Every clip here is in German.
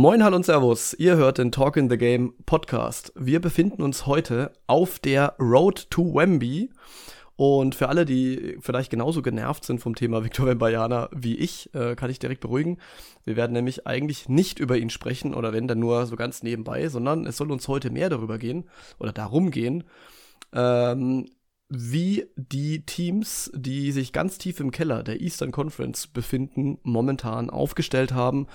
Moin, hallo und Servus. Ihr hört den Talk in the Game Podcast. Wir befinden uns heute auf der Road to Wemby. Und für alle, die vielleicht genauso genervt sind vom Thema Victor Wembanyama wie ich, äh, kann ich direkt beruhigen. Wir werden nämlich eigentlich nicht über ihn sprechen oder wenn dann nur so ganz nebenbei, sondern es soll uns heute mehr darüber gehen oder darum gehen, ähm, wie die Teams, die sich ganz tief im Keller der Eastern Conference befinden, momentan aufgestellt haben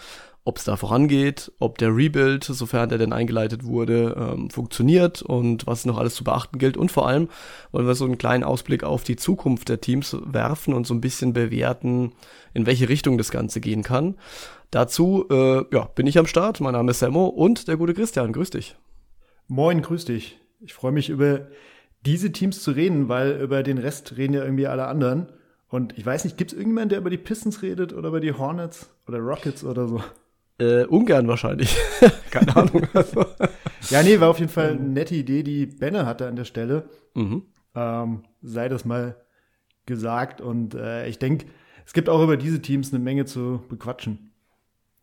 ob es da vorangeht, ob der Rebuild, sofern der denn eingeleitet wurde, ähm, funktioniert und was noch alles zu beachten gilt. Und vor allem wollen wir so einen kleinen Ausblick auf die Zukunft der Teams werfen und so ein bisschen bewerten, in welche Richtung das Ganze gehen kann. Dazu äh, ja, bin ich am Start. Mein Name ist Sammo und der gute Christian. Grüß dich. Moin, grüß dich. Ich freue mich über diese Teams zu reden, weil über den Rest reden ja irgendwie alle anderen. Und ich weiß nicht, gibt es irgendjemanden, der über die Pistons redet oder über die Hornets oder Rockets oder so? Äh, ungern wahrscheinlich. Keine Ahnung. Also. ja, nee, war auf jeden Fall eine nette Idee, die Benne hatte an der Stelle. Mhm. Ähm, sei das mal gesagt. Und äh, ich denke, es gibt auch über diese Teams eine Menge zu bequatschen.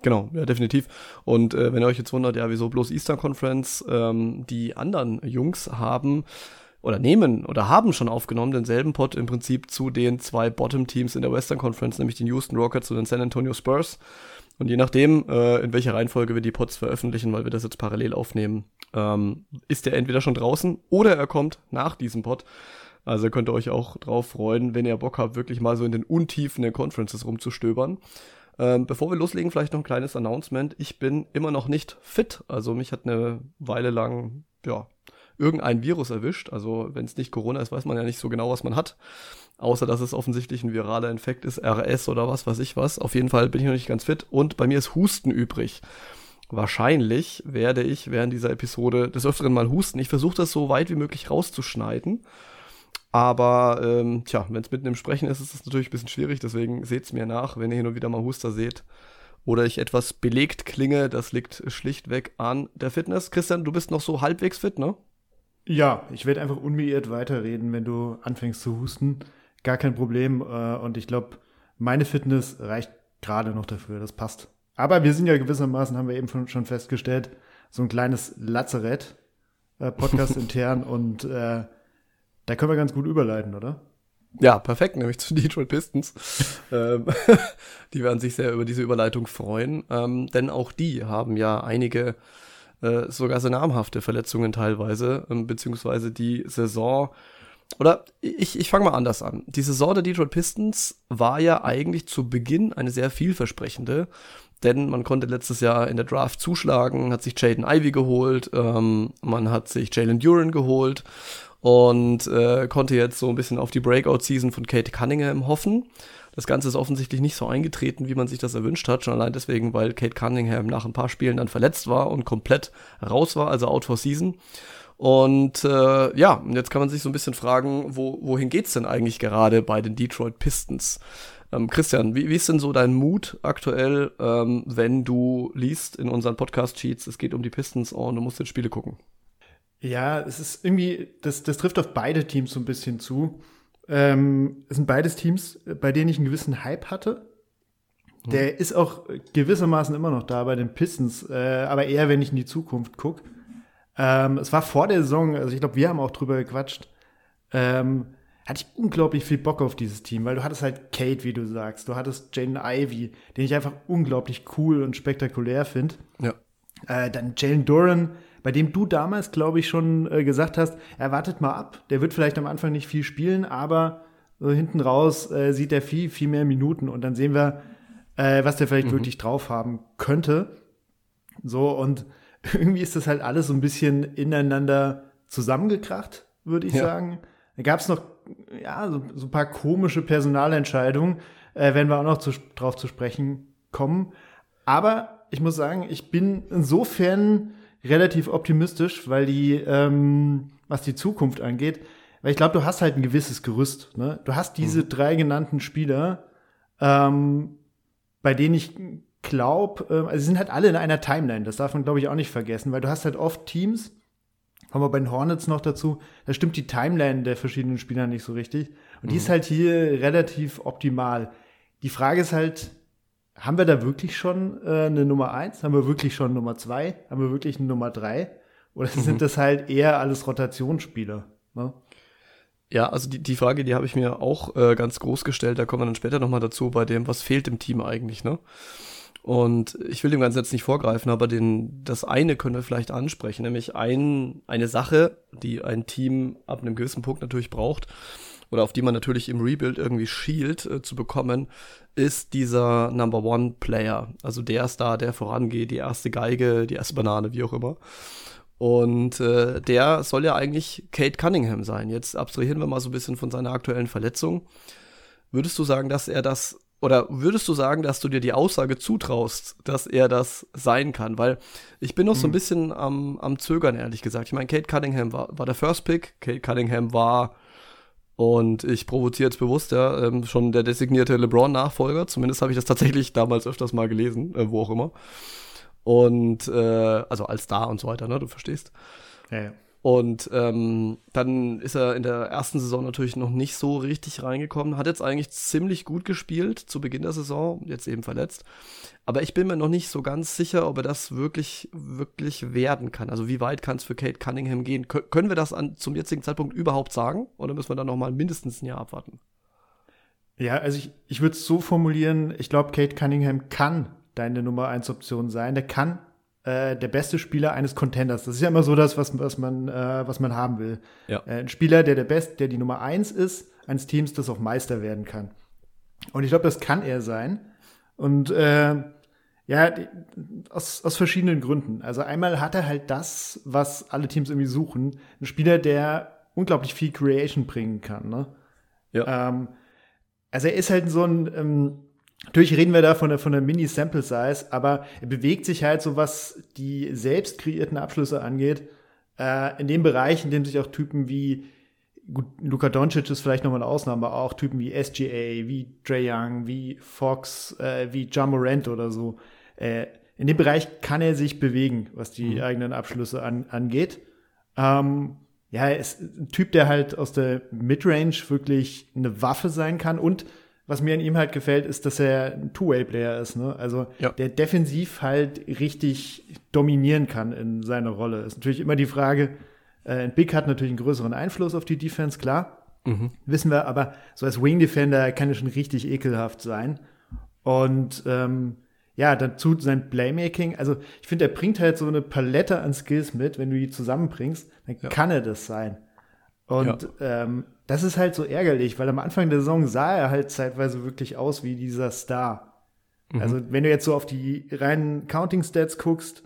Genau, ja, definitiv. Und äh, wenn ihr euch jetzt wundert, ja, wieso bloß Eastern Conference, ähm, die anderen Jungs haben oder nehmen oder haben schon aufgenommen denselben Pot im Prinzip zu den zwei Bottom-Teams in der Western Conference, nämlich den Houston Rockets und den San Antonio Spurs. Und je nachdem, äh, in welcher Reihenfolge wir die Pods veröffentlichen, weil wir das jetzt parallel aufnehmen, ähm, ist der entweder schon draußen oder er kommt nach diesem Pod. Also könnt ihr euch auch drauf freuen, wenn ihr Bock habt, wirklich mal so in den Untiefen der Conferences rumzustöbern. Ähm, bevor wir loslegen, vielleicht noch ein kleines Announcement. Ich bin immer noch nicht fit. Also mich hat eine Weile lang, ja, irgendein Virus erwischt. Also wenn es nicht Corona ist, weiß man ja nicht so genau, was man hat. Außer dass es offensichtlich ein viraler Infekt ist, RS oder was weiß ich was. Auf jeden Fall bin ich noch nicht ganz fit. Und bei mir ist Husten übrig. Wahrscheinlich werde ich während dieser Episode des Öfteren mal husten. Ich versuche das so weit wie möglich rauszuschneiden. Aber ähm, tja, wenn es mitten im Sprechen ist, ist es natürlich ein bisschen schwierig. Deswegen seht es mir nach, wenn ihr hin und wieder mal Huster seht. Oder ich etwas belegt klinge. Das liegt schlichtweg an der Fitness. Christian, du bist noch so halbwegs fit, ne? Ja, ich werde einfach unbeirrt weiterreden, wenn du anfängst zu husten. Gar kein Problem. Äh, und ich glaube, meine Fitness reicht gerade noch dafür. Das passt. Aber wir sind ja gewissermaßen, haben wir eben schon festgestellt, so ein kleines Lazarett, äh, Podcast intern. Und äh, da können wir ganz gut überleiten, oder? Ja, perfekt, nämlich zu Detroit Pistons. ähm, die werden sich sehr über diese Überleitung freuen, ähm, denn auch die haben ja einige äh, sogar sehr namhafte Verletzungen teilweise, ähm, beziehungsweise die Saison oder ich, ich fange mal anders an. Die Saison der Detroit Pistons war ja eigentlich zu Beginn eine sehr vielversprechende, denn man konnte letztes Jahr in der Draft zuschlagen, hat sich Jaden Ivy geholt, ähm, man hat sich Jalen Duran geholt und äh, konnte jetzt so ein bisschen auf die Breakout-Season von Kate Cunningham hoffen. Das Ganze ist offensichtlich nicht so eingetreten, wie man sich das erwünscht hat, schon allein deswegen, weil Kate Cunningham nach ein paar Spielen dann verletzt war und komplett raus war, also out for season. Und äh, ja, jetzt kann man sich so ein bisschen fragen, wo, wohin geht's denn eigentlich gerade bei den Detroit Pistons? Ähm, Christian, wie, wie ist denn so dein Mut aktuell, ähm, wenn du liest in unseren Podcast-Sheets, es geht um die Pistons und du musst jetzt Spiele gucken? Ja, es ist irgendwie, das, das trifft auf beide Teams so ein bisschen zu. Ähm, es sind beides Teams, bei denen ich einen gewissen Hype hatte. Der mhm. ist auch gewissermaßen immer noch da bei den Pistons, äh, aber eher, wenn ich in die Zukunft gucke. Ähm, es war vor der Saison, also ich glaube, wir haben auch drüber gequatscht. Ähm, hatte ich unglaublich viel Bock auf dieses Team, weil du hattest halt Kate, wie du sagst, du hattest Jaden Ivy, den ich einfach unglaublich cool und spektakulär finde. Ja. Äh, dann Jalen Duran, bei dem du damals, glaube ich, schon äh, gesagt hast, er wartet mal ab. Der wird vielleicht am Anfang nicht viel spielen, aber so hinten raus äh, sieht er viel, viel mehr Minuten und dann sehen wir, äh, was der vielleicht mhm. wirklich drauf haben könnte. So, und irgendwie ist das halt alles so ein bisschen ineinander zusammengekracht, würde ich ja. sagen. Da gab es noch ja, so, so, ein paar komische Personalentscheidungen, äh, werden wir auch noch zu, drauf zu sprechen kommen. Aber ich muss sagen, ich bin insofern relativ optimistisch, weil die, ähm, was die Zukunft angeht, weil ich glaube, du hast halt ein gewisses Gerüst. Ne? Du hast diese mhm. drei genannten Spieler, ähm, bei denen ich glaube, äh, also sie sind halt alle in einer Timeline. Das darf man, glaube ich, auch nicht vergessen, weil du hast halt oft Teams, kommen wir bei den Hornets noch dazu, da stimmt die Timeline der verschiedenen Spieler nicht so richtig. Und mhm. die ist halt hier relativ optimal. Die Frage ist halt, haben wir da wirklich schon äh, eine Nummer eins? Haben wir wirklich schon Nummer zwei? Haben wir wirklich eine Nummer drei? Oder mhm. sind das halt eher alles Rotationsspieler? Ne? Ja, also die, die Frage, die habe ich mir auch äh, ganz groß gestellt, da kommen wir dann später nochmal dazu, bei dem, was fehlt im Team eigentlich, ne? Und ich will dem Ganzen jetzt nicht vorgreifen, aber den, das eine können wir vielleicht ansprechen, nämlich ein, eine Sache, die ein Team ab einem gewissen Punkt natürlich braucht, oder auf die man natürlich im Rebuild irgendwie schielt äh, zu bekommen, ist dieser Number One Player. Also der Star, der vorangeht, die erste Geige, die erste Banane, wie auch immer. Und äh, der soll ja eigentlich Kate Cunningham sein. Jetzt abstrahieren wir mal so ein bisschen von seiner aktuellen Verletzung. Würdest du sagen, dass er das oder würdest du sagen, dass du dir die Aussage zutraust, dass er das sein kann? Weil ich bin noch so ein mhm. bisschen am, am Zögern, ehrlich gesagt. Ich meine, Kate Cunningham war, war der First Pick. Kate Cunningham war und ich provoziere jetzt bewusst, ja, ähm, schon der designierte LeBron-Nachfolger. Zumindest habe ich das tatsächlich damals öfters mal gelesen, äh, wo auch immer. Und äh, also als Star und so weiter, ne? Du verstehst. Ja, ja. Und ähm, dann ist er in der ersten Saison natürlich noch nicht so richtig reingekommen. Hat jetzt eigentlich ziemlich gut gespielt zu Beginn der Saison, jetzt eben verletzt. Aber ich bin mir noch nicht so ganz sicher, ob er das wirklich, wirklich werden kann. Also wie weit kann es für Kate Cunningham gehen? Kön können wir das an, zum jetzigen Zeitpunkt überhaupt sagen? Oder müssen wir dann noch mal mindestens ein Jahr abwarten? Ja, also ich, ich würde es so formulieren, ich glaube, Kate Cunningham kann deine Nummer 1 Option sein. Der kann äh, der beste Spieler eines Contenders. Das ist ja immer so das, was, was, man, äh, was man haben will. Ja. Äh, ein Spieler, der der Best, der die Nummer eins ist eines Teams, das auch Meister werden kann. Und ich glaube, das kann er sein. Und äh, ja, aus, aus verschiedenen Gründen. Also einmal hat er halt das, was alle Teams irgendwie suchen. Ein Spieler, der unglaublich viel Creation bringen kann. Ne? Ja. Ähm, also er ist halt so ein ähm, Natürlich reden wir da von der, von der Mini-Sample-Size, aber er bewegt sich halt so, was die selbst kreierten Abschlüsse angeht, äh, in dem Bereich, in dem sich auch Typen wie, gut, Luka Doncic ist vielleicht nochmal eine Ausnahme, aber auch Typen wie SGA, wie Trey Young, wie Fox, äh, wie John Morant oder so, äh, in dem Bereich kann er sich bewegen, was die mhm. eigenen Abschlüsse an, angeht. Ähm, ja, er ist ein Typ, der halt aus der Midrange wirklich eine Waffe sein kann und was mir an ihm halt gefällt, ist, dass er ein Two-Way-Player ist. Ne? Also ja. der defensiv halt richtig dominieren kann in seiner Rolle. Ist natürlich immer die Frage, äh, ein Big hat natürlich einen größeren Einfluss auf die Defense, klar. Mhm. Wissen wir, aber so als Wing-Defender kann er schon richtig ekelhaft sein. Und ähm, ja, dazu sein Playmaking. Also ich finde, er bringt halt so eine Palette an Skills mit. Wenn du die zusammenbringst, dann ja. kann er das sein. Und ja. ähm, das ist halt so ärgerlich, weil am Anfang der Saison sah er halt zeitweise wirklich aus wie dieser Star. Mhm. Also wenn du jetzt so auf die reinen Counting Stats guckst,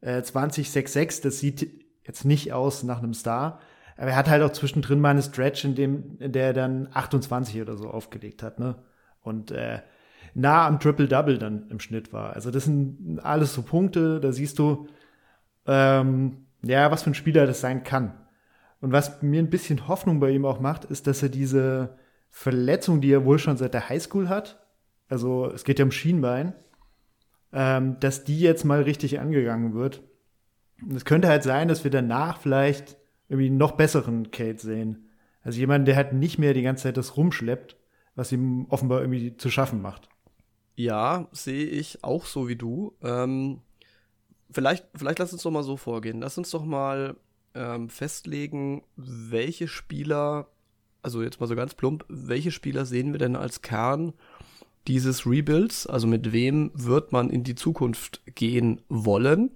äh, 20, 6, 6, das sieht jetzt nicht aus nach einem Star. Aber er hat halt auch zwischendrin mal eine Stretch, in dem in der er dann 28 oder so aufgelegt hat, ne? Und äh, nah am Triple-Double dann im Schnitt war. Also das sind alles so Punkte, da siehst du, ähm, ja, was für ein Spieler das sein kann. Und was mir ein bisschen Hoffnung bei ihm auch macht, ist, dass er diese Verletzung, die er wohl schon seit der Highschool hat, also es geht ja um Schienbein, ähm, dass die jetzt mal richtig angegangen wird. Und es könnte halt sein, dass wir danach vielleicht irgendwie einen noch besseren Kate sehen. Also jemand, der halt nicht mehr die ganze Zeit das rumschleppt, was ihm offenbar irgendwie zu schaffen macht. Ja, sehe ich auch so wie du. Ähm, vielleicht, vielleicht lass uns doch mal so vorgehen. Lass uns doch mal ähm, festlegen, welche Spieler, also jetzt mal so ganz plump, welche Spieler sehen wir denn als Kern dieses Rebuilds? Also mit wem wird man in die Zukunft gehen wollen?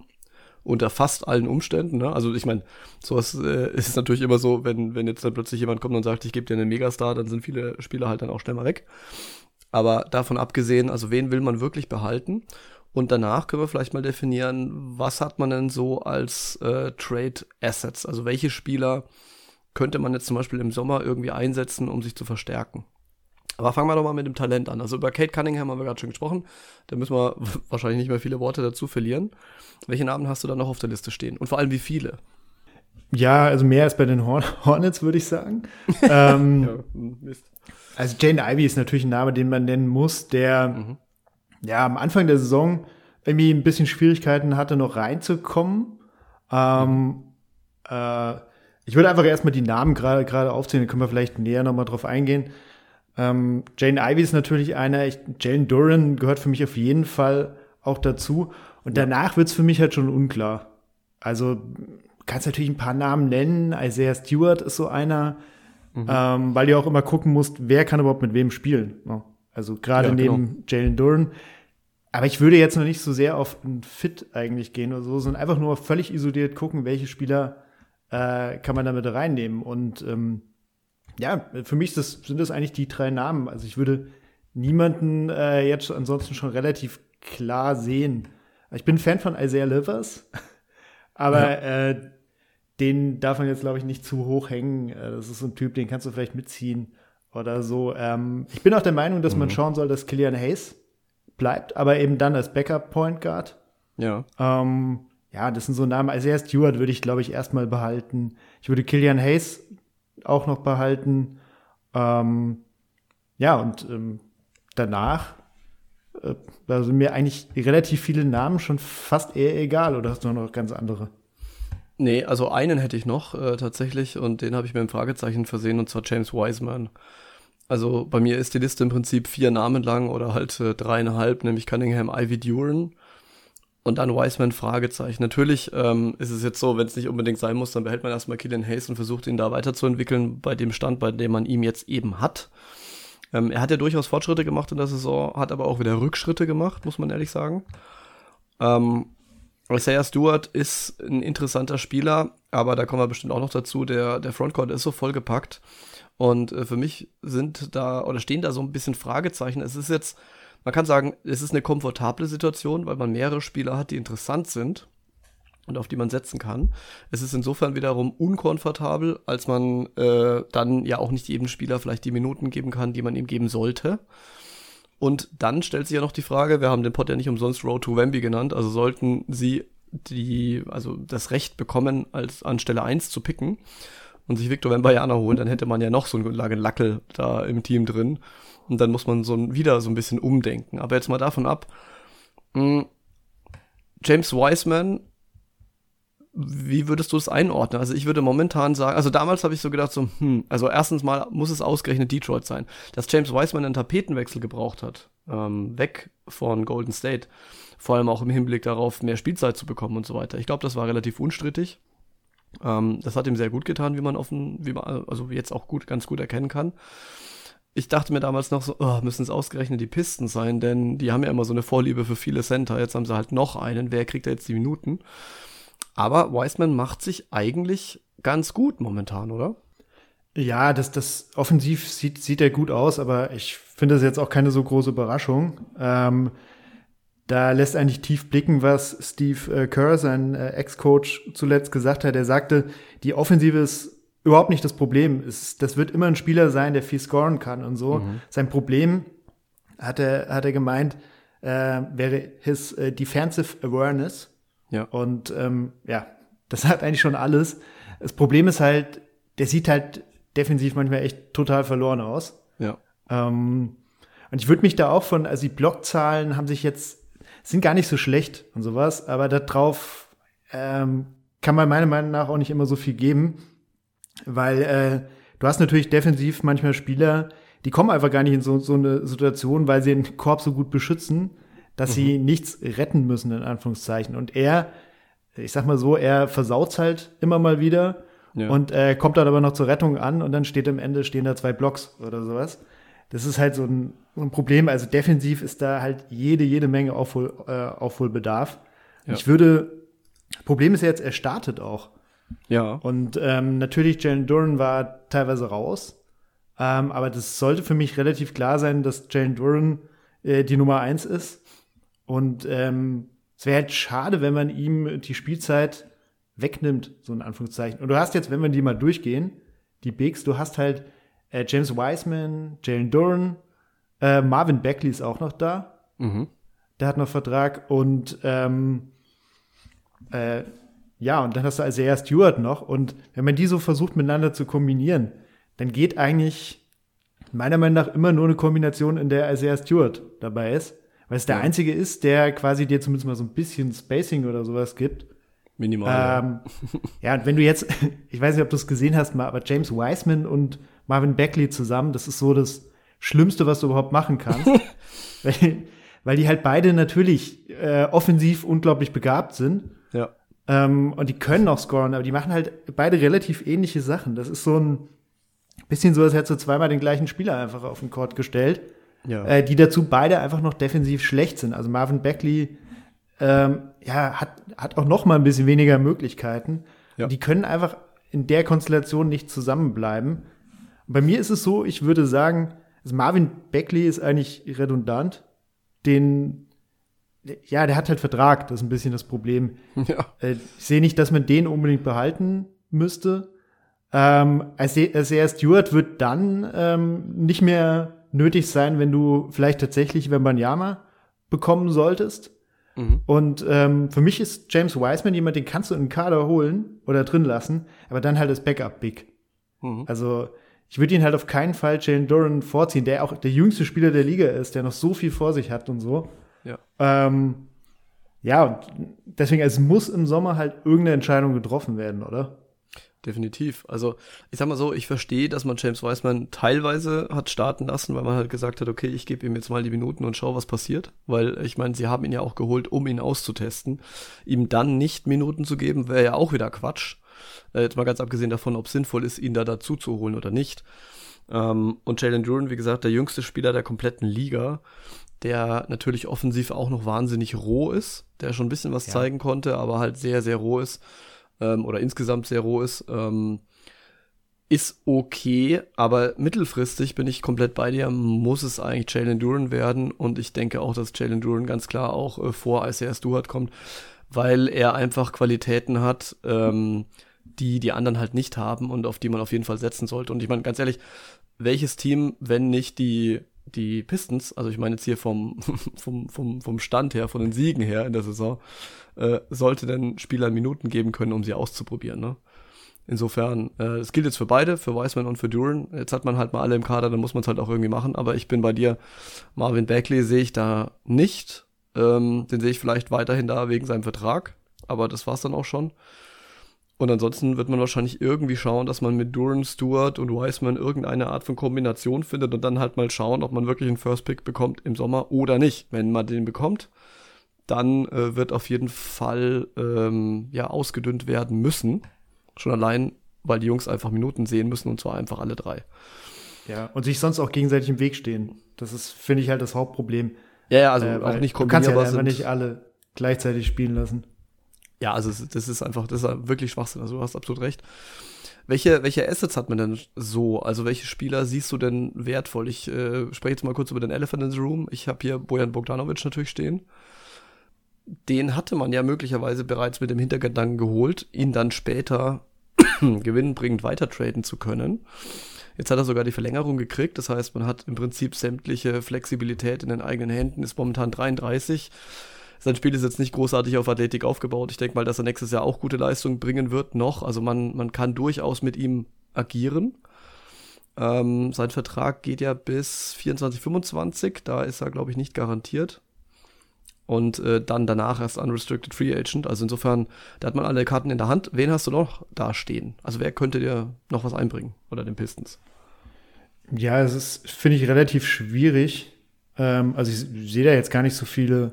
unter fast allen Umständen. Ne? Also ich meine, sowas äh, ist natürlich immer so, wenn, wenn jetzt dann plötzlich jemand kommt und sagt, ich gebe dir einen Megastar, dann sind viele Spieler halt dann auch schnell mal weg. Aber davon abgesehen, also wen will man wirklich behalten? Und danach können wir vielleicht mal definieren, was hat man denn so als äh, Trade Assets? Also welche Spieler könnte man jetzt zum Beispiel im Sommer irgendwie einsetzen, um sich zu verstärken? Aber fangen wir doch mal mit dem Talent an. Also über Kate Cunningham haben wir gerade schon gesprochen. Da müssen wir wahrscheinlich nicht mehr viele Worte dazu verlieren. Welche Namen hast du da noch auf der Liste stehen? Und vor allem wie viele? Ja, also mehr als bei den Horn Hornets, würde ich sagen. ähm, ja. Also Jane Ivy ist natürlich ein Name, den man nennen muss, der mhm ja, am Anfang der Saison irgendwie ein bisschen Schwierigkeiten hatte, noch reinzukommen. Ähm, äh, ich würde einfach erstmal die Namen gerade gerade aufzählen, dann können wir vielleicht näher nochmal drauf eingehen. Ähm, Jane Ivy ist natürlich einer, ich, Jalen Duran gehört für mich auf jeden Fall auch dazu. Und danach wird's für mich halt schon unklar. Also kannst natürlich ein paar Namen nennen. Isaiah Stewart ist so einer, mhm. ähm, weil du auch immer gucken musst, wer kann überhaupt mit wem spielen. Ne? Also gerade ja, neben genau. Jalen Duran. Aber ich würde jetzt noch nicht so sehr auf ein Fit eigentlich gehen oder so, sondern einfach nur völlig isoliert gucken, welche Spieler äh, kann man damit reinnehmen. Und ähm, ja, für mich das, sind das eigentlich die drei Namen. Also ich würde niemanden äh, jetzt ansonsten schon relativ klar sehen. Ich bin Fan von Isaiah Livers, aber ja. äh, den darf man jetzt, glaube ich, nicht zu hoch hängen. Äh, das ist so ein Typ, den kannst du vielleicht mitziehen oder so. Ähm, ich bin auch der Meinung, dass mhm. man schauen soll, dass Killian Hayes bleibt, aber eben dann als Backup Point Guard. Ja. Ähm, ja, das sind so Namen. Also erst Stewart würde ich, glaube ich, erstmal behalten. Ich würde Killian Hayes auch noch behalten. Ähm, ja, und ähm, danach äh, da sind mir eigentlich relativ viele Namen schon fast eher egal, oder hast du noch ganz andere? Nee, also einen hätte ich noch äh, tatsächlich und den habe ich mir im Fragezeichen versehen und zwar James Wiseman. Also bei mir ist die Liste im Prinzip vier Namen lang oder halt äh, dreieinhalb, nämlich Cunningham, Ivy Duran und dann Wiseman Fragezeichen. Natürlich ähm, ist es jetzt so, wenn es nicht unbedingt sein muss, dann behält man erstmal Killian Hayes und versucht ihn da weiterzuentwickeln bei dem Stand, bei dem man ihm jetzt eben hat. Ähm, er hat ja durchaus Fortschritte gemacht in der Saison, hat aber auch wieder Rückschritte gemacht, muss man ehrlich sagen. Ähm, Isaiah Stewart ist ein interessanter Spieler, aber da kommen wir bestimmt auch noch dazu. Der, der Frontcourt ist so vollgepackt. Und äh, für mich sind da oder stehen da so ein bisschen Fragezeichen. Es ist jetzt, man kann sagen, es ist eine komfortable Situation, weil man mehrere Spieler hat, die interessant sind und auf die man setzen kann. Es ist insofern wiederum unkomfortabel, als man äh, dann ja auch nicht jedem Spieler vielleicht die Minuten geben kann, die man ihm geben sollte. Und dann stellt sich ja noch die Frage, wir haben den Pod ja nicht umsonst Road to Wemby genannt, also sollten sie die, also das Recht bekommen, als an Stelle 1 zu picken, und sich Victor Wembanyama holen, dann hätte man ja noch so einen Lackel da im Team drin. Und dann muss man so ein, wieder so ein bisschen umdenken. Aber jetzt mal davon ab. Mh, hm, James Wiseman, wie würdest du das einordnen? Also ich würde momentan sagen, also damals habe ich so gedacht, so, hm, also erstens mal muss es ausgerechnet Detroit sein. Dass James Wiseman einen Tapetenwechsel gebraucht hat, ähm, weg von Golden State, vor allem auch im Hinblick darauf, mehr Spielzeit zu bekommen und so weiter. Ich glaube, das war relativ unstrittig. Ähm, das hat ihm sehr gut getan, wie man offen, wie man, also jetzt auch gut, ganz gut erkennen kann. Ich dachte mir damals noch so, oh, müssen es ausgerechnet die Pisten sein, denn die haben ja immer so eine Vorliebe für viele Center. Jetzt haben sie halt noch einen. Wer kriegt da jetzt die Minuten? Aber Wiseman macht sich eigentlich ganz gut momentan, oder? Ja, das, das offensiv sieht, sieht er gut aus, aber ich finde das jetzt auch keine so große Überraschung. Ähm, da lässt eigentlich tief blicken, was Steve äh, Kerr, sein äh, Ex-Coach, zuletzt gesagt hat. Er sagte, die Offensive ist überhaupt nicht das Problem. Das wird immer ein Spieler sein, der viel scoren kann und so. Mhm. Sein Problem, hat er, hat er gemeint, äh, wäre his äh, Defensive Awareness. Ja. Und ähm, ja, das hat eigentlich schon alles. Das Problem ist halt, der sieht halt defensiv manchmal echt total verloren aus. Ja. Ähm, und ich würde mich da auch von, also die Blockzahlen haben sich jetzt sind gar nicht so schlecht und sowas, aber darauf ähm, kann man meiner Meinung nach auch nicht immer so viel geben, weil äh, du hast natürlich defensiv manchmal Spieler, die kommen einfach gar nicht in so, so eine Situation, weil sie den Korb so gut beschützen, dass mhm. sie nichts retten müssen, in Anführungszeichen. Und er, ich sag mal so, er versaut halt immer mal wieder ja. und äh, kommt dann aber noch zur Rettung an und dann steht am Ende stehen da zwei Blocks oder sowas das ist halt so ein, ein, Problem. Also defensiv ist da halt jede, jede Menge Aufhol, äh, Aufholbedarf. Ja. Ich würde, Problem ist jetzt, er startet auch. Ja. Und ähm, natürlich, Jalen Duran war teilweise raus. Ähm, aber das sollte für mich relativ klar sein, dass Jalen Duran äh, die Nummer eins ist. Und ähm, es wäre halt schade, wenn man ihm die Spielzeit wegnimmt, so in Anführungszeichen. Und du hast jetzt, wenn wir die mal durchgehen, die Bigs, du hast halt äh, James Wiseman, Jalen Duran, äh, Marvin Beckley ist auch noch da. Mhm. Der hat noch Vertrag und ähm, äh, ja, und dann hast du Isaiah Stewart noch. Und wenn man die so versucht miteinander zu kombinieren, dann geht eigentlich meiner Meinung nach immer nur eine Kombination, in der Isaiah Stewart dabei ist. Weil es der ja. einzige ist, der quasi dir zumindest mal so ein bisschen Spacing oder sowas gibt. Minimal. Ähm, ja, und wenn du jetzt, ich weiß nicht, ob du es gesehen hast, mal, aber James Wiseman und Marvin Beckley zusammen, das ist so das Schlimmste, was du überhaupt machen kannst. weil, weil die halt beide natürlich äh, offensiv unglaublich begabt sind. Ja. Ähm, und die können auch scoren, aber die machen halt beide relativ ähnliche Sachen. Das ist so ein bisschen so, als hättest du zweimal den gleichen Spieler einfach auf den Court gestellt, Ja. äh, die dazu beide einfach noch defensiv schlecht sind. Also Marvin Beckley ähm, ja, hat, hat auch noch mal ein bisschen weniger Möglichkeiten. Ja. Die können einfach in der Konstellation nicht zusammenbleiben. Bei mir ist es so, ich würde sagen, also Marvin Beckley ist eigentlich redundant. Den, ja, der hat halt Vertrag, das ist ein bisschen das Problem. ja. Äh, ich sehe nicht, dass man den unbedingt behalten müsste. Ähm, Isaiah Stewart wird dann ähm, nicht mehr nötig sein, wenn du vielleicht tatsächlich Wembanyama bekommen solltest. Mhm. Und ähm, für mich ist James Wiseman jemand, den kannst du in den Kader holen oder drin lassen, aber dann halt als Backup-Big. Mhm. Also ich würde ihn halt auf keinen Fall Jalen Duran vorziehen, der auch der jüngste Spieler der Liga ist, der noch so viel vor sich hat und so. Ja. Ähm, ja, und deswegen, es muss im Sommer halt irgendeine Entscheidung getroffen werden, oder? Definitiv. Also, ich sag mal so, ich verstehe, dass man James Wiseman teilweise hat starten lassen, weil man halt gesagt hat, okay, ich gebe ihm jetzt mal die Minuten und schau, was passiert. Weil ich meine, sie haben ihn ja auch geholt, um ihn auszutesten. Ihm dann nicht Minuten zu geben, wäre ja auch wieder Quatsch. Äh, jetzt mal ganz abgesehen davon, ob es sinnvoll ist, ihn da dazu zu holen oder nicht. Ähm, und Jalen Duran, wie gesagt, der jüngste Spieler der kompletten Liga, der natürlich offensiv auch noch wahnsinnig roh ist, der schon ein bisschen was Ja. zeigen konnte, aber halt sehr, sehr roh ist ähm, oder insgesamt sehr roh ist, ähm, ist okay, aber mittelfristig bin ich komplett bei dir, muss es eigentlich Jalen Duran werden und ich denke auch, dass Jalen Duran ganz klar auch äh, vor Isaiah Stewart kommt, weil er einfach Qualitäten hat, ähm, die die anderen halt nicht haben und auf die man auf jeden Fall setzen sollte. Und ich meine, ganz ehrlich, welches Team, wenn nicht die, die Pistons, also ich meine jetzt hier vom, vom, vom, vom Stand her, von den Siegen her in der Saison, äh, sollte denn Spielern Minuten geben können, um sie auszuprobieren, ne? Insofern, äh, das gilt jetzt für beide, für Wiseman und für Duran. Jetzt hat man halt mal alle im Kader, dann muss man es halt auch irgendwie machen. Aber ich bin bei dir. Marvin Bagley sehe ich da nicht. Ähm, den sehe ich vielleicht weiterhin da wegen seinem Vertrag. Aber das war's dann auch schon. Und ansonsten wird man wahrscheinlich irgendwie schauen, dass man mit Duran, Stewart und Wiseman irgendeine Art von Kombination findet und dann halt mal schauen, ob man wirklich einen First Pick bekommt im Sommer oder nicht. Wenn man den bekommt, dann äh, wird auf jeden Fall ähm, ja ausgedünnt werden müssen. Schon allein, weil die Jungs einfach Minuten sehen müssen und zwar einfach alle drei. Ja, und sich sonst auch gegenseitig im Weg stehen. Das ist, finde ich, halt das Hauptproblem. Ja, ja also Äh, auch nicht Du kannst ja kombinierbar einfach sind. nicht alle gleichzeitig spielen lassen. Ja, also das ist einfach, das ist wirklich Schwachsinn. Also du hast absolut recht. Welche, welche Assets hat man denn so? Also welche Spieler siehst du denn wertvoll? Ich äh, spreche jetzt mal kurz über den Elephant in the Room. Ich habe hier Bojan Bogdanovic natürlich stehen. Den hatte man ja möglicherweise bereits mit dem Hintergedanken geholt, ihn dann später gewinnbringend weitertraden zu können. Jetzt hat er sogar die Verlängerung gekriegt. Das heißt, man hat im Prinzip sämtliche Flexibilität in den eigenen Händen, ist momentan 33. Sein Spiel ist jetzt nicht großartig auf Athletik aufgebaut. Ich denke mal, dass er nächstes Jahr auch gute Leistung bringen wird noch. Also man, man kann durchaus mit ihm agieren. Ähm, sein Vertrag geht ja bis 24, 25. Da ist er, glaube ich, nicht garantiert. Und äh, dann danach erst Unrestricted Free Agent. Also insofern, da hat man alle Karten in der Hand. Wen hast du noch da stehen? Also wer könnte dir noch was einbringen? Oder den Pistons? Ja, es ist, finde ich, relativ schwierig. Ähm, also ich sehe da jetzt gar nicht so viele,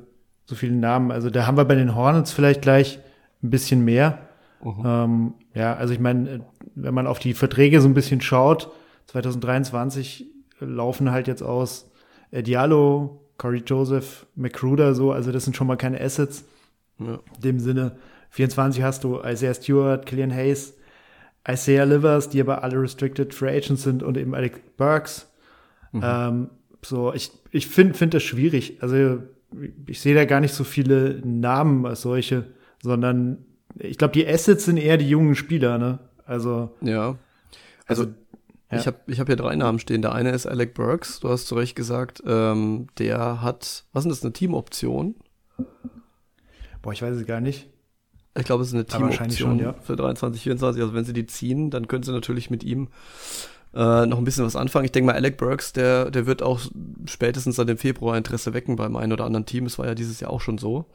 so viele Namen. Also da haben wir bei den Hornets vielleicht gleich ein bisschen mehr. Ähm, ja, also ich meine, wenn man auf die Verträge so ein bisschen schaut, 2023 laufen halt jetzt aus Diallo, Corey Joseph, McCruder so, also das sind schon mal keine Assets. Ja. In dem Sinne, 24 hast du Isaiah Stewart, Killian Hayes, Isaiah Livers, die aber alle Restricted Free Agents sind und eben Alex Burks. Ähm, so, ich, ich finde find das schwierig. Also ich sehe da gar nicht so viele Namen als solche, sondern ich glaube, die Assets sind eher die jungen Spieler, ne? Also, Ja. Also, ja. ich habe ich hab hier drei Namen stehen. Der eine ist Alec Burks, du hast zu Recht gesagt. Ähm, der hat, was ist das, eine Teamoption? boah, ich weiß es gar nicht. Ich glaube, es ist eine Teamoption ja. für 23, 24. Also wenn sie die ziehen, dann können sie natürlich mit ihm äh, noch ein bisschen was anfangen. Ich denke mal, Alec Burks, der, der wird auch spätestens seit dem Februar Interesse wecken beim einen oder anderen Team. Es war ja dieses Jahr auch schon so.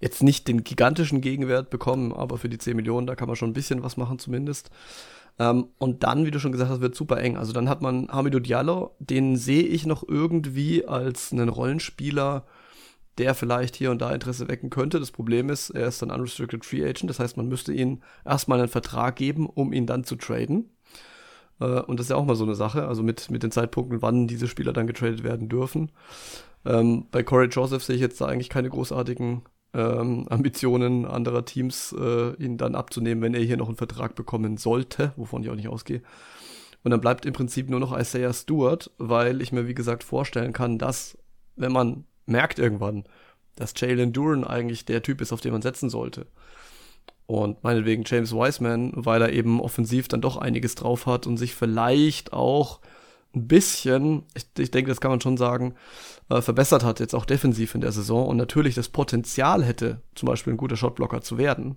Jetzt nicht den gigantischen Gegenwert bekommen, aber für die 10 Millionen, da kann man schon ein bisschen was machen zumindest. Ähm, und dann, wie du schon gesagt hast, wird super eng. Also dann hat man Hamidou Diallo, den sehe ich noch irgendwie als einen Rollenspieler, der vielleicht hier und da Interesse wecken könnte. Das Problem ist, er ist dann Unrestricted Free Agent. Das heißt, man müsste ihm erstmal einen Vertrag geben, um ihn dann zu traden. Äh, und das ist ja auch mal so eine Sache, also mit, mit den Zeitpunkten, wann diese Spieler dann getradet werden dürfen. Ähm, bei Corey Joseph sehe ich jetzt da eigentlich keine großartigen ähm, Ambitionen anderer Teams, äh, ihn dann abzunehmen, wenn er hier noch einen Vertrag bekommen sollte, wovon ich auch nicht ausgehe. Und dann bleibt im Prinzip nur noch Isaiah Stewart, weil ich mir, wie gesagt, vorstellen kann, dass, wenn man merkt irgendwann, dass Jalen Duran eigentlich der Typ ist, auf den man setzen sollte. Und meinetwegen James Wiseman, weil er eben offensiv dann doch einiges drauf hat und sich vielleicht auch ein bisschen, ich, ich denke, das kann man schon sagen, äh, verbessert hat, jetzt auch defensiv in der Saison und natürlich das Potenzial hätte, zum Beispiel ein guter Shotblocker zu werden,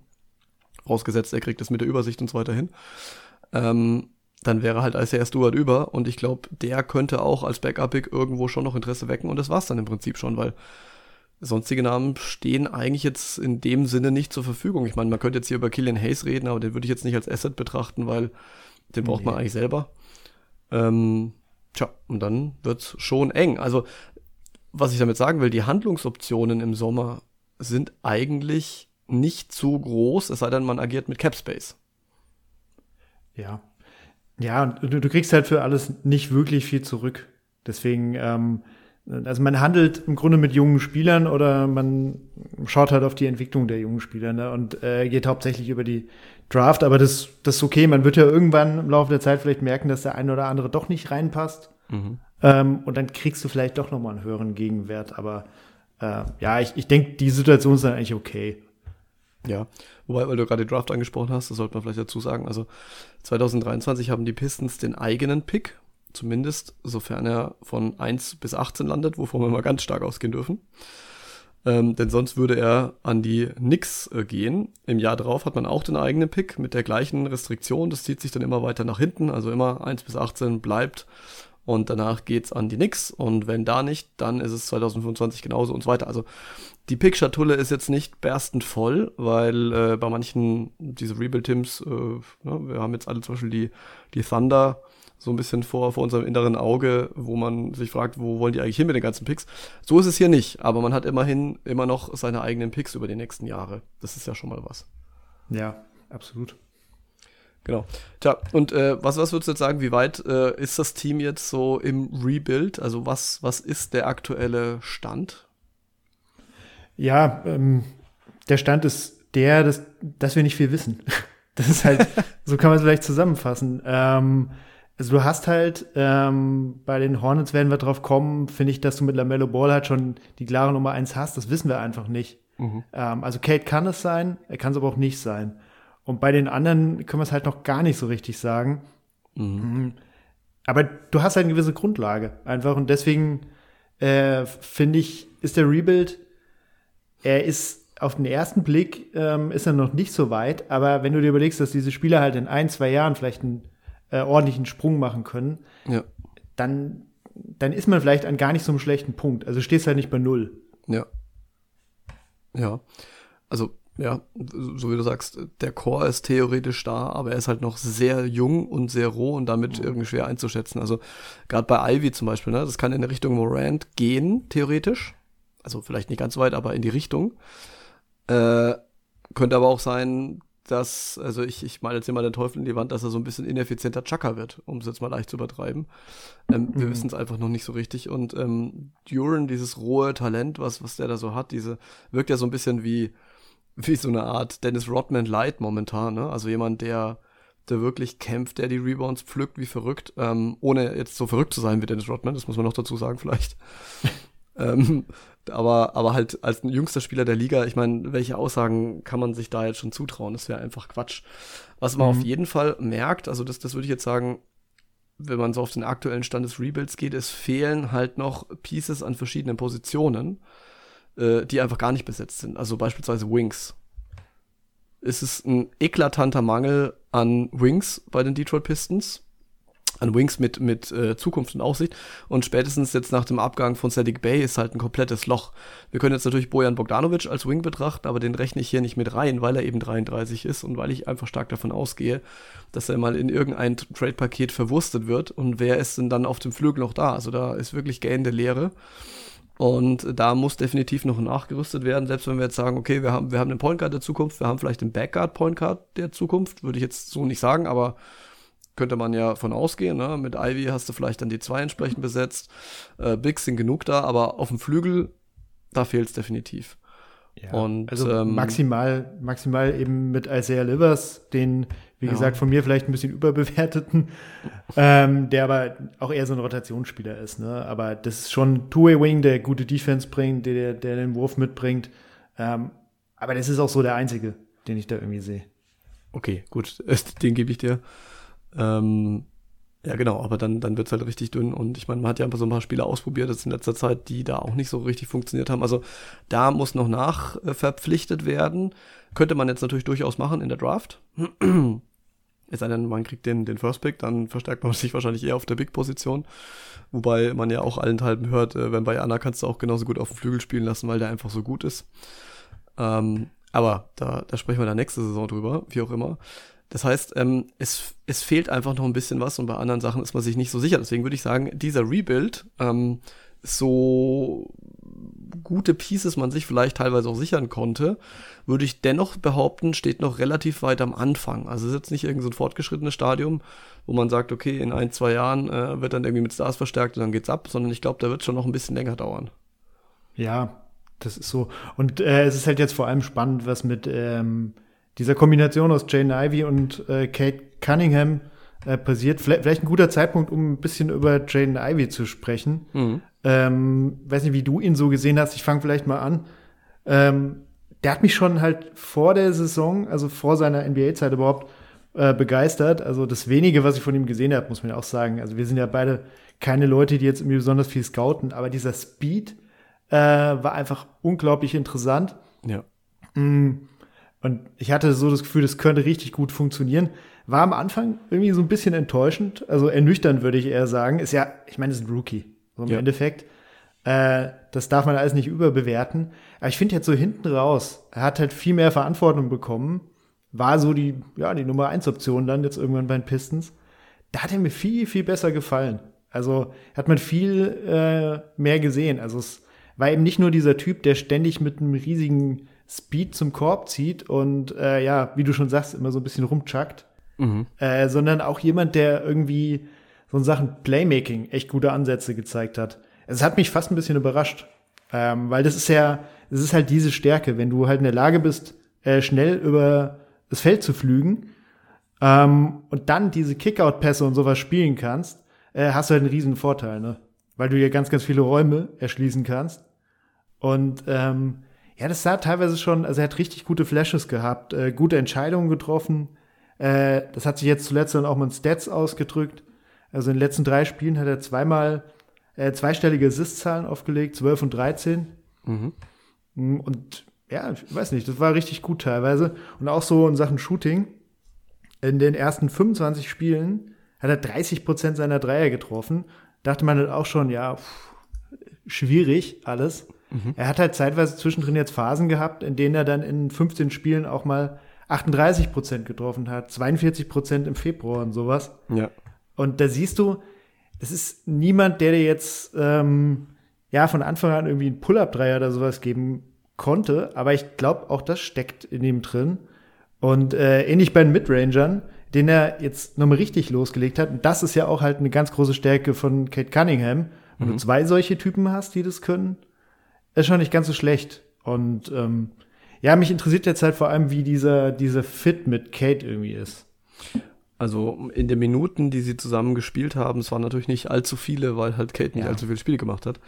vorausgesetzt, er kriegt es mit der Übersicht und so weiter hin, ähm, dann wäre halt Isaiah Stewart über und ich glaube, der könnte auch als Backup-Pick irgendwo schon noch Interesse wecken und das war's dann im Prinzip schon, weil sonstige Namen stehen eigentlich jetzt in dem Sinne nicht zur Verfügung. Ich meine, man könnte jetzt hier über Killian Hayes reden, aber den würde ich jetzt nicht als Asset betrachten, weil den braucht nee. man eigentlich selber. Ähm, tja, und dann wird's schon eng. Also, was ich damit sagen will, die Handlungsoptionen im Sommer sind eigentlich nicht zu groß, es sei denn, man agiert mit Capspace. Ja. Ja, und du, du kriegst halt für alles nicht wirklich viel zurück. Deswegen, ähm, also man handelt im Grunde mit jungen Spielern oder man schaut halt auf die Entwicklung der jungen Spieler ne? und äh, geht hauptsächlich über die Draft, aber das, das ist okay. Man wird ja irgendwann im Laufe der Zeit vielleicht merken, dass der eine oder andere doch nicht reinpasst. Mhm. Ähm, und dann kriegst du vielleicht doch nochmal einen höheren Gegenwert. Aber äh, ja, ich, ich denke, die Situation ist dann eigentlich okay. Ja, wobei, weil du gerade Draft angesprochen hast, das sollte man vielleicht dazu sagen. Also 2023 haben die Pistons den eigenen Pick Zumindest, sofern er von 1 bis 18 landet, wovon wir mal ganz stark ausgehen dürfen. Ähm, denn sonst würde er an die Knicks äh, gehen. Im Jahr drauf hat man auch den eigenen Pick mit der gleichen Restriktion. Das zieht sich dann immer weiter nach hinten. Also immer 1 bis 18 bleibt. Und danach geht's an die Knicks. Und wenn da nicht, dann ist es 2025 genauso und so weiter. Also die Pick-Schatulle ist jetzt nicht berstend voll, weil äh, bei manchen, diese Rebuild-Teams, äh, ja, wir haben jetzt alle zum Beispiel die, die Thunder, so ein bisschen vor, vor unserem inneren Auge, wo man sich fragt, wo wollen die eigentlich hin mit den ganzen Picks. So ist es hier nicht, aber man hat immerhin immer noch seine eigenen Picks über die nächsten Jahre. Das ist ja schon mal was. Ja, absolut. Genau. Tja, und äh, was, was würdest du jetzt sagen, wie weit äh, ist das Team jetzt so im Rebuild? Also was, was ist der aktuelle Stand? Ja, ähm, der Stand ist der, dass, dass wir nicht viel wissen. Das ist halt, so kann man es vielleicht zusammenfassen. Ähm, also du hast halt ähm, bei den Hornets werden wir drauf kommen, finde ich, dass du mit Lamello Ball halt schon die klare Nummer eins hast. Das wissen wir einfach nicht. Mhm. Ähm, also Kate kann es sein, er kann es aber auch nicht sein. Und bei den anderen können wir es halt noch gar nicht so richtig sagen. Mhm. mhm. Aber du hast halt eine gewisse Grundlage einfach und deswegen äh, finde ich, ist der Rebuild, er ist auf den ersten Blick ähm, ist er noch nicht so weit, aber wenn du dir überlegst, dass diese Spieler halt in ein, zwei Jahren vielleicht ein äh, ordentlichen Sprung machen können, ja. dann, dann ist man vielleicht an gar nicht so einem schlechten Punkt. Also stehst halt nicht bei null. Ja. Ja. Also, ja, so wie du sagst, der Core ist theoretisch da, aber er ist halt noch sehr jung und sehr roh und damit mhm. irgendwie schwer einzuschätzen. Also, gerade bei Ivy zum Beispiel, ne, das kann in der Richtung Morant gehen, theoretisch. Also, vielleicht nicht ganz weit, aber in die Richtung. Äh, könnte aber auch sein, dass, also ich, ich meine jetzt immer den Teufel in die Wand, dass er so ein bisschen ineffizienter Chucker wird, um es jetzt mal leicht zu übertreiben. Ähm, mhm. Wir wissen es einfach noch nicht so richtig. Und ähm, Duran, dieses rohe Talent, was, was der da so hat, diese, wirkt ja so ein bisschen wie, wie so eine Art Dennis Rodman Light momentan, ne? Also jemand, der, der wirklich kämpft, der die Rebounds pflückt wie verrückt, ähm, ohne jetzt so verrückt zu sein wie Dennis Rodman, das muss man noch dazu sagen vielleicht. ähm, aber, aber halt als jüngster Spieler der Liga, ich meine, welche Aussagen kann man sich da jetzt schon zutrauen? Das wäre einfach Quatsch. Was man mhm. auf jeden Fall merkt, also das, das würde ich jetzt sagen, wenn man so auf den aktuellen Stand des Rebuilds geht, es fehlen halt noch Pieces an verschiedenen Positionen, äh, die einfach gar nicht besetzt sind. Also beispielsweise Wings. Es ist ein eklatanter Mangel an Wings bei den Detroit Pistons. an Wings mit, mit äh, Zukunft und Aussicht. Und spätestens jetzt nach dem Abgang von Sadiq Bay ist halt ein komplettes Loch. Wir können jetzt natürlich Bojan Bogdanovic als Wing betrachten, aber den rechne ich hier nicht mit rein, weil er eben 33 ist und weil ich einfach stark davon ausgehe, dass er mal in irgendein Trade-Paket verwurstet wird. Und wer ist denn dann auf dem Flügel noch da? Also da ist wirklich gähnende Leere. Und da muss definitiv noch nachgerüstet werden, selbst wenn wir jetzt sagen, okay, wir haben, wir haben den Point Guard der Zukunft, wir haben vielleicht den Backguard Point Guard der Zukunft, würde ich jetzt so nicht sagen, aber könnte man ja von ausgehen. Ne? Mit Ivy hast du vielleicht dann die zwei entsprechend besetzt. Äh, Bigs sind genug da, aber auf dem Flügel, da fehlt es definitiv. Ja, und, also ähm, maximal, maximal eben mit Isaiah Livers, den, wie ja. gesagt, von mir vielleicht ein bisschen überbewerteten, ähm, der aber auch eher so ein Rotationsspieler ist. Ne? Aber das ist schon Two-Way-Wing, der gute Defense bringt, der, der den Wurf mitbringt. Ähm, aber das ist auch so der einzige, den ich da irgendwie sehe. Okay, gut, den gebe ich dir. Ähm, ja, genau, aber dann, dann wird es halt richtig dünn. Und ich meine, man hat ja so ein paar Spiele ausprobiert jetzt in letzter Zeit, die da auch nicht so richtig funktioniert haben. Also da muss noch nachverpflichtet werden. Könnte man jetzt natürlich durchaus machen in der Draft. Es sei denn, man kriegt den, den First Pick, dann verstärkt man sich wahrscheinlich eher auf der Big-Position. Wobei man ja auch allenthalben hört, äh, wenn bei Anna kannst du auch genauso gut auf dem Flügel spielen lassen, weil der einfach so gut ist. Ähm, aber da, da sprechen wir dann nächste Saison drüber, wie auch immer. Das heißt, ähm, es, es fehlt einfach noch ein bisschen was und bei anderen Sachen ist man sich nicht so sicher. Deswegen würde ich sagen, dieser Rebuild, ähm, so gute Pieces man sich vielleicht teilweise auch sichern konnte, würde ich dennoch behaupten, steht noch relativ weit am Anfang. Also es ist jetzt nicht irgendein so fortgeschrittenes Stadium, wo man sagt, okay, in ein, zwei Jahren äh, wird dann irgendwie mit Stars verstärkt und dann geht's ab, sondern ich glaube, da wird schon noch ein bisschen länger dauern. Ja, das ist so. Und äh, es ist halt jetzt vor allem spannend, was mit ähm, dieser Kombination aus Jane Ivy und äh, Kate Cunningham äh, passiert. Vielleicht, vielleicht, ein guter Zeitpunkt, um ein bisschen über Jane Ivy zu sprechen. Mhm. Ähm, weiß nicht, wie du ihn so gesehen hast. Ich fange vielleicht mal an. Ähm, der hat mich schon halt vor der Saison, also vor seiner NBA-Zeit überhaupt, äh, begeistert. Also das wenige, was ich von ihm gesehen habe, muss man ja auch sagen. Also wir sind ja beide keine Leute, die jetzt irgendwie besonders viel scouten, aber dieser Speed äh, war einfach unglaublich interessant. Ja. Mm und ich hatte so das Gefühl, das könnte richtig gut funktionieren. War am Anfang irgendwie so ein bisschen enttäuschend, also ernüchternd würde ich eher sagen. Ist ja, ich meine, ist ein Rookie, so im ja. Endeffekt. Äh, das darf man alles nicht überbewerten. Aber ich finde jetzt so hinten raus, er hat halt viel mehr Verantwortung bekommen. War so die, ja, die Nummer eins Option dann jetzt irgendwann bei den Pistons. Da hat er mir viel, viel besser gefallen. Also hat man viel äh, mehr gesehen. Also es war eben nicht nur dieser Typ, der ständig mit einem riesigen Speed zum Korb zieht und äh, ja, wie du schon sagst, immer so ein bisschen rumchuckt, mhm. äh, sondern auch jemand, der irgendwie so in Sachen Playmaking echt gute Ansätze gezeigt hat. Es hat mich fast ein bisschen überrascht, ähm, weil das ist ja, das ist halt diese Stärke, wenn du halt in der Lage bist, äh, schnell über das Feld zu flügen ähm, und dann diese Kickout-Pässe und sowas spielen kannst, äh, hast du halt einen riesen Vorteil, ne? Weil du ja ganz, ganz viele Räume erschließen kannst. Und ähm, ja, das sah teilweise schon, also er hat richtig gute Flashes gehabt, äh, gute Entscheidungen getroffen. Äh, das hat sich jetzt zuletzt dann auch mal in Stats ausgedrückt. Also in den letzten drei Spielen hat er zweimal äh, zweistellige Assist-Zahlen aufgelegt, 12 und 13. Mhm. Mm, und ja, ich weiß nicht, das war richtig gut teilweise. Und auch so in Sachen Shooting. In den ersten 25 Spielen hat er 30 Prozent seiner Dreier getroffen. Dachte man dann auch schon, ja, pff, schwierig alles. Mhm. Er hat halt zeitweise zwischendrin jetzt Phasen gehabt, in denen er dann in 15 Spielen auch mal 38 Prozent getroffen hat, 42 Prozent im Februar und sowas. Ja. Und da siehst du, es ist niemand, der dir jetzt ähm, ja von Anfang an irgendwie einen Pull-up-Dreier oder sowas geben konnte, aber ich glaube, auch das steckt in ihm drin. Und äh, ähnlich bei den Midrangern, den er jetzt nochmal richtig losgelegt hat. Und das ist ja auch halt eine ganz große Stärke von Kate Cunningham. Wenn mhm. du zwei solche Typen hast, die das können, ist schon nicht ganz so schlecht. Und ähm, ja, mich interessiert jetzt halt vor allem, wie dieser, dieser Fit mit Kate irgendwie ist. Also in den Minuten, die sie zusammen gespielt haben, es waren natürlich nicht allzu viele, weil halt Kate nicht ja. allzu viele Spiele gemacht hat.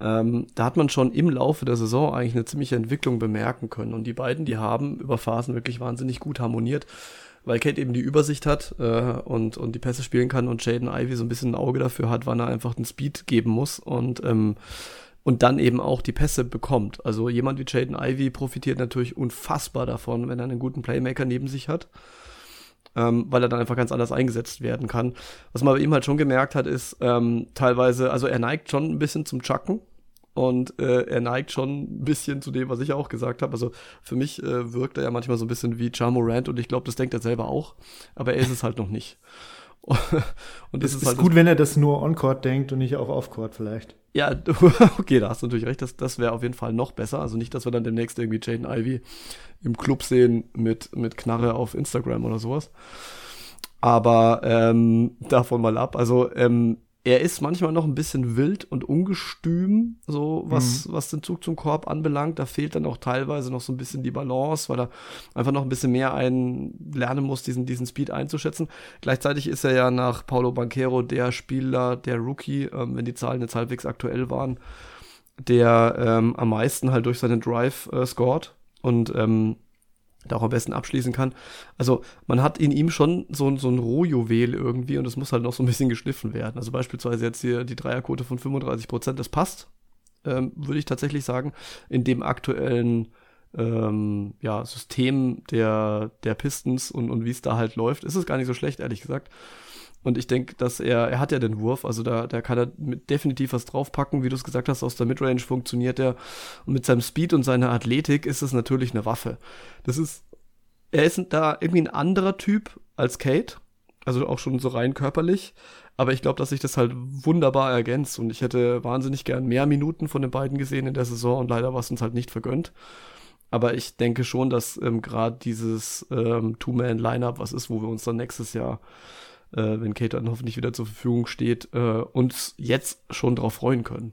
Ähm, da hat man schon im Laufe der Saison eigentlich eine ziemliche Entwicklung bemerken können. Und die beiden, die haben über Phasen wirklich wahnsinnig gut harmoniert, weil Kate eben die Übersicht hat äh, und, und die Pässe spielen kann und Jaden Ivy so ein bisschen ein Auge dafür hat, wann er einfach den Speed geben muss. Und ähm, und dann eben auch die Pässe bekommt. Also jemand wie Jaden Ivy profitiert natürlich unfassbar davon, wenn er einen guten Playmaker neben sich hat. ähm, weil er dann einfach ganz anders eingesetzt werden kann. Was man bei ihm halt schon gemerkt hat, ist ähm, teilweise, also er neigt schon ein bisschen zum Chucken und äh, er neigt schon ein bisschen zu dem, was ich auch gesagt habe. Also für mich äh, wirkt er ja manchmal so ein bisschen wie Charmorant und ich glaube, das denkt er selber auch, aber er ist es halt noch nicht. und das es ist, ist halt gut, wenn er das nur on-court denkt und nicht auch off-court vielleicht. Ja, okay, da hast du natürlich recht. Das, das wäre auf jeden Fall noch besser. Also nicht, dass wir dann demnächst irgendwie Jaden Ivy im Club sehen mit, mit Knarre auf Instagram oder sowas. Aber ähm, davon mal ab. Also ähm, er ist manchmal noch ein bisschen wild und ungestüm, so was, mhm. was den Zug zum Korb anbelangt. Da fehlt dann auch teilweise noch so ein bisschen die Balance, weil er einfach noch ein bisschen mehr einen lernen muss, diesen, diesen Speed einzuschätzen. Gleichzeitig ist er ja nach Paulo Banquero der Spieler, der Rookie, ähm, wenn die Zahlen jetzt halbwegs aktuell waren, der ähm, am meisten halt durch seinen Drive äh, scored. Und ähm, da auch am besten abschließen kann. Also man hat in ihm schon so, so ein Rohjuwel irgendwie und es muss halt noch so ein bisschen geschliffen werden. Also beispielsweise jetzt hier die Dreierquote von 35 Prozent, das passt, ähm, würde ich tatsächlich sagen, in dem aktuellen ähm, ja, System der, der Pistons und, und wie es da halt läuft, ist es gar nicht so schlecht, ehrlich gesagt. Und ich denke, dass er, er hat ja den Wurf, also da, da kann er definitiv was draufpacken, wie du es gesagt hast, aus der Midrange funktioniert er. Und mit seinem Speed und seiner Athletik ist es natürlich eine Waffe. Das ist, er ist da irgendwie ein anderer Typ als Kate, also auch schon so rein körperlich. Aber ich glaube, dass sich das halt wunderbar ergänzt und ich hätte wahnsinnig gern mehr Minuten von den beiden gesehen in der Saison und leider war es uns halt nicht vergönnt. Aber ich denke schon, dass ähm, gerade dieses ähm, Two-Man-Lineup was ist, wo wir uns dann nächstes Jahr äh, wenn Kate dann hoffentlich wieder zur Verfügung steht, äh, uns jetzt schon drauf freuen können.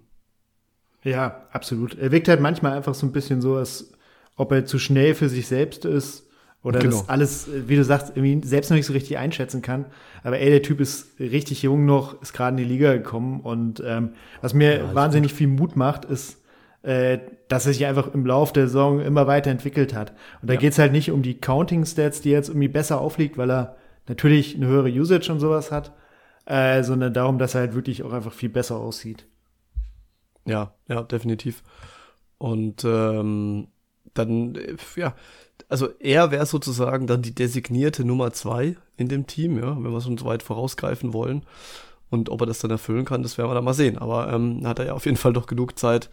Ja, absolut. Er wirkt halt manchmal einfach so ein bisschen so, als ob er zu schnell für sich selbst ist oder genau. das alles, wie du sagst, irgendwie selbst noch nicht so richtig einschätzen kann. Aber ey, der Typ ist richtig jung noch, ist gerade in die Liga gekommen und ähm, was mir ja, wahnsinnig gut. viel Mut macht, ist, äh, dass er sich einfach im Lauf der Saison immer weiterentwickelt hat. Und da ja. geht's halt nicht um die Counting-Stats, die jetzt irgendwie besser aufliegt, weil er natürlich eine höhere Usage und sowas hat, äh, sondern darum, dass er halt wirklich auch einfach viel besser aussieht. Ja, ja, definitiv. Und ähm, dann, äh, ja, also er wäre sozusagen dann die designierte Nummer zwei in dem Team, ja, wenn wir schon so weit vorausgreifen wollen. Und ob er das dann erfüllen kann, das werden wir dann mal sehen. Aber ähm, hat er ja auf jeden Fall doch genug Zeit,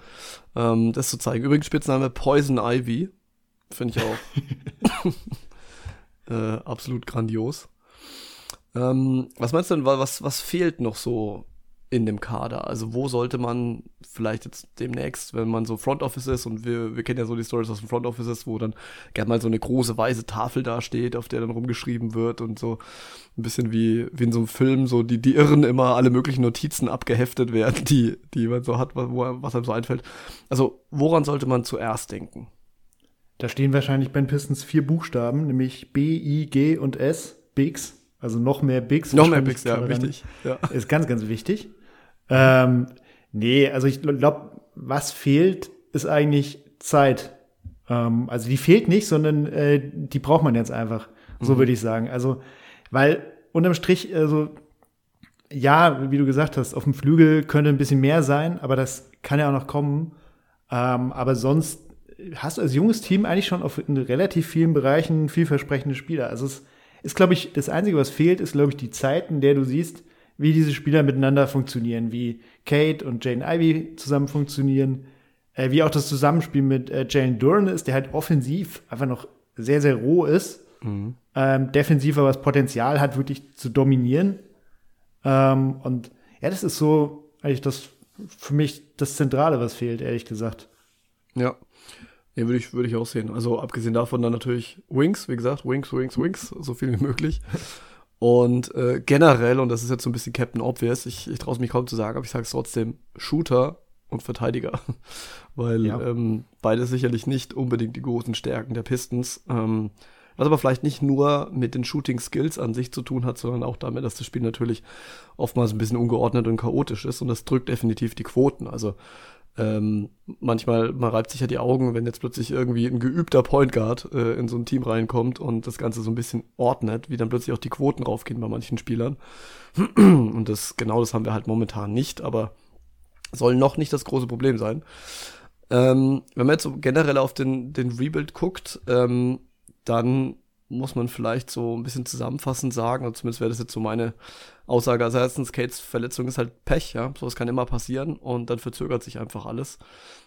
ähm, das zu zeigen. Übrigens Spitzname Poison Ivy. Finde ich auch äh, absolut grandios. Ähm, was meinst du denn, was, was fehlt noch so in dem Kader? Also wo sollte man vielleicht jetzt demnächst, wenn man so Front Office ist und wir, wir kennen ja so die Stories aus dem Front Office ist, wo dann gerne mal so eine große weiße Tafel dasteht, auf der dann rumgeschrieben wird und so ein bisschen wie, wie in so einem Film, so die, die Irren immer alle möglichen Notizen abgeheftet werden, die, die man so hat, wo, was einem so einfällt. Also woran sollte man zuerst denken? Da stehen wahrscheinlich bei den Pistons vier Buchstaben, nämlich B, I, G und S, Bigs. Also noch mehr Bigs. Noch mehr Bigs, ja, wichtig. Ja. Ist ganz, ganz wichtig. Ähm, nee, also ich glaube, was fehlt, ist eigentlich Zeit. Ähm, also die fehlt nicht, sondern äh, die braucht man jetzt einfach. So mhm. würde ich sagen. Also, weil unterm Strich, also ja, wie du gesagt hast, auf dem Flügel könnte ein bisschen mehr sein, aber das kann ja auch noch kommen. Ähm, aber sonst hast du als junges Team eigentlich schon auf in relativ vielen Bereichen vielversprechende Spieler. Also es ist, glaube ich, das Einzige, was fehlt, ist, glaube ich, die Zeit, in der du siehst, wie diese Spieler miteinander funktionieren, wie Kate und Jane Ivy zusammen funktionieren, äh, wie auch das Zusammenspiel mit äh, Jane Duran ist, der halt offensiv einfach noch sehr, sehr roh ist, mhm. ähm, defensiv aber das Potenzial hat, wirklich zu dominieren. Ähm, und ja, das ist so eigentlich das für mich das Zentrale, was fehlt, ehrlich gesagt. Ja. Ja, würde ich, würde ich auch sehen. Also abgesehen davon dann natürlich Wings, wie gesagt, Wings, Wings, Wings, so viel wie möglich. Und äh, generell, und das ist jetzt so ein bisschen Captain Obvious, ich, ich traue es mich kaum zu sagen, aber ich sage es trotzdem, Shooter und Verteidiger. Weil ja. ähm, beide sicherlich nicht unbedingt die großen Stärken der Pistons. Ähm, was aber vielleicht nicht nur mit den Shooting Skills an sich zu tun hat, sondern auch damit, dass das Spiel natürlich oftmals ein bisschen ungeordnet und chaotisch ist und das drückt definitiv die Quoten. Also ähm, manchmal, man reibt sich ja die Augen, wenn jetzt plötzlich irgendwie ein geübter Point Guard äh, in so ein Team reinkommt und das Ganze so ein bisschen ordnet, wie dann plötzlich auch die Quoten raufgehen bei manchen Spielern. Und das, genau das haben wir halt momentan nicht, aber soll noch nicht das große Problem sein. Ähm, wenn man jetzt so generell auf den, den Rebuild guckt, ähm, dann muss man vielleicht so ein bisschen zusammenfassend sagen, oder zumindest wäre das jetzt so meine Aussage. Also erstens, Kates Verletzung ist halt Pech, ja, sowas kann immer passieren und dann verzögert sich einfach alles.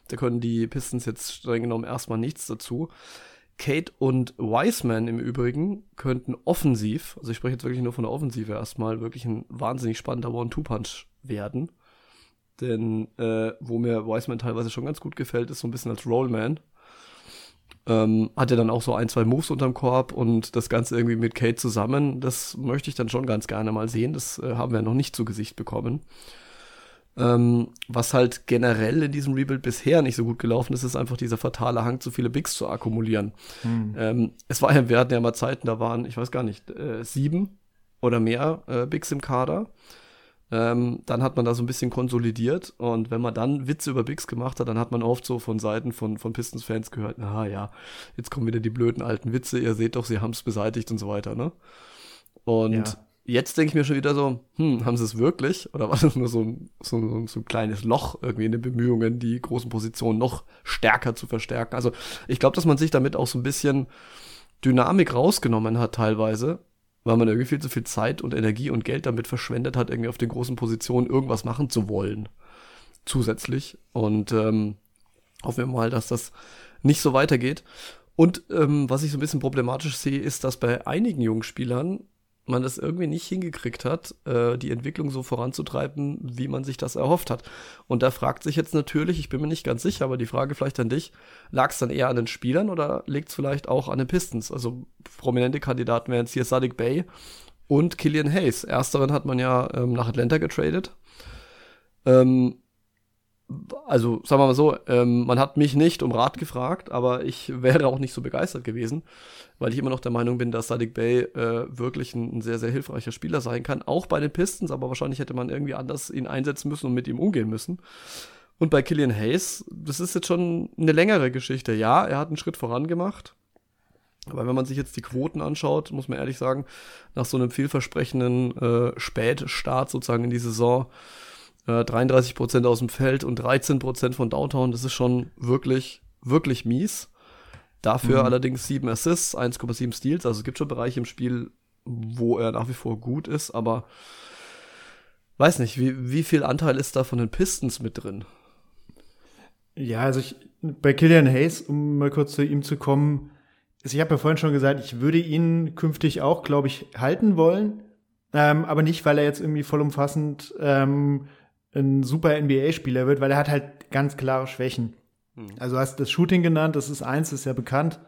Da können die Pistons jetzt streng genommen erstmal nichts dazu. Kate und Wiseman im Übrigen könnten offensiv, also ich spreche jetzt wirklich nur von der Offensive erstmal, wirklich ein wahnsinnig spannender One-Two-Punch werden. Denn äh, wo mir Wiseman teilweise schon ganz gut gefällt, ist so ein bisschen als Rollman. Ähm, hat er dann auch so ein, zwei Moves unterm Korb und das Ganze irgendwie mit Kate zusammen. Das möchte ich dann schon ganz gerne mal sehen. Das äh, haben wir noch nicht zu Gesicht bekommen. Ähm, was halt generell in diesem Rebuild bisher nicht so gut gelaufen ist, ist einfach dieser fatale Hang, zu viele Bigs zu akkumulieren. Hm. Ähm, es war ja, wir hatten ja mal Zeiten, da waren, ich weiß gar nicht, äh, sieben oder mehr äh, Bigs im Kader. Ähm, dann hat man da so ein bisschen konsolidiert und wenn man dann Witze über Bigs gemacht hat, dann hat man oft so von Seiten von, von Pistons-Fans gehört, na ja, jetzt kommen wieder die blöden alten Witze, ihr seht doch, sie haben es beseitigt und so weiter, ne? Und ja. jetzt denke ich mir schon wieder so, hm, haben sie es wirklich? Oder war das nur so ein, so, so, so ein kleines Loch irgendwie in den Bemühungen, die großen Positionen noch stärker zu verstärken? Also ich glaube, dass man sich damit auch so ein bisschen Dynamik rausgenommen hat teilweise weil man irgendwie viel zu viel Zeit und Energie und Geld damit verschwendet hat, irgendwie auf den großen Positionen irgendwas machen zu wollen. Zusätzlich. Und ähm, hoffen wir mal, dass das nicht so weitergeht. Und ähm, was ich so ein bisschen problematisch sehe, ist, dass bei einigen jungen Spielern man das irgendwie nicht hingekriegt hat, äh, die Entwicklung so voranzutreiben, wie man sich das erhofft hat. Und da fragt sich jetzt natürlich, ich bin mir nicht ganz sicher, aber die Frage vielleicht an dich, lag es dann eher an den Spielern oder liegt es vielleicht auch an den Pistons? Also prominente Kandidaten wären jetzt hier Sadiq Bay und Killian Hayes. Ersteren hat man ja ähm, nach Atlanta getradet. Ähm, also sagen wir mal so, ähm, man hat mich nicht um Rat gefragt, aber ich wäre auch nicht so begeistert gewesen, weil ich immer noch der Meinung bin, dass Sadiq Bay äh, wirklich ein, ein, sehr, sehr hilfreicher Spieler sein kann, auch bei den Pistons, aber wahrscheinlich hätte man irgendwie anders ihn einsetzen müssen und mit ihm umgehen müssen. Und bei Killian Hayes, das ist jetzt schon eine längere Geschichte. Ja, er hat einen Schritt voran gemacht. Aber wenn man sich jetzt die Quoten anschaut, muss man ehrlich sagen, nach so einem vielversprechenden äh, Spätstart sozusagen in die Saison, 33% äh, aus dem Feld und 13% von Downtown. Das ist schon wirklich, wirklich mies. Dafür mhm. allerdings 7 Assists, 1,7 Steals. Also es gibt schon Bereiche im Spiel, wo er nach wie vor gut ist, aber weiß nicht, wie, wie viel Anteil ist da von den Pistons mit drin? Ja, also ich, bei Killian Hayes, um mal kurz zu ihm zu kommen, ich habe ja vorhin schon gesagt, ich würde ihn künftig auch, glaube ich, halten wollen. Ähm, aber nicht, weil er jetzt irgendwie vollumfassend ähm, ein super NBA-Spieler wird, weil er hat halt ganz klare Schwächen. Mhm. Also hast das Shooting genannt, das ist eins, das ist ja bekannt.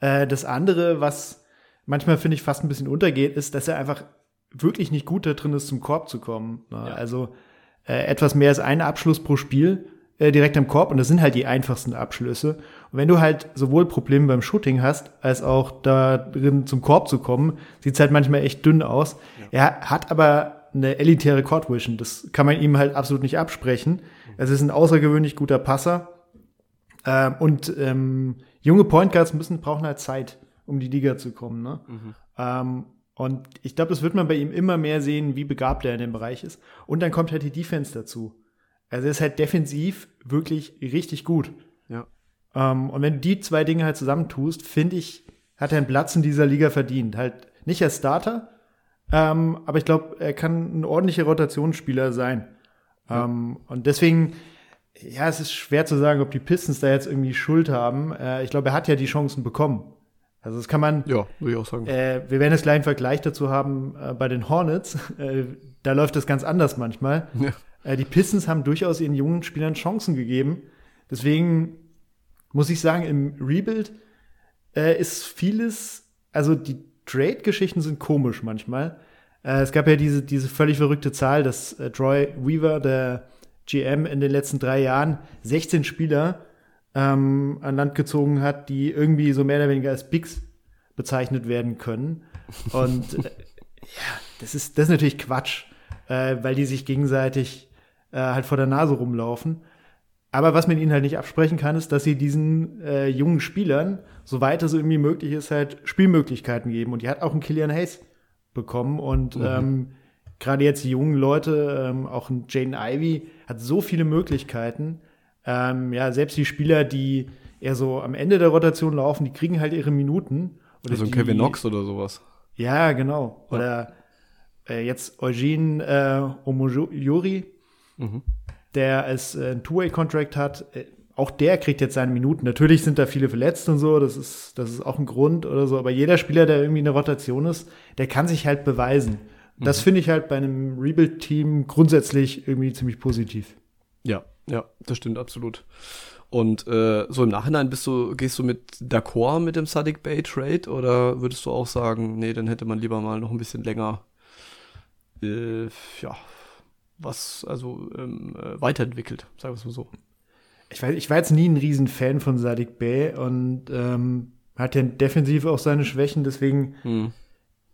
Äh, das andere, was manchmal finde ich fast ein bisschen untergeht, ist, dass er einfach wirklich nicht gut da drin ist, zum Korb zu kommen. Ne? Ja. Also äh, etwas mehr als ein Abschluss pro Spiel äh, direkt am Korb und das sind halt die einfachsten Abschlüsse. Und wenn du halt sowohl Probleme beim Shooting hast, als auch da drin zum Korb zu kommen, sieht's halt manchmal echt dünn aus. Ja. Er hat aber eine elitäre Court Vision. Das kann man ihm halt absolut nicht absprechen. Es ist ein außergewöhnlich guter Passer. Ähm, und ähm, junge Point Guards müssen, brauchen halt Zeit, um die Liga zu kommen. Ne? Mhm. Ähm, und ich glaube, das wird man bei ihm immer mehr sehen, wie begabt er in dem Bereich ist. Und dann kommt halt die Defense dazu. Also er ist halt defensiv wirklich richtig gut. Ja. Ähm, und wenn du die zwei Dinge halt zusammentust, finde ich, hat er einen Platz in dieser Liga verdient. Halt nicht als Starter, ähm, aber ich glaube, er kann ein ordentlicher Rotationsspieler sein. Ja. Ähm, und deswegen, ja, es ist schwer zu sagen, ob die Pistons da jetzt irgendwie Schuld haben. Äh, ich glaube, er hat ja die Chancen bekommen. Also das kann man. Ja, würde ich auch sagen. Äh, wir werden jetzt gleich einen Vergleich dazu haben äh, bei den Hornets. Äh, da läuft das ganz anders manchmal. Ja. Äh, die Pistons haben durchaus ihren jungen Spielern Chancen gegeben. Deswegen muss ich sagen, im Rebuild äh, ist vieles, also die Trade-Geschichten sind komisch manchmal. Äh, es gab ja diese, diese völlig verrückte Zahl, dass äh, Troy Weaver, der GM, in den letzten drei Jahren 16 Spieler ähm, an Land gezogen hat, die irgendwie so mehr oder weniger als Bigs bezeichnet werden können. Und äh, ja, das ist, das ist natürlich Quatsch, äh, weil die sich gegenseitig äh, halt vor der Nase rumlaufen. Aber was man ihnen halt nicht absprechen kann, ist, dass sie diesen äh, jungen Spielern, soweit es irgendwie möglich ist, halt Spielmöglichkeiten geben. Und die hat auch ein Killian Hayes bekommen. Und mhm. ähm, gerade jetzt die jungen Leute, ähm, auch ein Jaden Ivy, hat so viele Möglichkeiten. Ähm, ja, selbst die Spieler, die eher so am Ende der Rotation laufen, die kriegen halt ihre Minuten. Oder also ein die- Kevin Knox oder sowas. Ja, genau. Oder äh, jetzt Eugene äh, Omojori, Mhm. Der als äh, ein Two-Way-Contract hat. Äh, auch der kriegt jetzt seine Minuten. Natürlich sind da viele verletzt und so, das ist, das ist auch ein Grund oder so. Aber jeder Spieler, der irgendwie in der Rotation ist, der kann sich halt beweisen. Das finde ich halt bei einem Rebuild-Team grundsätzlich irgendwie ziemlich positiv. Ja, ja, das stimmt absolut. Und äh, so im Nachhinein bist du, gehst du mit d'accord mit dem Sadiq Bay Trade oder würdest du auch sagen, nee, dann hätte man lieber mal noch ein bisschen länger, äh, ja, was, also ähm, äh, weiterentwickelt, sagen wir es mal so. Ich, weiß, ich war jetzt nie ein Riesenfan von Sadik Bey und ähm, hat ja defensiv auch seine Schwächen, deswegen Hm.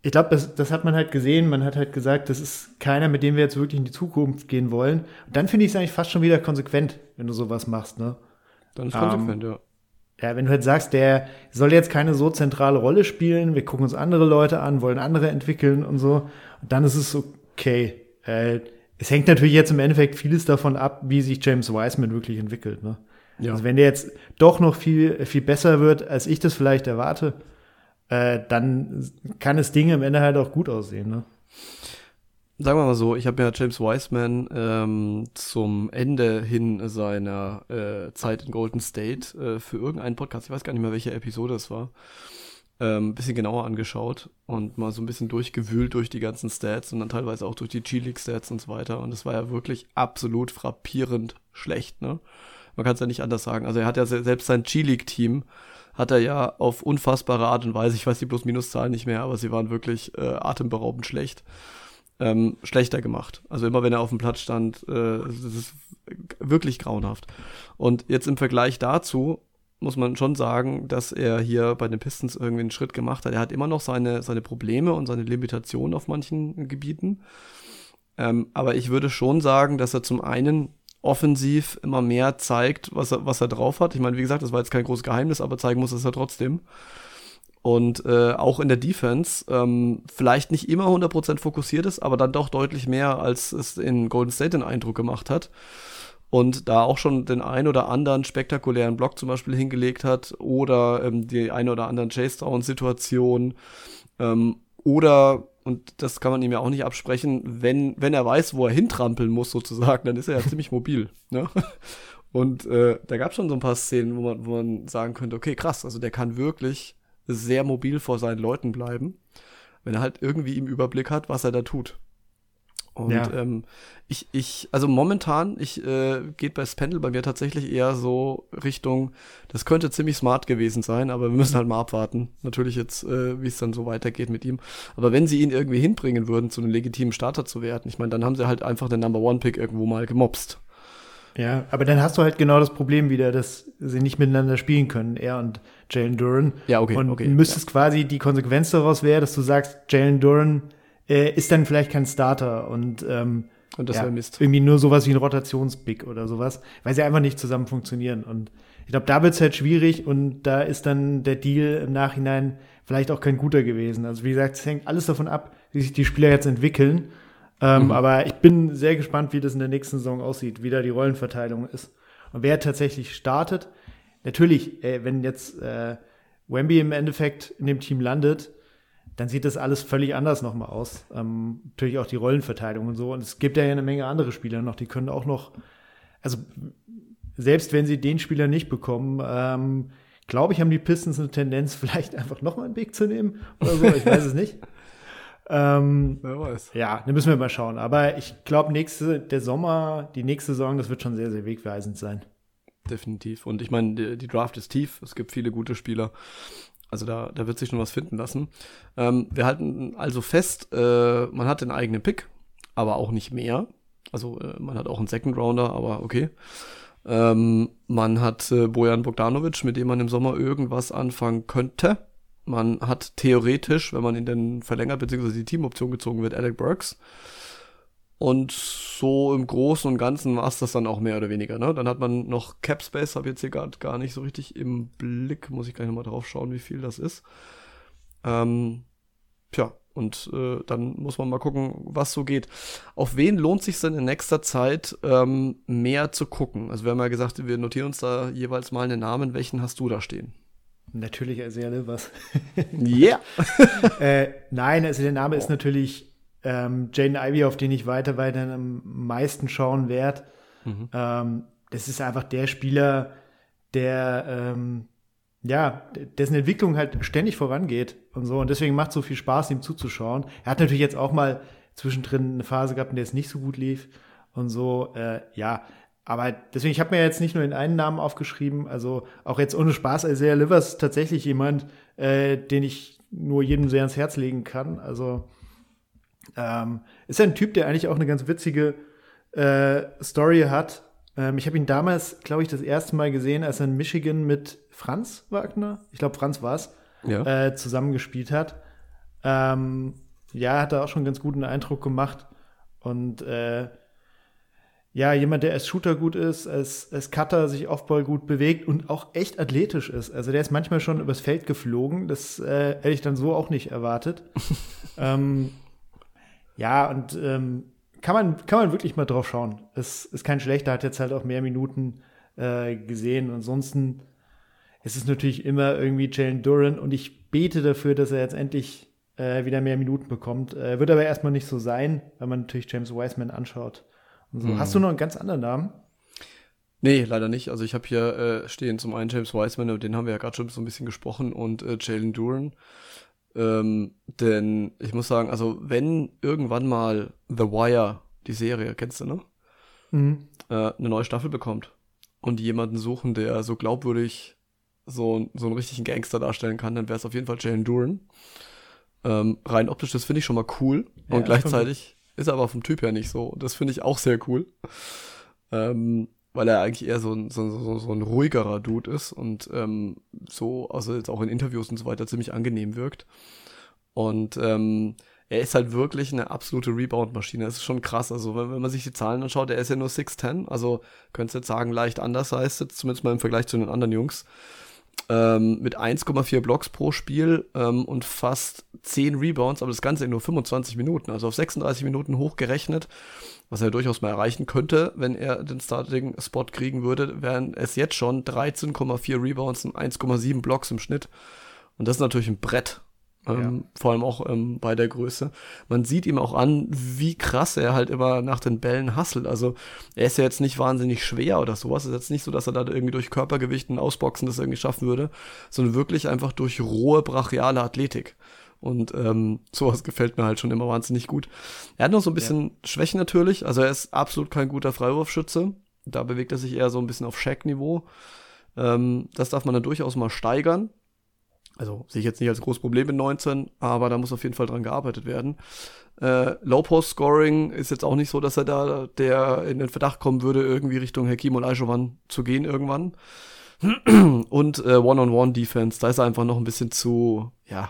ich glaube, das, das hat man halt gesehen. Man hat halt gesagt, das ist keiner, mit dem wir jetzt wirklich in die Zukunft gehen wollen. Und dann finde ich es eigentlich fast schon wieder konsequent, wenn du sowas machst, ne? Dann ist Ähm, konsequent, ja. Ja, wenn du halt sagst, der soll jetzt keine so zentrale Rolle spielen, wir gucken uns andere Leute an, wollen andere entwickeln und so, und dann ist es okay. Äh, es hängt natürlich jetzt im Endeffekt vieles davon ab, wie sich James Wiseman wirklich entwickelt, ne? Ja. Also wenn der jetzt doch noch viel, viel besser wird, als ich das vielleicht erwarte, äh, dann kann das Ding am Ende halt auch gut aussehen, ne? Sagen wir mal so, ich habe ja James Wiseman ähm, zum Ende hin seiner äh, Zeit in Golden State äh, für irgendeinen Podcast, ich weiß gar nicht mehr, welche Episode es war, ähm, ein bisschen genauer angeschaut und mal so ein bisschen durchgewühlt durch die ganzen Stats und dann teilweise auch durch die G-League-Stats und so weiter. Und es war ja wirklich absolut frappierend schlecht, ne? Man kann es ja nicht anders sagen. Also er hat ja se- selbst sein G-League-Team hat er ja auf unfassbare Art und Weise, ich weiß die Plus-Minus-Zahlen nicht mehr, aber sie waren wirklich äh, atemberaubend schlecht ähm, schlechter gemacht. Also immer wenn er auf dem Platz stand, äh, es ist wirklich grauenhaft. Und jetzt im Vergleich dazu muss man schon sagen, dass er hier bei den Pistons irgendwie einen Schritt gemacht hat. Er hat immer noch seine, seine Probleme und seine Limitationen auf manchen Gebieten. Ähm, aber ich würde schon sagen, dass er zum einen offensiv immer mehr zeigt, was er, was er drauf hat. Ich meine, wie gesagt, das war jetzt kein großes Geheimnis, aber zeigen muss es er trotzdem. Und äh, auch in der Defense ähm, vielleicht nicht immer 100% fokussiert ist, aber dann doch deutlich mehr, als es in Golden State den Eindruck gemacht hat. Und da auch schon den ein oder anderen spektakulären Block zum Beispiel hingelegt hat oder ähm, die eine oder anderen Chase-Down-Situation ähm, oder, und das kann man ihm ja auch nicht absprechen, wenn, wenn er weiß, wo er hintrampeln muss sozusagen, dann ist er ja ziemlich mobil. Ne? Und äh, da gab es schon so ein paar Szenen, wo man, wo man sagen könnte, okay, krass, also der kann wirklich sehr mobil vor seinen Leuten bleiben, wenn er halt irgendwie im Überblick hat, was er da tut. Und Ja. ähm, ich, ich, also momentan, ich äh, geht bei Spendel bei mir tatsächlich eher so Richtung, das könnte ziemlich smart gewesen sein, aber wir müssen halt mal abwarten. Natürlich jetzt, äh, wie es dann so weitergeht mit ihm. Aber wenn sie ihn irgendwie hinbringen würden, zu einem legitimen Starter zu werden, ich meine, dann haben sie halt einfach den Number One Pick irgendwo mal gemobst. Ja, aber dann hast du halt genau das Problem wieder, dass sie nicht miteinander spielen können, er und Jalen Duran. Ja, okay, Und okay, müsstest quasi die Konsequenz daraus wäre, dass du sagst, Jalen Duran äh, ist dann vielleicht kein Starter und ähm, Und das ja, Mist. irgendwie nur sowas wie ein Rotationspick oder sowas, weil sie einfach nicht zusammen funktionieren. Und ich glaube, da wird's halt schwierig und da ist dann der Deal im Nachhinein vielleicht auch kein guter gewesen. Also wie gesagt, es hängt alles davon ab, wie sich die Spieler jetzt entwickeln. Ähm, Mhm. Aber ich bin sehr gespannt, wie das in der nächsten Saison aussieht, wie da die Rollenverteilung ist. Und wer tatsächlich startet, natürlich, äh, wenn jetzt äh, Wemby im Endeffekt in dem Team landet, dann sieht das alles völlig anders nochmal aus. Ähm, natürlich auch die Rollenverteilung und so. Und es gibt ja eine Menge andere Spieler noch, die können auch noch, also selbst wenn sie den Spieler nicht bekommen, ähm, glaube ich, haben die Pistons eine Tendenz, vielleicht einfach nochmal einen Weg zu nehmen oder so. Ich weiß es nicht. Ähm, Wer weiß. ja, da müssen wir mal schauen. Aber ich glaube, nächste, der Sommer, die nächste Saison, das wird schon sehr, sehr wegweisend sein. Definitiv. Und ich meine, die, die Draft ist tief. Es gibt viele gute Spieler. Also da, da wird sich schon was finden lassen. Ähm, wir halten also fest, äh, man hat den eigenen Pick, aber auch nicht mehr. Also äh, man hat auch einen Second Rounder, aber okay. Ähm, man hat äh, Bojan Bogdanovic, mit dem man im Sommer irgendwas anfangen könnte. Man hat theoretisch, wenn man ihn denn verlängert, beziehungsweise die Teamoption gezogen wird, Alec Burks. Und so im Großen und Ganzen war es das dann auch mehr oder weniger. Ne? Dann hat man noch Cap Space, habe jetzt hier gerade gar nicht so richtig im Blick, muss ich gleich nochmal drauf schauen, wie viel das ist. Ähm, tja, und äh, dann muss man mal gucken, was so geht. Auf wen lohnt sich denn in nächster Zeit ähm, mehr zu gucken? Also wir haben ja gesagt, wir notieren uns da jeweils mal einen Namen. Welchen hast du da stehen? Natürlich Isaiah Livers. Yeah. äh, nein, also der Name ist natürlich ähm, Jaden Ivy, auf den ich weiter, weiter am meisten schauen werde. Mhm. Ähm, das ist einfach der Spieler, der ähm, ja, dessen Entwicklung halt ständig vorangeht und so. Und deswegen macht es so viel Spaß, ihm zuzuschauen. Er hat natürlich jetzt auch mal zwischendrin eine Phase gehabt, in der es nicht so gut lief und so. Äh, ja, aber deswegen, ich habe mir jetzt nicht nur den einen Namen aufgeschrieben, also auch jetzt ohne Spaß, Isaiah Livers tatsächlich jemand, äh, den ich nur jedem sehr ans Herz legen kann. Also ähm, ist ein Typ, der eigentlich auch eine ganz witzige äh, Story hat. Ähm, ich habe ihn damals, glaube ich, das erste Mal gesehen, als er in Michigan mit Franz Wagner, ich glaube Franz war es, ja. äh, zusammengespielt hat. Ähm, ja, hat da auch schon einen ganz guten Eindruck gemacht. Und äh, ja, jemand, der als Shooter gut ist, als, als Cutter sich Offball gut bewegt und auch echt athletisch ist. Also der ist manchmal schon übers Feld geflogen. Das äh, hätte ich dann so auch nicht erwartet. ähm, ja, und ähm, kann, man, kann man wirklich mal drauf schauen. Es ist kein schlechter, hat jetzt halt auch mehr Minuten äh, gesehen. Ansonsten ist es natürlich immer irgendwie Jalen Duran und ich bete dafür, dass er jetzt endlich äh, wieder mehr Minuten bekommt. Äh, wird aber erstmal nicht so sein, wenn man natürlich James Wiseman anschaut. So. Mhm. Hast du noch einen ganz anderen Namen? Nee, leider nicht. Also ich habe hier äh, stehen zum einen James Wiseman, über den haben wir ja gerade schon so ein bisschen gesprochen, und äh, Jalen Duran. Ähm, denn ich muss sagen, also wenn irgendwann mal The Wire, die Serie, kennst du, ne? Mhm. Äh, eine neue Staffel bekommt und jemanden suchen, der so glaubwürdig so, so einen richtigen Gangster darstellen kann, dann wäre es auf jeden Fall Jalen Duran. Ähm, rein optisch, das finde ich schon mal cool. Ja, und gleichzeitig ist er aber vom Typ her nicht so. Das finde ich auch sehr cool. Ähm, weil er eigentlich eher so ein, so, so, so ein ruhigerer Dude ist und ähm, so, also jetzt auch in Interviews und so weiter, ziemlich angenehm wirkt. Und ähm, er ist halt wirklich eine absolute Rebound-Maschine. Das ist schon krass. Also, wenn, wenn, man sich die Zahlen anschaut, er ist ja nur 6'10, also könntest du jetzt sagen, leicht anders heißt es, zumindest mal im Vergleich zu den anderen Jungs ähm, mit 1,4 Blocks pro Spiel ähm, und fast 10 Rebounds, aber das Ganze in nur 25 Minuten, also auf 36 Minuten hochgerechnet, was er durchaus mal erreichen könnte, wenn er den Starting-Spot kriegen würde, wären es jetzt schon 13,4 Rebounds und 1,7 Blocks im Schnitt. Und das ist natürlich ein Brett. Ähm, ja. Vor allem auch ähm, bei der Größe. Man sieht ihm auch an, wie krass er halt immer nach den Bällen hasselt. Also er ist ja jetzt nicht wahnsinnig schwer oder sowas. Es ist jetzt nicht so, dass er da irgendwie durch Körpergewicht und Ausboxen das irgendwie schaffen würde, sondern wirklich einfach durch rohe, brachiale Athletik. Und ähm, sowas gefällt mir halt schon immer wahnsinnig gut. Er hat noch so ein bisschen ja. Schwächen natürlich. Also er ist absolut kein guter Freiwurfschütze. Da bewegt er sich eher so ein bisschen auf Shaq-Niveau. Ähm, das darf man dann durchaus mal steigern. Also sehe ich jetzt nicht als großes Problem in 19, aber da muss auf jeden Fall dran gearbeitet werden. Äh, Low-Post-Scoring ist jetzt auch nicht so, dass er da der in den Verdacht kommen würde, irgendwie Richtung Hakim und Aishovan zu gehen irgendwann. Und äh, One-on-One-Defense, da ist er einfach noch ein bisschen zu, ja,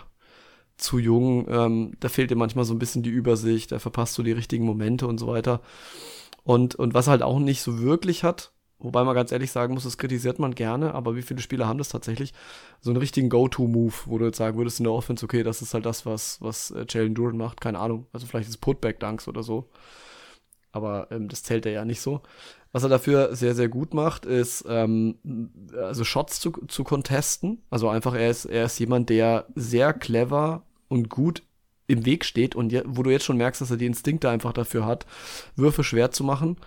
zu jung. Ähm, da fehlt ihm manchmal so ein bisschen die Übersicht, er verpasst so die richtigen Momente und so weiter. Und, und was er halt auch nicht so wirklich hat, Wobei man ganz ehrlich sagen muss, das kritisiert man gerne, aber wie viele Spieler haben das tatsächlich? So einen richtigen Go-To-Move, wo du jetzt sagen würdest in der Offense, okay, das ist halt das, was, was äh, Jalen Duran macht, keine Ahnung. Also vielleicht ist Putback-Dunks oder so. Aber ähm, das zählt er ja nicht so. Was er dafür sehr, sehr gut macht, ist, ähm, also Shots zu, zu contesten. Also einfach, er ist, er ist jemand, der sehr clever und gut im Weg steht und je, wo du jetzt schon merkst, dass er die Instinkte einfach dafür hat, Würfe schwer zu machen.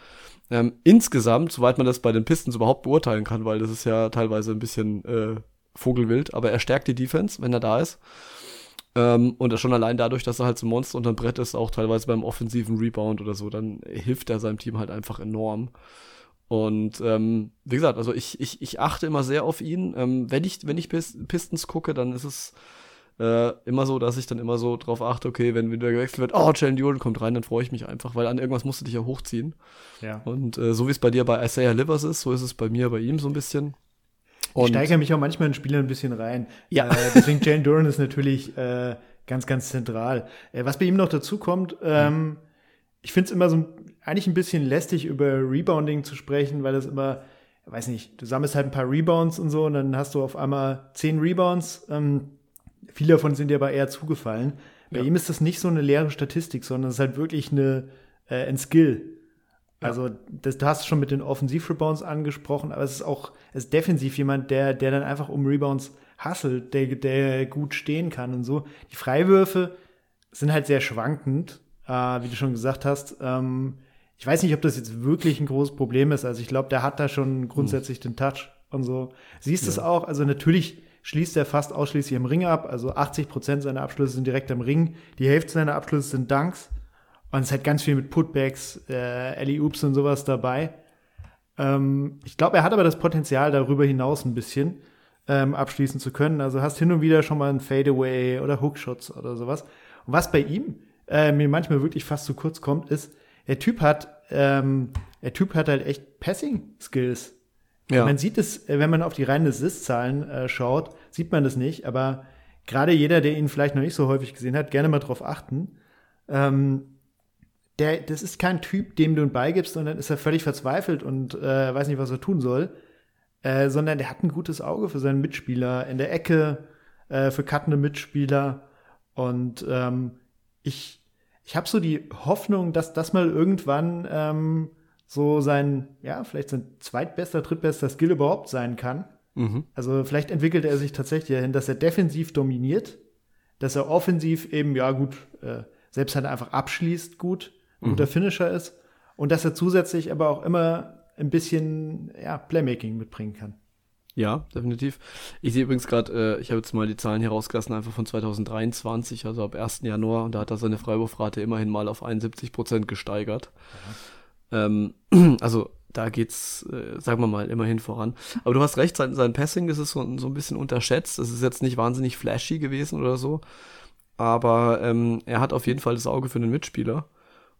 Ähm, insgesamt, soweit man das bei den Pistons überhaupt beurteilen kann, weil das ist ja teilweise ein bisschen äh, Vogelwild, aber er stärkt die Defense, wenn er da ist. Ähm, und schon allein dadurch, dass er halt so ein Monster unterm Brett ist, auch teilweise beim offensiven Rebound oder so, dann hilft er seinem Team halt einfach enorm. Und ähm, wie gesagt, also ich, ich, ich achte immer sehr auf ihn. Ähm, wenn ich, wenn ich Pistons gucke, dann ist es äh, immer so, dass ich dann immer so drauf achte, okay, wenn wieder gewechselt wird, oh, Jalen Duran kommt rein, dann freue ich mich einfach, weil an irgendwas musst du dich ja hochziehen. Ja. Und äh, so wie es bei dir bei Isaiah Livers ist, so ist es bei mir bei ihm so ein bisschen. Und ich steigere mich auch manchmal in Spieler ein bisschen rein. Ja. Äh, deswegen Jalen Duran ist natürlich äh, ganz, ganz zentral. Äh, was bei ihm noch dazu kommt, ähm, ich finde es immer so eigentlich ein bisschen lästig, über Rebounding zu sprechen, weil das immer, weiß nicht, du sammelst halt ein paar Rebounds und so und dann hast du auf einmal zehn Rebounds. Ähm, Viele davon sind dir aber eher zugefallen. Bei ja. ihm ist das nicht so eine leere Statistik, sondern es ist halt wirklich eine, äh, ein Skill. Also, das, du hast schon mit den Offensiv-Rebounds angesprochen, aber es ist auch, es ist defensiv jemand, der, der dann einfach um Rebounds hasselt, der, der gut stehen kann und so. Die Freiwürfe sind halt sehr schwankend, äh, wie du schon gesagt hast. Ähm, ich weiß nicht, ob das jetzt wirklich ein großes Problem ist. Also ich glaube, der hat da schon grundsätzlich hm. den Touch und so. Siehst ja. es auch, also natürlich schließt er fast ausschließlich im Ring ab. Also 80 Prozent seiner Abschlüsse sind direkt am Ring. Die Hälfte seiner Abschlüsse sind Dunks. Und es hat ganz viel mit Putbacks, äh, Alley Oops und sowas dabei. Ähm, ich glaube, er hat aber das Potenzial, darüber hinaus ein bisschen ähm, abschließen zu können. Also hast hin und wieder schon mal ein Fadeaway oder Hookshots oder sowas. Und was bei ihm äh, mir manchmal wirklich fast zu kurz kommt, ist, der Typ hat, ähm, der Typ hat halt echt Passing-Skills. Ja. Man sieht es, äh, wenn man auf die reinen Assist-Zahlen äh, schaut, sieht man das nicht, aber gerade jeder, der ihn vielleicht noch nicht so häufig gesehen hat, gerne mal drauf achten. Ähm, der, das ist kein Typ, dem du einen Ball gibst und dann ist er völlig verzweifelt und äh, weiß nicht, was er tun soll, äh, sondern der hat ein gutes Auge für seinen Mitspieler in der Ecke, äh, für cuttende Mitspieler und ähm, ich, ich habe so die Hoffnung, dass das mal irgendwann ähm, so sein, ja, vielleicht sein zweitbester, drittbester Skill überhaupt sein kann. Mhm. Also vielleicht entwickelt er sich tatsächlich dahin, dass er defensiv dominiert, dass er offensiv eben, ja gut, äh, selbst halt einfach abschließt gut, ein guter mhm. Finisher ist und dass er zusätzlich aber auch immer ein bisschen ja, Playmaking mitbringen kann. Ja, definitiv. Ich sehe übrigens gerade, äh, ich habe jetzt mal die Zahlen hier rausgelassen, einfach von 2023, also ab 1. Januar, und da hat er seine Freiwurfrate immerhin mal auf 71 Prozent gesteigert. Ähm, also da geht's, äh, sagen wir mal, immerhin voran. Aber du hast recht, sein, sein Passing, ist so, so ein bisschen unterschätzt. Das ist jetzt nicht wahnsinnig flashy gewesen oder so. Aber ähm, er hat auf jeden Fall das Auge für den Mitspieler.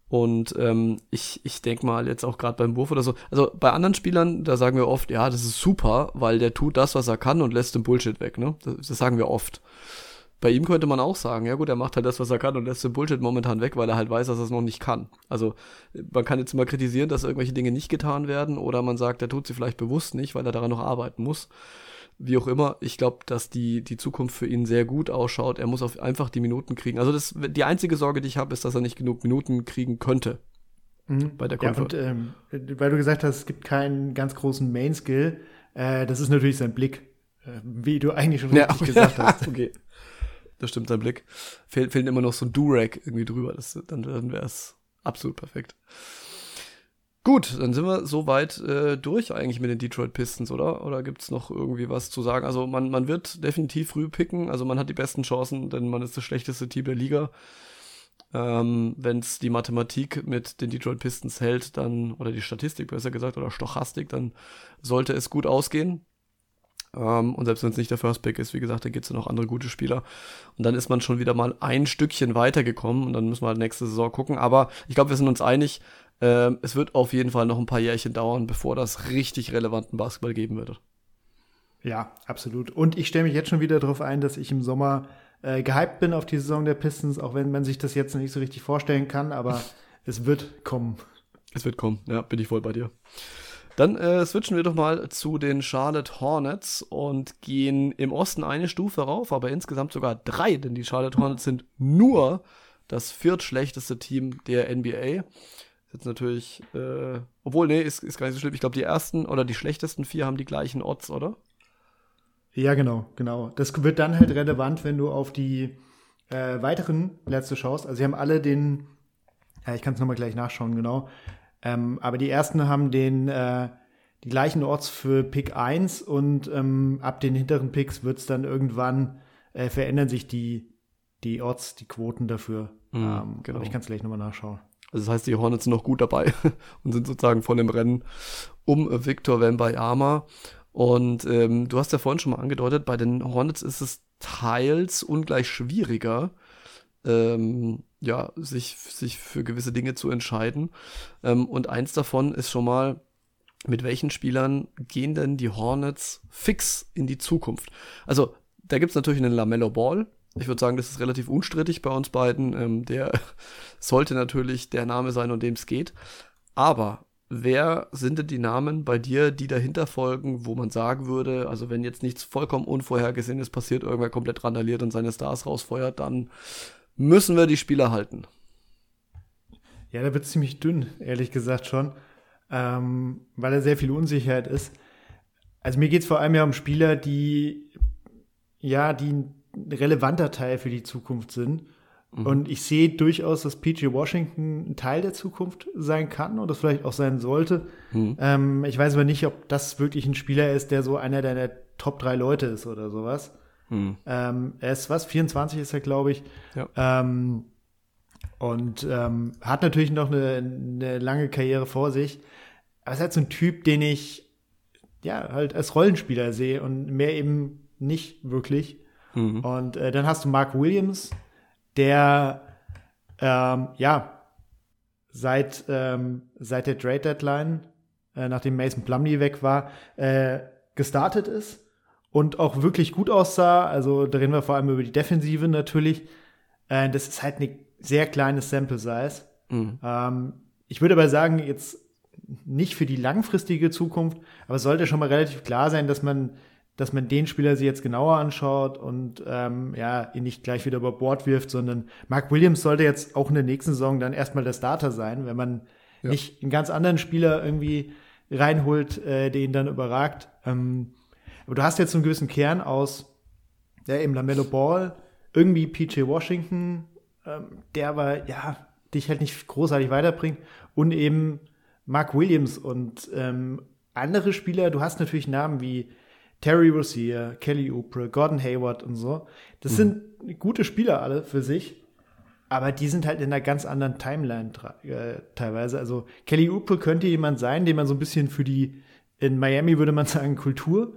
Und ähm, ich, ich denke mal jetzt auch gerade beim Wurf oder so, also bei anderen Spielern, da sagen wir oft, ja, das ist super, weil der tut das, was er kann und lässt den Bullshit weg, ne? Das, das sagen wir oft. Bei ihm könnte man auch sagen, ja gut, er macht halt das, was er kann und lässt den Bullshit momentan weg, weil er halt weiß, dass er es noch nicht kann. Also man kann jetzt mal kritisieren, dass irgendwelche Dinge nicht getan werden oder man sagt, er tut sie vielleicht bewusst nicht, weil er daran noch arbeiten muss wie auch immer, ich glaube, dass die, die Zukunft für ihn sehr gut ausschaut. Er muss auf einfach die Minuten kriegen. Also das, die einzige Sorge, die ich habe, ist, dass er nicht genug Minuten kriegen könnte. Mhm. Bei der ja, und ähm, weil du gesagt hast, es gibt keinen ganz großen Main-Skill, äh, das ist natürlich sein Blick, äh, wie du eigentlich schon richtig ja, gesagt hast. okay. Das stimmt, sein Blick. Fehl, fehlt immer noch so ein Durag irgendwie drüber. Das, dann dann wäre es absolut perfekt. Gut, dann sind wir soweit äh, durch eigentlich mit den Detroit Pistons, oder? Oder gibt es noch irgendwie was zu sagen? Also man, man wird definitiv früh picken, also man hat die besten Chancen, denn man ist das schlechteste Team der Liga. Ähm, Wenn es die Mathematik mit den Detroit Pistons hält, dann, oder die Statistik besser gesagt, oder Stochastik, dann sollte es gut ausgehen. Ähm, und selbst wenn es nicht der First Pick ist, wie gesagt, dann gibt es ja noch andere gute Spieler. Und dann ist man schon wieder mal ein Stückchen weitergekommen und dann müssen wir halt nächste Saison gucken. Aber ich glaube, wir sind uns einig, ähm, es wird auf jeden Fall noch ein paar Jährchen dauern, bevor das richtig relevanten Basketball geben wird. Ja, absolut. Und ich stelle mich jetzt schon wieder darauf ein, dass ich im Sommer äh, gehypt bin auf die Saison der Pistons, auch wenn man sich das jetzt nicht so richtig vorstellen kann, aber es wird kommen. Es wird kommen, ja, bin ich voll bei dir. Dann äh, switchen wir doch mal zu den Charlotte Hornets und gehen im Osten eine Stufe rauf, aber insgesamt sogar drei, denn die Charlotte Hornets sind nur das viertschlechteste Team der NBA jetzt natürlich, äh, obwohl, nee, ist, ist gar nicht so schlimm. Ich glaube, die ersten oder die schlechtesten vier haben die gleichen Odds, oder? Ja, genau, genau. Das wird dann halt relevant, wenn du auf die äh, weiteren Plätze schaust. Also, sie haben alle den, ja, ich kann es nochmal gleich nachschauen, genau. Ähm, aber die ersten haben den, äh, die gleichen Orts für Pick 1 und ähm, ab den hinteren Picks wird es dann irgendwann, äh, verändern sich die, die Orts, die Quoten dafür. Mhm, ähm, genau. Aber ich kann es gleich nochmal nachschauen. Also das heißt, die Hornets sind noch gut dabei und sind sozusagen voll im Rennen um Victor Wembanyama. Und ähm, du hast ja vorhin schon mal angedeutet, bei den Hornets ist es teils ungleich schwieriger, ähm, ja, sich, sich für gewisse Dinge zu entscheiden. Ähm, und eins davon ist schon mal, mit welchen Spielern gehen denn die Hornets fix in die Zukunft? Also, da gibt's natürlich einen Lamello Ball, ich würde sagen, das ist relativ unstrittig bei uns beiden. Ähm, der sollte natürlich der Name sein, um dem es geht. Aber wer sind denn die Namen bei dir, die dahinter folgen, wo man sagen würde, also wenn jetzt nichts vollkommen Unvorhergesehenes passiert, irgendwer komplett randaliert und seine Stars rausfeuert, dann müssen wir die Spieler halten. Ja, da wird es ziemlich dünn, ehrlich gesagt schon, ähm, weil da sehr viel Unsicherheit ist. Also mir geht es vor allem ja um Spieler, die ja, die ein relevanter Teil für die Zukunft sind. Mhm. Und ich sehe durchaus, dass PJ Washington ein Teil der Zukunft sein kann und das vielleicht auch sein sollte. Mhm. Ähm, ich weiß aber nicht, ob das wirklich ein Spieler ist, der so einer deiner Top drei Leute ist oder sowas. Mhm. Ähm, er ist was, 24 ist er, glaube ich. Ja. Ähm, und ähm, hat natürlich noch eine, eine lange Karriere vor sich. Aber ist halt so ein Typ, den ich ja halt als Rollenspieler sehe und mehr eben nicht wirklich. Mhm. Und äh, dann hast du Mark Williams, der ähm, ja seit, ähm, seit der Trade Deadline, äh, nachdem Mason Plumlee weg war, äh, gestartet ist und auch wirklich gut aussah. Also da reden wir vor allem über die Defensive natürlich. Äh, das ist halt eine sehr kleines Sample Size. Mhm. Ähm, ich würde aber sagen, jetzt nicht für die langfristige Zukunft, aber es sollte schon mal relativ klar sein, dass man dass man den Spieler sich jetzt genauer anschaut und ähm, ja, ihn nicht gleich wieder über Bord wirft, sondern Mark Williams sollte jetzt auch in der nächsten Saison dann erstmal der Starter sein, wenn man ja. nicht einen ganz anderen Spieler irgendwie reinholt, äh, der ihn dann überragt. Ähm, aber du hast jetzt einen gewissen Kern aus, ja, eben Lamello Ball, irgendwie PJ Washington, ähm, der aber, ja, dich halt nicht großartig weiterbringt und eben Mark Williams und ähm, andere Spieler, du hast natürlich Namen wie Terry Rozier, Kelly Oubre, Gordon Hayward und so. Das mhm. sind gute Spieler alle für sich, aber die sind halt in einer ganz anderen Timeline äh, teilweise. Also Kelly Oubre könnte jemand sein, den man so ein bisschen für die, in Miami würde man sagen, Kultur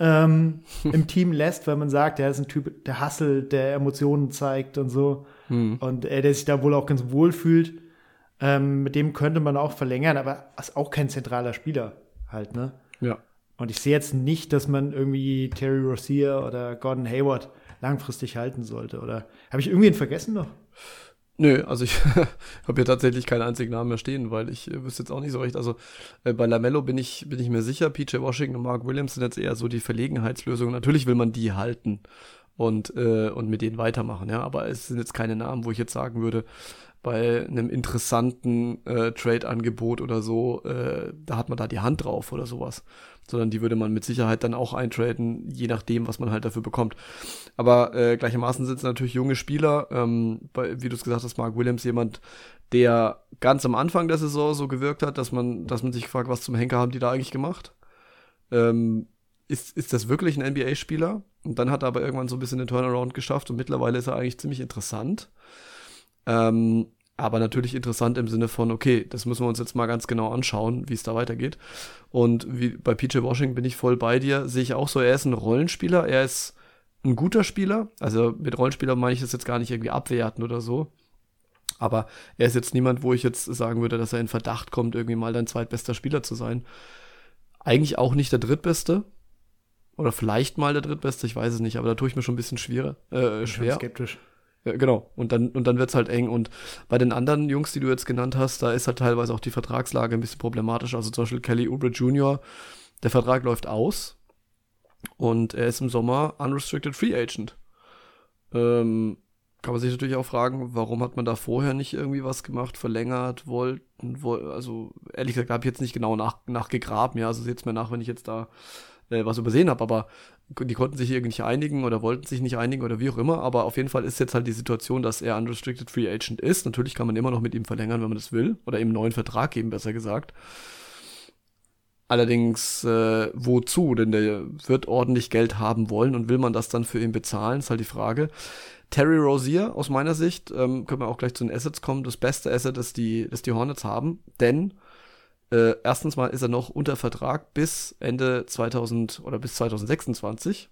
ähm, im Team lässt, weil man sagt, er ist ein Typ, der hasselt, der Emotionen zeigt und so. Mhm. Und äh, der sich da wohl auch ganz wohl fühlt. Ähm, mit dem könnte man auch verlängern, aber ist auch kein zentraler Spieler halt, ne? Ja. Und ich sehe jetzt nicht, dass man irgendwie Terry Rozier oder Gordon Hayward langfristig halten sollte. Oder habe ich irgendwen vergessen noch? Nö, also ich habe hier tatsächlich keinen einzigen Namen mehr stehen, weil ich äh, wüsste jetzt auch nicht so recht. Also äh, bei Lamello bin ich, bin ich mir sicher, PJ Washington und Mark Williams sind jetzt eher so die Verlegenheitslösungen. Natürlich will man die halten und, äh, und mit denen weitermachen, ja. Aber es sind jetzt keine Namen, wo ich jetzt sagen würde, bei einem interessanten äh, Trade-Angebot oder so, äh, da hat man da die Hand drauf oder sowas. Sondern die würde man mit Sicherheit dann auch eintraden, je nachdem, was man halt dafür bekommt. Aber äh, gleichermaßen sind es natürlich junge Spieler. Ähm, bei, wie du es gesagt hast, Mark Williams, jemand, der ganz am Anfang der Saison so gewirkt hat, dass man, dass man sich fragt, was zum Henker haben die da eigentlich gemacht? Ähm, ist, ist das wirklich ein NBA-Spieler? Und dann hat er aber irgendwann so ein bisschen den Turnaround geschafft und mittlerweile ist er eigentlich ziemlich interessant. Ähm, aber natürlich interessant im Sinne von, okay, das müssen wir uns jetzt mal ganz genau anschauen, wie es da weitergeht. Und wie bei PJ Washington bin ich voll bei dir, sehe ich auch so, er ist ein Rollenspieler, er ist ein guter Spieler. Also mit Rollenspieler meine ich das jetzt gar nicht irgendwie abwerten oder so. Aber er ist jetzt niemand, wo ich jetzt sagen würde, dass er in Verdacht kommt, irgendwie mal dein zweitbester Spieler zu sein. Eigentlich auch nicht der drittbeste. Oder vielleicht mal der drittbeste, ich weiß es nicht, aber da tue ich mir schon ein bisschen schwerer, äh, schwer. skeptisch. Genau. Und dann, und dann wird es halt eng. Und bei den anderen Jungs, die du jetzt genannt hast, da ist halt teilweise auch die Vertragslage ein bisschen problematisch. Also zum Beispiel Kelly Oubre Jr., der Vertrag läuft aus und er ist im Sommer Unrestricted Free Agent. Ähm, kann man sich natürlich auch fragen, warum hat man da vorher nicht irgendwie was gemacht, verlängert, wollten, woll, also ehrlich gesagt, habe ich jetzt nicht genau nach, nachgegraben, ja, also seht mir nach, wenn ich jetzt da äh, was übersehen habe, aber die konnten sich irgendwie nicht einigen oder wollten sich nicht einigen oder wie auch immer, aber auf jeden Fall ist jetzt halt die Situation, dass er Unrestricted Free Agent ist. Natürlich kann man immer noch mit ihm verlängern, wenn man das will, oder ihm einen neuen Vertrag geben, besser gesagt. Allerdings, äh, wozu? Denn der wird ordentlich Geld haben wollen und will man das dann für ihn bezahlen, ist halt die Frage. Terry Rozier, aus meiner Sicht, ähm, können wir auch gleich zu den Assets kommen, das beste Asset, das die, das die Hornets haben, denn äh, erstens mal ist er noch unter Vertrag bis Ende 2000 oder bis 2026.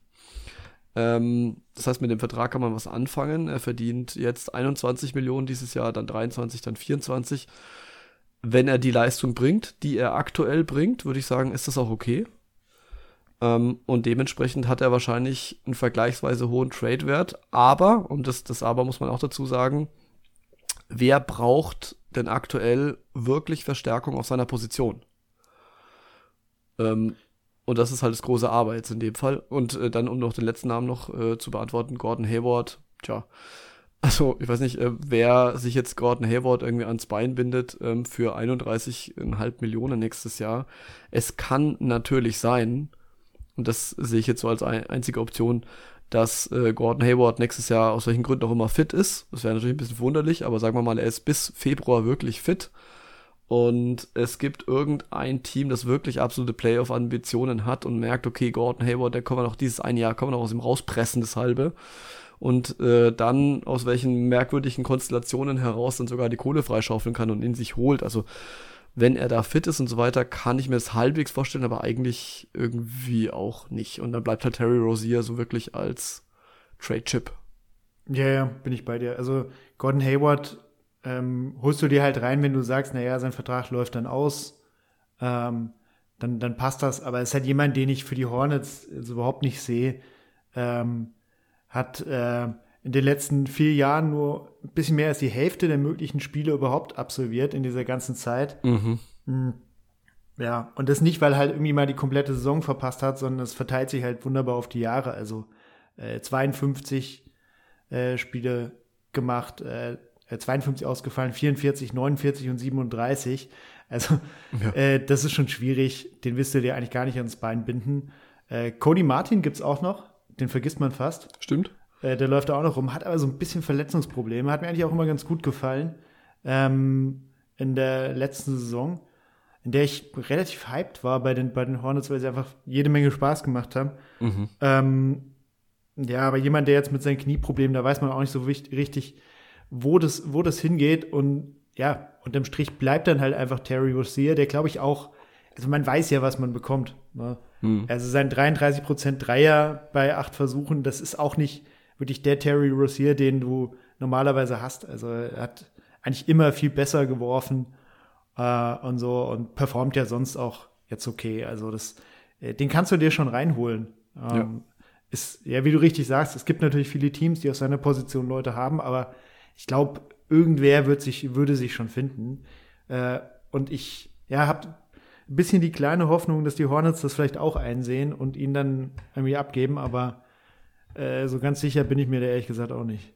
Ähm, das heißt, mit dem Vertrag kann man was anfangen. Er verdient jetzt 21 Millionen dieses Jahr, dann 23, dann 24. Wenn er die Leistung bringt, die er aktuell bringt, würde ich sagen, ist das auch okay. Ähm, und dementsprechend hat er wahrscheinlich einen vergleichsweise hohen Trade-Wert. Aber, und das, das Aber muss man auch dazu sagen, wer braucht denn aktuell wirklich Verstärkung auf seiner Position? Ähm, und das ist halt das große Aber jetzt in dem Fall. Und äh, dann, um noch den letzten Namen noch äh, zu beantworten, Gordon Hayward, tja. Also, ich weiß nicht, äh, wer sich jetzt Gordon Hayward irgendwie ans Bein bindet ähm, für 31,5 Millionen nächstes Jahr. Es kann natürlich sein, und das sehe ich jetzt so als ein, einzige Option, dass äh, Gordon Hayward nächstes Jahr aus welchen Gründen auch immer fit ist. Das wäre natürlich ein bisschen verwunderlich, aber sagen wir mal, er ist bis Februar wirklich fit. Und es gibt irgendein Team, das wirklich absolute Playoff-Ambitionen hat und merkt, okay, Gordon Hayward, der können wir noch dieses ein Jahr, können wir noch aus ihm rauspressen, das halbe. Und äh, dann aus welchen merkwürdigen Konstellationen heraus dann sogar die Kohle freischaufeln kann und in sich holt. Also wenn er da fit ist und so weiter, kann ich mir das halbwegs vorstellen, aber eigentlich irgendwie auch nicht. Und dann bleibt halt Terry Rozier so wirklich als Trade-Chip. Ja, ja, bin ich bei dir. Also Gordon Hayward ähm, holst du dir halt rein, wenn du sagst, naja, sein Vertrag läuft dann aus. Ähm, dann, dann passt das. Aber es ist halt jemand, den ich für die Hornets also überhaupt nicht sehe. Ähm, hat äh, in den letzten vier Jahren nur ein bisschen mehr als die Hälfte der möglichen Spiele überhaupt absolviert in dieser ganzen Zeit. Mhm. Hm. Ja, und das nicht, weil halt irgendwie mal die komplette Saison verpasst hat, sondern es verteilt sich halt wunderbar auf die Jahre. Also äh, 52 äh, Spiele gemacht, äh, 52 äh, ausgefallen, 44, 49 und 37. Also ja. äh, das ist schon schwierig. Den wirst du dir eigentlich gar nicht ans Bein binden. Äh, Cody Martin gibt's auch noch. Den vergisst man fast. Stimmt. Äh, der läuft da auch noch rum, hat aber so ein bisschen Verletzungsprobleme. Hat mir eigentlich auch immer ganz gut gefallen. Ähm, in der letzten Saison, in der ich relativ hyped war bei den, bei den Hornets, weil sie einfach jede Menge Spaß gemacht haben. Mhm. Ähm, ja, aber jemand, der jetzt mit seinen Knieproblemen, da weiß man auch nicht so richtig, wo das, wo das hingeht. Und ja, unterm Strich bleibt dann halt einfach Terry Rozier, der glaube ich auch, also man weiß ja, was man bekommt. Ne? Mhm. Also sein 33% Dreier bei acht Versuchen, das ist auch nicht wirklich der Terry Rozier, den du normalerweise hast. Also er hat eigentlich immer viel besser geworfen äh, und so und performt ja sonst auch jetzt okay. Also das, äh, den kannst du dir schon reinholen. Ähm, ja. Ist, ja, wie du richtig sagst, es gibt natürlich viele Teams, die aus seiner Position Leute haben, aber ich glaube, irgendwer wird sich, würde sich schon finden. Äh, und ich, ja, habe ein bisschen die kleine Hoffnung, dass die Hornets das vielleicht auch einsehen und ihn dann irgendwie abgeben, aber äh, so ganz sicher bin ich mir da ehrlich gesagt auch nicht.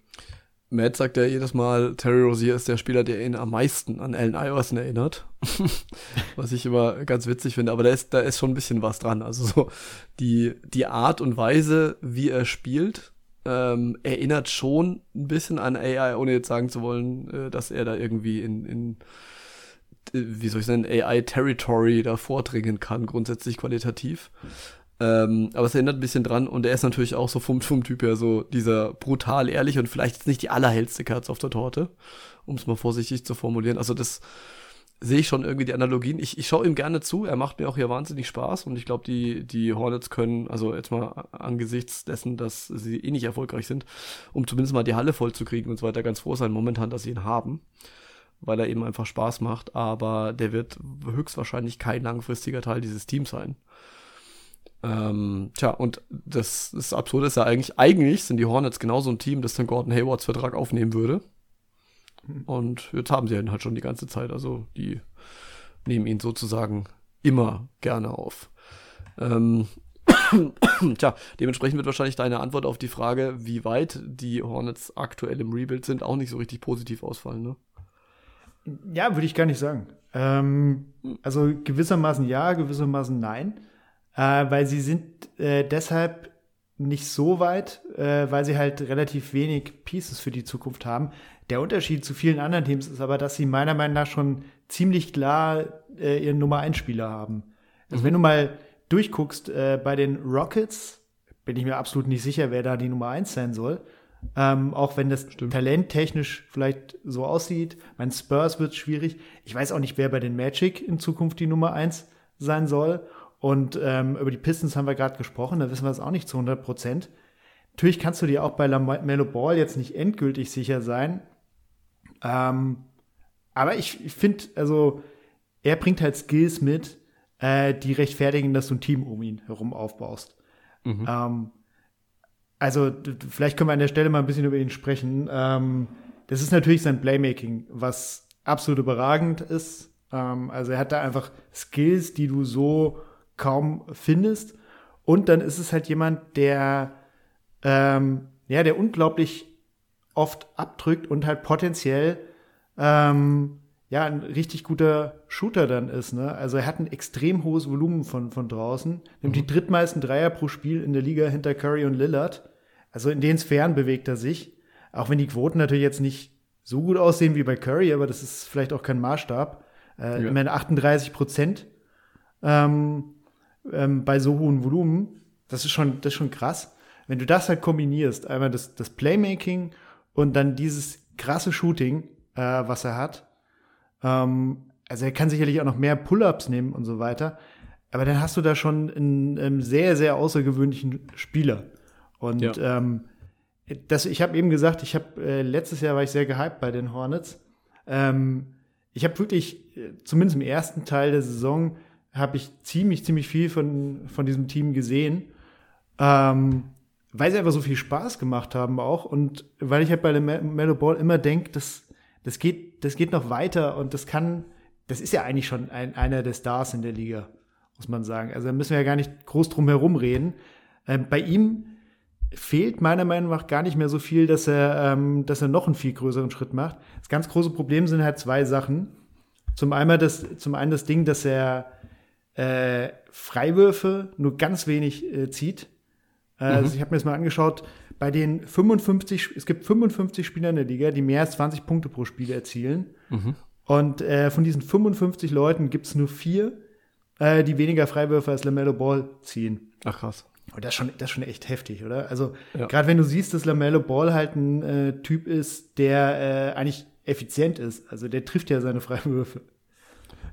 Matt sagt ja jedes Mal, Terry Rozier ist der Spieler, der ihn am meisten an Allen Iverson erinnert. was ich immer ganz witzig finde. Aber da ist, da ist schon ein bisschen was dran. Also so die, die Art und Weise, wie er spielt, ähm, erinnert schon ein bisschen an AI, ohne jetzt sagen zu wollen, äh, dass er da irgendwie in, in äh, wie soll ich sagen, AI-Territory da vordringen kann, grundsätzlich qualitativ. Ähm, aber es erinnert ein bisschen dran und er ist natürlich auch so vom, vom Typ her so dieser brutal ehrlich und vielleicht jetzt nicht die allerhellste Kerze auf der Torte, um es mal vorsichtig zu formulieren. Also das sehe ich schon irgendwie die Analogien. Ich, ich schaue ihm gerne zu, er macht mir auch hier wahnsinnig Spaß und ich glaube, die, die Hornets können, also jetzt mal angesichts dessen, dass sie eh nicht erfolgreich sind, um zumindest mal die Halle voll zu kriegen und so weiter, ganz froh sein momentan, dass sie ihn haben weil er eben einfach Spaß macht, aber der wird höchstwahrscheinlich kein langfristiger Teil dieses Teams sein. Ähm, tja, und das, das Absurde ist ja eigentlich, eigentlich sind die Hornets genauso ein Team, das dann Gordon Haywards Vertrag aufnehmen würde. Und jetzt haben sie ihn halt schon die ganze Zeit. Also die nehmen ihn sozusagen immer gerne auf. Ähm, Tja, dementsprechend wird wahrscheinlich deine Antwort auf die Frage, wie weit die Hornets aktuell im Rebuild sind, auch nicht so richtig positiv ausfallen, ne? Ja, würde ich gar nicht sagen. Ähm, also gewissermaßen ja, gewissermaßen nein äh, weil sie sind äh, deshalb nicht so weit, äh, weil sie halt relativ wenig Pieces für die Zukunft haben. Der Unterschied zu vielen anderen Teams ist aber, dass sie meiner Meinung nach schon ziemlich klar äh, ihren Nummer 1 Spieler haben. Also mhm. wenn du mal durchguckst, äh, bei den Rockets bin ich mir absolut nicht sicher, wer da die Nummer 1 sein soll. Ähm, auch wenn das Stimmt. Talent technisch vielleicht so aussieht. Mein Spurs wird schwierig. Ich weiß auch nicht, wer bei den Magic in Zukunft die Nummer 1 sein soll. Und ähm, über die Pistons haben wir gerade gesprochen, da wissen wir es auch nicht zu 100 Prozent. Natürlich kannst du dir auch bei Melo Ball jetzt nicht endgültig sicher sein. Ähm, aber ich, ich finde, also er bringt halt Skills mit, äh, die rechtfertigen, dass du ein Team um ihn herum aufbaust. Mhm. Ähm, also vielleicht können wir an der Stelle mal ein bisschen über ihn sprechen. Ähm, das ist natürlich sein Playmaking, was absolut überragend ist. Ähm, also er hat da einfach Skills, die du so kaum findest. Und dann ist es halt jemand, der, ähm, ja, der unglaublich oft abdrückt und halt potenziell ähm, ja, ein richtig guter Shooter dann ist. Ne? Also er hat ein extrem hohes Volumen von, von draußen, nimmt mhm. die drittmeisten Dreier pro Spiel in der Liga hinter Curry und Lillard. Also in den Sphären bewegt er sich. Auch wenn die Quoten natürlich jetzt nicht so gut aussehen wie bei Curry, aber das ist vielleicht auch kein Maßstab. Äh, ja. Immerhin 38 Prozent ähm, ähm, bei so hohem Volumen. Das ist schon, das ist schon krass. Wenn du das halt kombinierst, einmal das, das Playmaking und dann dieses krasse Shooting, äh, was er hat. Ähm, also er kann sicherlich auch noch mehr Pull-ups nehmen und so weiter. Aber dann hast du da schon einen, einen sehr, sehr außergewöhnlichen Spieler. Und ja. ähm, das, ich habe eben gesagt, ich habe äh, letztes Jahr war ich sehr gehypt bei den Hornets. Ähm, ich habe wirklich, äh, zumindest im ersten Teil der Saison, habe ich ziemlich, ziemlich viel von, von diesem Team gesehen. Ähm, weil sie einfach so viel Spaß gemacht haben auch und weil ich halt bei der Mellow Ball immer denke, das, das, geht, das geht noch weiter und das kann, das ist ja eigentlich schon ein, einer der Stars in der Liga, muss man sagen. Also da müssen wir ja gar nicht groß drum herum reden. Ähm, bei ihm fehlt meiner Meinung nach gar nicht mehr so viel, dass er, ähm, dass er noch einen viel größeren Schritt macht. Das ganz große Problem sind halt zwei Sachen. Zum einen das, zum einen das Ding, dass er äh, Freiwürfe nur ganz wenig äh, zieht. Äh, mhm. Also ich habe mir das mal angeschaut. Bei den 55, es gibt 55 Spieler in der Liga, die mehr als 20 Punkte pro Spiel erzielen. Mhm. Und äh, von diesen 55 Leuten gibt es nur vier, äh, die weniger Freiwürfe als LaMelo Ball ziehen. Ach krass. Und das ist schon, das ist schon echt heftig, oder? Also, ja. gerade wenn du siehst, dass LaMelo Ball halt ein äh, Typ ist, der eigentlich effizient ist. Also, der trifft ja seine Freiwürfe.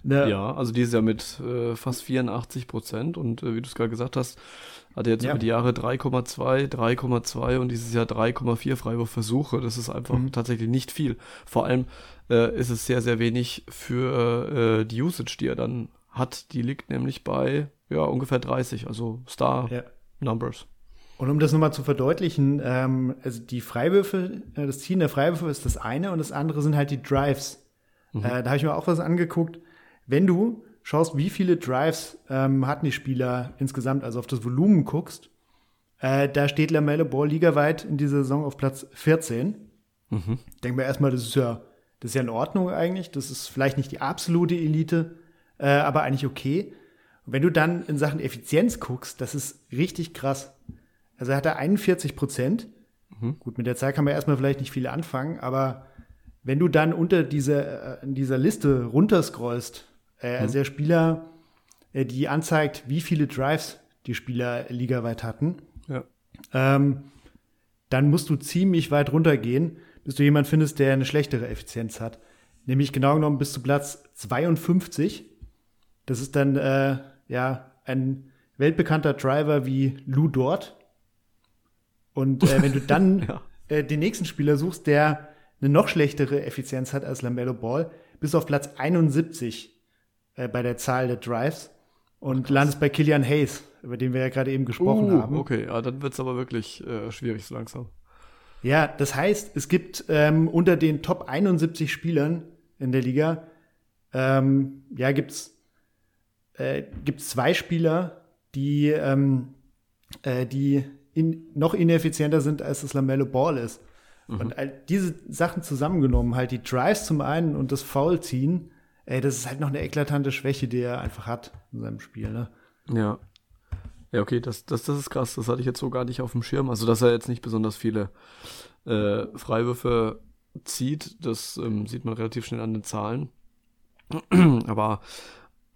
Ne? Ja, also dieses Jahr mit äh, fast 84 Prozent und äh, wie du es gerade gesagt hast, hat er jetzt ja. über die Jahre 3,2, 3,2 und dieses Jahr 3,4 Freiwurfversuche. Das ist einfach mhm. tatsächlich nicht viel. Vor allem äh, ist es sehr, sehr wenig für äh, die Usage, die er dann hat. Die liegt nämlich bei ja, ungefähr 30, also Star. Ja. Numbers. Und um das nochmal zu verdeutlichen, ähm, also die Freiwürfe, äh, das Ziehen der Freiwürfe ist das eine und das andere sind halt die Drives. Mhm. Äh, da habe ich mir auch was angeguckt. Wenn du schaust, wie viele Drives ähm, hatten die Spieler insgesamt, also auf das Volumen guckst, äh, da steht Lamelle Ball ligaweit in dieser Saison auf Platz 14. Mhm. Denk mir erstmal, das ist ja, das ist ja in Ordnung eigentlich. Das ist vielleicht nicht die absolute Elite, äh, aber eigentlich okay. Und wenn du dann in Sachen Effizienz guckst, das ist richtig krass. Also er hatte 41 Prozent. Mhm. Gut, mit der Zahl kann man erstmal vielleicht nicht viel anfangen, aber wenn du dann unter dieser, äh, in dieser Liste runterscrollst, äh, mhm. also der Spieler, äh, die anzeigt, wie viele Drives die Spieler ligaweit hatten, ja. ähm, dann musst du ziemlich weit runtergehen, bis du jemanden findest, der eine schlechtere Effizienz hat. Nämlich genau genommen bis zu Platz 52. Das ist dann äh, ja, ein weltbekannter Driver wie Lou Dort. Und äh, wenn du dann ja. äh, den nächsten Spieler suchst, der eine noch schlechtere Effizienz hat als Lamello Ball, bist du auf Platz 71 äh, bei der Zahl der Drives und Ach, landest bei Killian Hayes, über den wir ja gerade eben gesprochen uh, haben. Okay, ja, dann wird es aber wirklich äh, schwierig so langsam. Ja, das heißt, es gibt ähm, unter den Top 71 Spielern in der Liga, ähm, ja, gibt's äh, gibt es zwei Spieler, die, ähm, äh, die in, noch ineffizienter sind, als das Lamello Ball ist. Mhm. Und all diese Sachen zusammengenommen, halt die Drives zum einen und das Foul ziehen, ey, das ist halt noch eine eklatante Schwäche, die er einfach hat in seinem Spiel, ne? Ja. Ja, okay, das, das, das ist krass. Das hatte ich jetzt so gar nicht auf dem Schirm. Also, dass er jetzt nicht besonders viele äh, Freiwürfe zieht, das ähm, sieht man relativ schnell an den Zahlen. Aber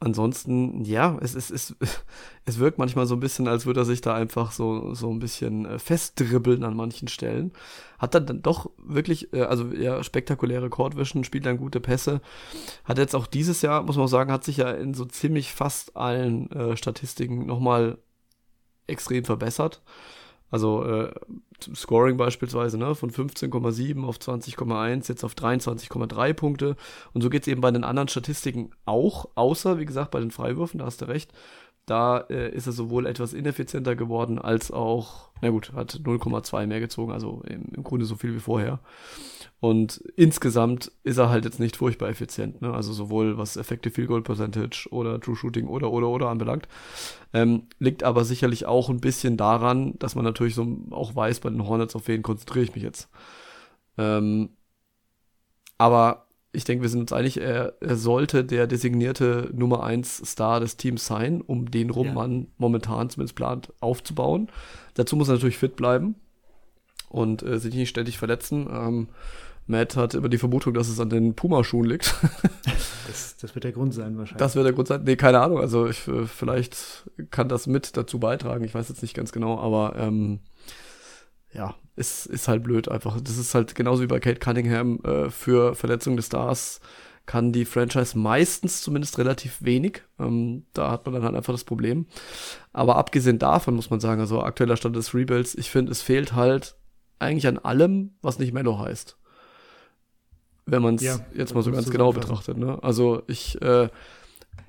ansonsten, ja, es, es, es, es wirkt manchmal so ein bisschen, als würde er sich da einfach so, so ein bisschen äh, festdribbeln an manchen Stellen. Hat dann, dann doch wirklich, äh, also ja, spektakuläre Courtvision, spielt dann gute Pässe. Hat jetzt auch dieses Jahr, muss man sagen, hat sich ja in so ziemlich fast allen äh, Statistiken nochmal extrem verbessert. Also äh, Scoring beispielsweise, ne, von 15,7 auf 20,1, jetzt auf 23,3 Punkte. Und so geht es eben bei den anderen Statistiken auch, außer, wie gesagt, bei den Freiwürfen, da hast du recht. Da äh, ist er sowohl etwas ineffizienter geworden, als auch, na gut, hat 0,2 mehr gezogen, also im, im Grunde so viel wie vorher. Und insgesamt ist er halt jetzt nicht furchtbar effizient, ne? Also sowohl was Effective Field Goal Percentage oder True Shooting oder oder oder anbelangt. Ähm, liegt aber sicherlich auch ein bisschen daran, dass man natürlich so auch weiß bei den Hornets, auf wen konzentriere ich mich jetzt. Ähm, aber ich denke, wir sind uns einig, er, er, sollte der designierte Nummer 1 Star des Teams sein, um den rum ja. man momentan zumindest plant aufzubauen. Dazu muss er natürlich fit bleiben. und äh, sich nicht ständig verletzen. Ähm, Matt hat immer die Vermutung, dass es an den Pumaschuhen liegt. das, das wird der Grund sein wahrscheinlich. Das wird der Grund sein. Nee, keine Ahnung. Also ich, äh, vielleicht kann das mit dazu beitragen. Ich weiß jetzt nicht ganz genau, aber ähm, ja, ist, ist halt blöd einfach. Das ist halt genauso wie bei Kate Cunningham äh, für Verletzungen des Stars kann die Franchise meistens zumindest relativ wenig. Ähm, da hat man dann halt einfach das Problem. Aber abgesehen davon muss man sagen, also aktueller Stand des Rebuilds, ich finde, es fehlt halt eigentlich an allem, was nicht Mellow heißt wenn man es ja, jetzt mal so ganz genau betrachtet. Ne? Also ich äh,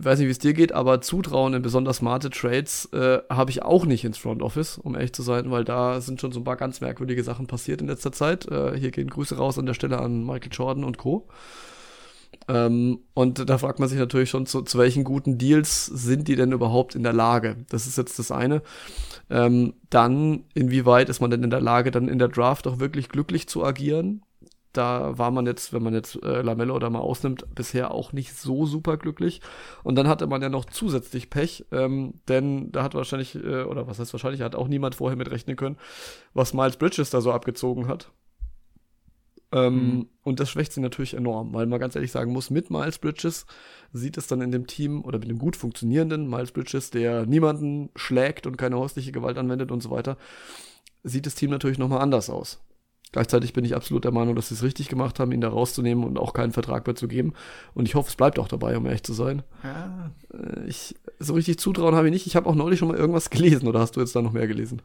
weiß nicht, wie es dir geht, aber Zutrauen in besonders smarte Trades äh, habe ich auch nicht ins Front Office, um ehrlich zu sein, weil da sind schon so ein paar ganz merkwürdige Sachen passiert in letzter Zeit. Äh, hier gehen Grüße raus an der Stelle an Michael Jordan und Co. Ähm, und da fragt man sich natürlich schon, zu, zu, welchen guten Deals sind die denn überhaupt in der Lage? Das ist jetzt das eine. Ähm, dann, inwieweit ist man denn in der Lage, dann in der Draft auch wirklich glücklich zu agieren? Da war man jetzt, wenn man jetzt äh, Lamello oder mal ausnimmt, bisher auch nicht so super glücklich. Und dann hatte man ja noch zusätzlich Pech, ähm, denn da hat wahrscheinlich, äh, oder was heißt wahrscheinlich, hat auch niemand vorher mit rechnen können, was Miles Bridges da so abgezogen hat. Ähm, mhm. Und das schwächt sie natürlich enorm, weil man ganz ehrlich sagen muss, mit Miles Bridges sieht es dann in dem Team oder mit dem gut funktionierenden Miles Bridges, der niemanden schlägt und keine häusliche Gewalt anwendet und so weiter, sieht das Team natürlich nochmal anders aus. Gleichzeitig bin ich absolut der Meinung, dass sie es richtig gemacht haben, ihn da rauszunehmen und auch keinen Vertrag mehr zu geben. Und ich hoffe, es bleibt auch dabei, um ehrlich zu sein. Ja. Äh, ich, so richtig zutrauen habe ich nicht. Ich habe auch neulich schon mal irgendwas gelesen, oder hast du jetzt da noch mehr gelesen?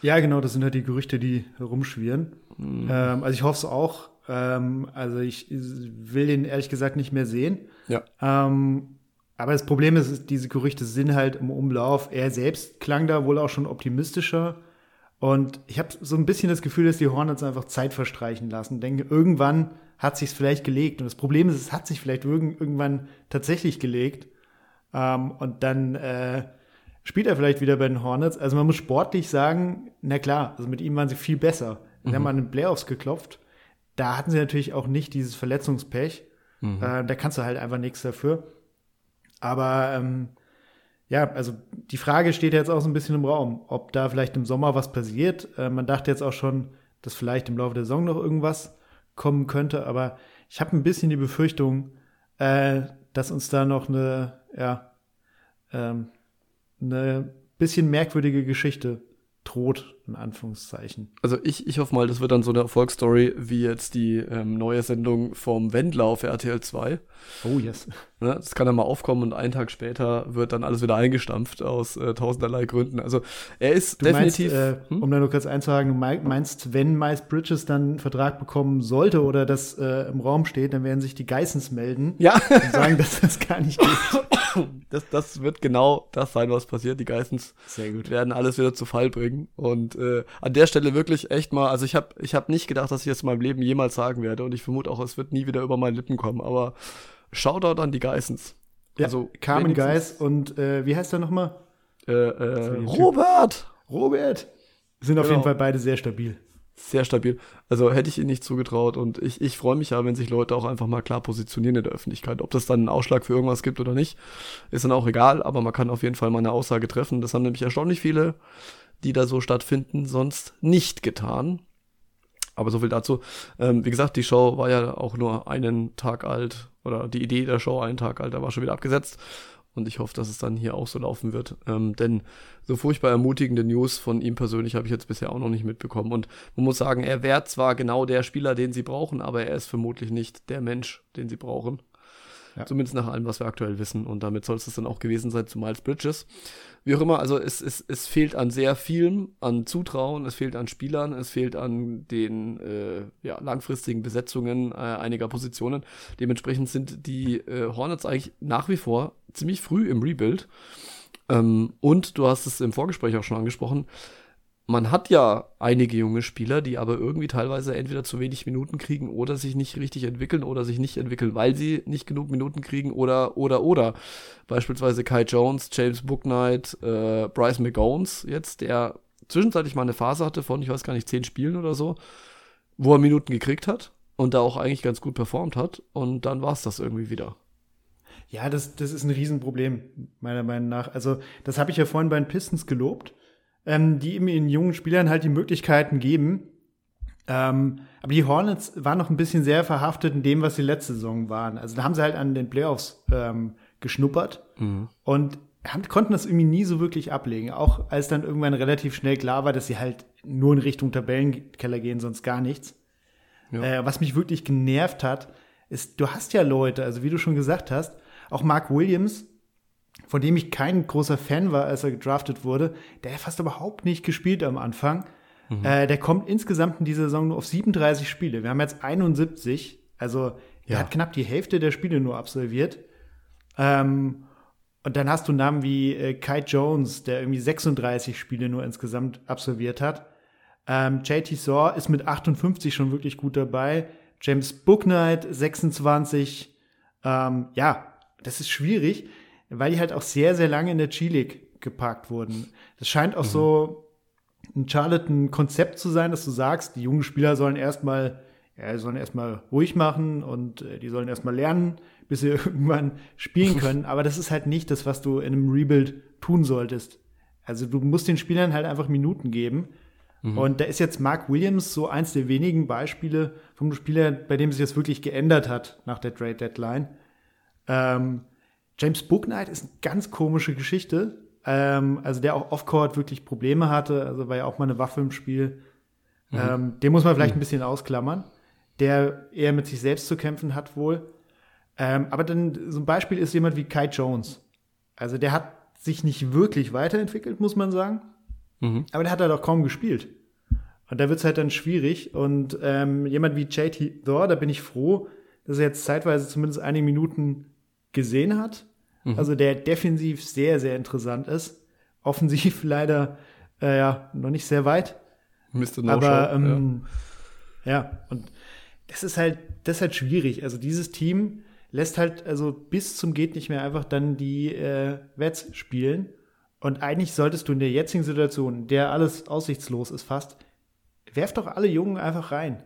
Ja, genau, das sind halt die Gerüchte, die herumschwirren. Mhm. Ähm, also ich hoffe es auch. Ähm, also ich will den ehrlich gesagt nicht mehr sehen. Ja. Ähm, aber das Problem ist, diese Gerüchte sind halt im Umlauf. Er selbst klang da wohl auch schon optimistischer. Und ich habe so ein bisschen das Gefühl, dass die Hornets einfach Zeit verstreichen lassen. Denke, irgendwann hat sich's vielleicht gelegt. Und das Problem ist, es hat sich vielleicht irgendwann tatsächlich gelegt. Ähm, und dann äh, spielt er vielleicht wieder bei den Hornets. Also man muss sportlich sagen, na klar, also mit ihm waren sie viel besser. Mhm. haben an den Playoffs geklopft. Da hatten sie natürlich auch nicht dieses Verletzungspech. Mhm. Äh, da kannst du halt einfach nichts dafür. Aber ähm, ja, also die Frage steht jetzt auch so ein bisschen im Raum, ob da vielleicht im Sommer was passiert. Äh, man dachte jetzt auch schon, dass vielleicht im Laufe der Saison noch irgendwas kommen könnte, aber ich habe ein bisschen die Befürchtung, äh, dass uns da noch eine, ja, ähm, eine bisschen merkwürdige Geschichte droht, in Anführungszeichen. Also ich, ich hoffe mal, das wird dann so eine Erfolgsstory wie jetzt die ähm, neue Sendung vom Wendler auf RTL 2. Oh yes. Ne, das kann dann mal aufkommen und einen Tag später wird dann alles wieder eingestampft aus äh, tausenderlei Gründen. Also er ist du definitiv. Meinst, äh, hm? Um da nur kurz einzuhaken, du meinst, wenn Miles Bridges dann einen Vertrag bekommen sollte oder das äh, im Raum steht, dann werden sich die Geissens melden ja. und sagen, dass das gar nicht geht. Das, das wird genau das sein, was passiert. Die Geissens werden alles wieder zu Fall bringen. Und äh, an der Stelle wirklich echt mal, also ich habe ich hab nicht gedacht, dass ich das in meinem Leben jemals sagen werde. Und ich vermute auch, es wird nie wieder über meine Lippen kommen. Aber Shoutout an die Geissens. Ja, also Carmen Geiss und äh, wie heißt er nochmal? Äh, äh, Robert! Robert! Sind auf genau. jeden Fall beide sehr stabil. Sehr stabil. Also hätte ich ihnen nicht zugetraut und ich, ich freue mich ja, wenn sich Leute auch einfach mal klar positionieren in der Öffentlichkeit. Ob das dann einen Ausschlag für irgendwas gibt oder nicht, ist dann auch egal, aber man kann auf jeden Fall mal eine Aussage treffen. Das haben nämlich erstaunlich viele, die da so stattfinden, sonst nicht getan. Aber so viel dazu. Ähm, wie gesagt, die Show war ja auch nur einen Tag alt oder die Idee der Show einen Tag alt, da war schon wieder abgesetzt. Und ich hoffe, dass es dann hier auch so laufen wird. Ähm, denn so furchtbar ermutigende News von ihm persönlich habe ich jetzt bisher auch noch nicht mitbekommen. Und man muss sagen, er wäre zwar genau der Spieler, den sie brauchen, aber er ist vermutlich nicht der Mensch, den sie brauchen. Ja. Zumindest nach allem, was wir aktuell wissen. Und damit soll es dann auch gewesen sein zu Miles Bridges. Wie auch immer, also es, es, es fehlt an sehr vielem, an Zutrauen, es fehlt an Spielern, es fehlt an den äh, ja, langfristigen Besetzungen äh, einiger Positionen. Dementsprechend sind die äh, Hornets eigentlich nach wie vor ziemlich früh im Rebuild. Ähm, und du hast es im Vorgespräch auch schon angesprochen, man hat ja einige junge Spieler, die aber irgendwie teilweise entweder zu wenig Minuten kriegen oder sich nicht richtig entwickeln oder sich nicht entwickeln, weil sie nicht genug Minuten kriegen oder, oder, oder. Beispielsweise Kai Jones, James Booknight, äh, Bryce McGones jetzt, der zwischenzeitlich mal eine Phase hatte von, ich weiß gar nicht, zehn Spielen oder so, wo er Minuten gekriegt hat und da auch eigentlich ganz gut performt hat und dann war es das irgendwie wieder. Ja, das, das ist ein Riesenproblem, meiner Meinung nach. Also, das habe ich ja vorhin bei den Pistons gelobt ähm, die eben den jungen Spielern halt die Möglichkeiten geben, Ähm, aber die Hornets waren noch ein bisschen sehr verhaftet in dem, was sie letzte Saison waren. Also da haben sie halt an den Playoffs ähm, geschnuppert mhm. und haben, konnten das irgendwie nie so wirklich ablegen. Auch als dann irgendwann relativ schnell klar war, dass sie halt nur in Richtung Tabellenkeller gehen, sonst gar nichts. Ja. Äh, was mich wirklich genervt hat, ist, du hast ja Leute, also wie du schon gesagt hast, auch Mark Williams, von dem ich kein großer Fan war, als er gedraftet wurde, der hat fast überhaupt nicht gespielt am Anfang. Mhm. Äh, der kommt insgesamt in dieser Saison nur auf 37 Spiele. Wir haben jetzt 71, also er ja. hat knapp die Hälfte der Spiele nur absolviert. Ähm, und dann hast du Namen wie äh, Kai Jones, der irgendwie 36 Spiele nur insgesamt absolviert hat. Ähm, JT Saw ist mit 58 schon wirklich gut dabei. James Booknight 26. Ähm, ja, das ist schwierig, weil die halt auch sehr, sehr lange in der G-League geparkt wurden. Das scheint auch mhm. so ein Charlotte-Konzept zu sein, dass du sagst, die jungen Spieler sollen erstmal, ja, sollen erstmal ruhig machen und äh, die sollen erstmal lernen, bis sie irgendwann spielen können. Aber das ist halt nicht das, was du in einem Rebuild tun solltest. Also du musst den Spielern halt einfach Minuten geben. Mhm. Und da ist jetzt Mark Williams so eins der wenigen Beispiele vom Spieler, bei dem sich das wirklich geändert hat nach der Trade Deadline. Ähm, James Booknight ist eine ganz komische Geschichte. Ähm, also der auch off-court wirklich Probleme hatte, also war ja auch mal eine Waffe im Spiel. Mhm. Ähm, den muss man vielleicht mhm. ein bisschen ausklammern. Der eher mit sich selbst zu kämpfen hat wohl. Ähm, aber dann so ein Beispiel ist jemand wie Kai Jones. Also der hat sich nicht wirklich weiterentwickelt, muss man sagen. Mhm. Aber der hat halt auch kaum gespielt. Und da wird es halt dann schwierig. Und ähm, jemand wie JT Thor, da bin ich froh, dass er jetzt zeitweise zumindest einige Minuten gesehen hat. Mhm. Also der defensiv sehr, sehr interessant ist. Offensiv leider äh, ja noch nicht sehr weit. Mr. No Aber ähm, ja. ja, und das ist halt, das ist halt schwierig. Also dieses Team lässt halt also bis zum geht nicht mehr einfach dann die äh, Wets spielen. Und eigentlich solltest du in der jetzigen Situation, in der alles aussichtslos ist fast, werf doch alle Jungen einfach rein.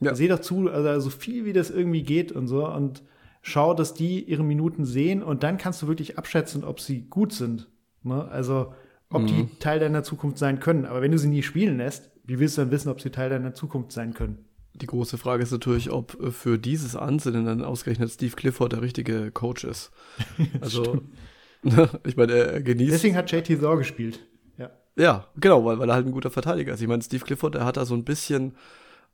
Ja. Seh doch zu, also so viel wie das irgendwie geht und so und schau, dass die ihre Minuten sehen und dann kannst du wirklich abschätzen, ob sie gut sind. Ne? Also ob mhm. die Teil deiner Zukunft sein können. Aber wenn du sie nie spielen lässt, wie willst du dann wissen, ob sie Teil deiner Zukunft sein können? Die große Frage ist natürlich, ob äh, für dieses Ansinnen dann ausgerechnet Steve Clifford der richtige Coach ist. Also ich meine, er genießt. Deswegen hat JT Thor gespielt. Ja. Ja, genau, weil, weil er halt ein guter Verteidiger ist. Ich meine, Steve Clifford, der hat da so ein bisschen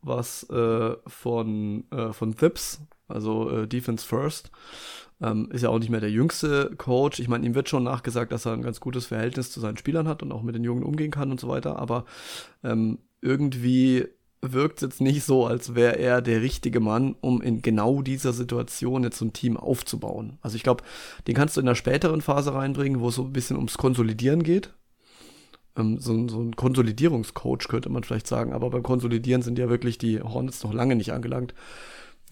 was äh, von, äh, von Thips, also äh, Defense First. Ähm, ist ja auch nicht mehr der jüngste Coach. Ich meine, ihm wird schon nachgesagt, dass er ein ganz gutes Verhältnis zu seinen Spielern hat und auch mit den Jungen umgehen kann und so weiter. Aber ähm, irgendwie wirkt es jetzt nicht so, als wäre er der richtige Mann, um in genau dieser Situation jetzt so ein Team aufzubauen. Also ich glaube, den kannst du in der späteren Phase reinbringen, wo es so ein bisschen ums Konsolidieren geht. Ähm, so, so ein Konsolidierungscoach könnte man vielleicht sagen, aber beim Konsolidieren sind ja wirklich die Hornets noch lange nicht angelangt.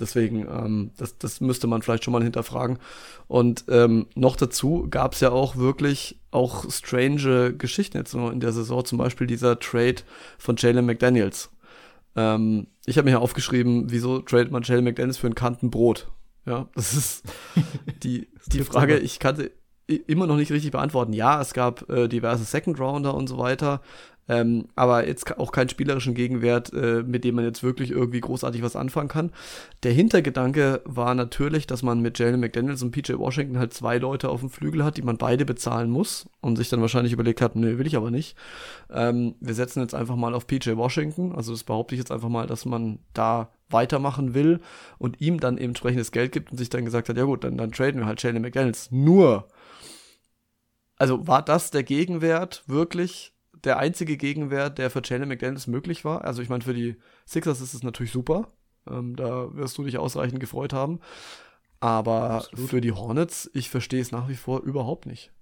Deswegen, ähm, das, das müsste man vielleicht schon mal hinterfragen. Und ähm, noch dazu gab es ja auch wirklich auch strange Geschichten jetzt in der Saison, zum Beispiel dieser Trade von Jalen McDaniels. Ähm, ich habe mir hier aufgeschrieben, wieso tradet man Jalen McDaniels für ein Kantenbrot? Ja, das ist die, die Frage, ich kannte immer noch nicht richtig beantworten. Ja, es gab äh, diverse Second Rounder und so weiter, ähm, aber jetzt auch keinen spielerischen Gegenwert, äh, mit dem man jetzt wirklich irgendwie großartig was anfangen kann. Der Hintergedanke war natürlich, dass man mit Jalen McDaniels und PJ Washington halt zwei Leute auf dem Flügel hat, die man beide bezahlen muss und sich dann wahrscheinlich überlegt hat, nö, will ich aber nicht. Ähm, wir setzen jetzt einfach mal auf PJ Washington, also das behaupte ich jetzt einfach mal, dass man da weitermachen will und ihm dann eben entsprechendes Geld gibt und sich dann gesagt hat, ja gut, dann, dann traden wir halt Jalen McDaniels. Nur, also war das der Gegenwert wirklich der einzige Gegenwert, der für Jalen McDaniels möglich war. Also ich meine, für die Sixers ist es natürlich super. Ähm, da wirst du dich ausreichend gefreut haben. Aber Absolut. für die Hornets, ich verstehe es nach wie vor überhaupt nicht.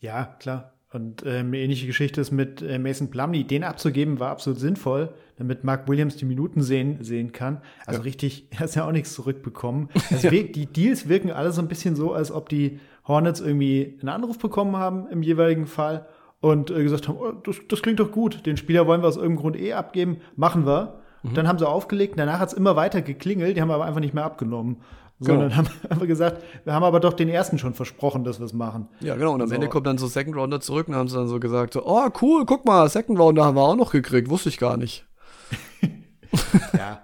Ja, klar. Und äh, eine ähnliche Geschichte ist mit äh, Mason Plumlee. Den abzugeben war absolut sinnvoll, damit Mark Williams die Minuten sehen, sehen kann. Also ja. richtig, er hat ja auch nichts zurückbekommen. Also ja. Die Deals wirken alle so ein bisschen so, als ob die Hornets irgendwie einen Anruf bekommen haben im jeweiligen Fall und äh, gesagt haben, oh, das, das klingt doch gut, den Spieler wollen wir aus irgendeinem Grund eh abgeben, machen wir. Mhm. Dann haben sie aufgelegt, danach hat es immer weiter geklingelt, die haben aber einfach nicht mehr abgenommen. Sondern genau. haben einfach gesagt, wir haben aber doch den ersten schon versprochen, dass wir es machen. Ja, genau. Und am so. Ende kommt dann so Second Rounder zurück und haben sie dann so gesagt, so, oh cool, guck mal, Second Rounder haben wir auch noch gekriegt, wusste ich gar nicht. ja.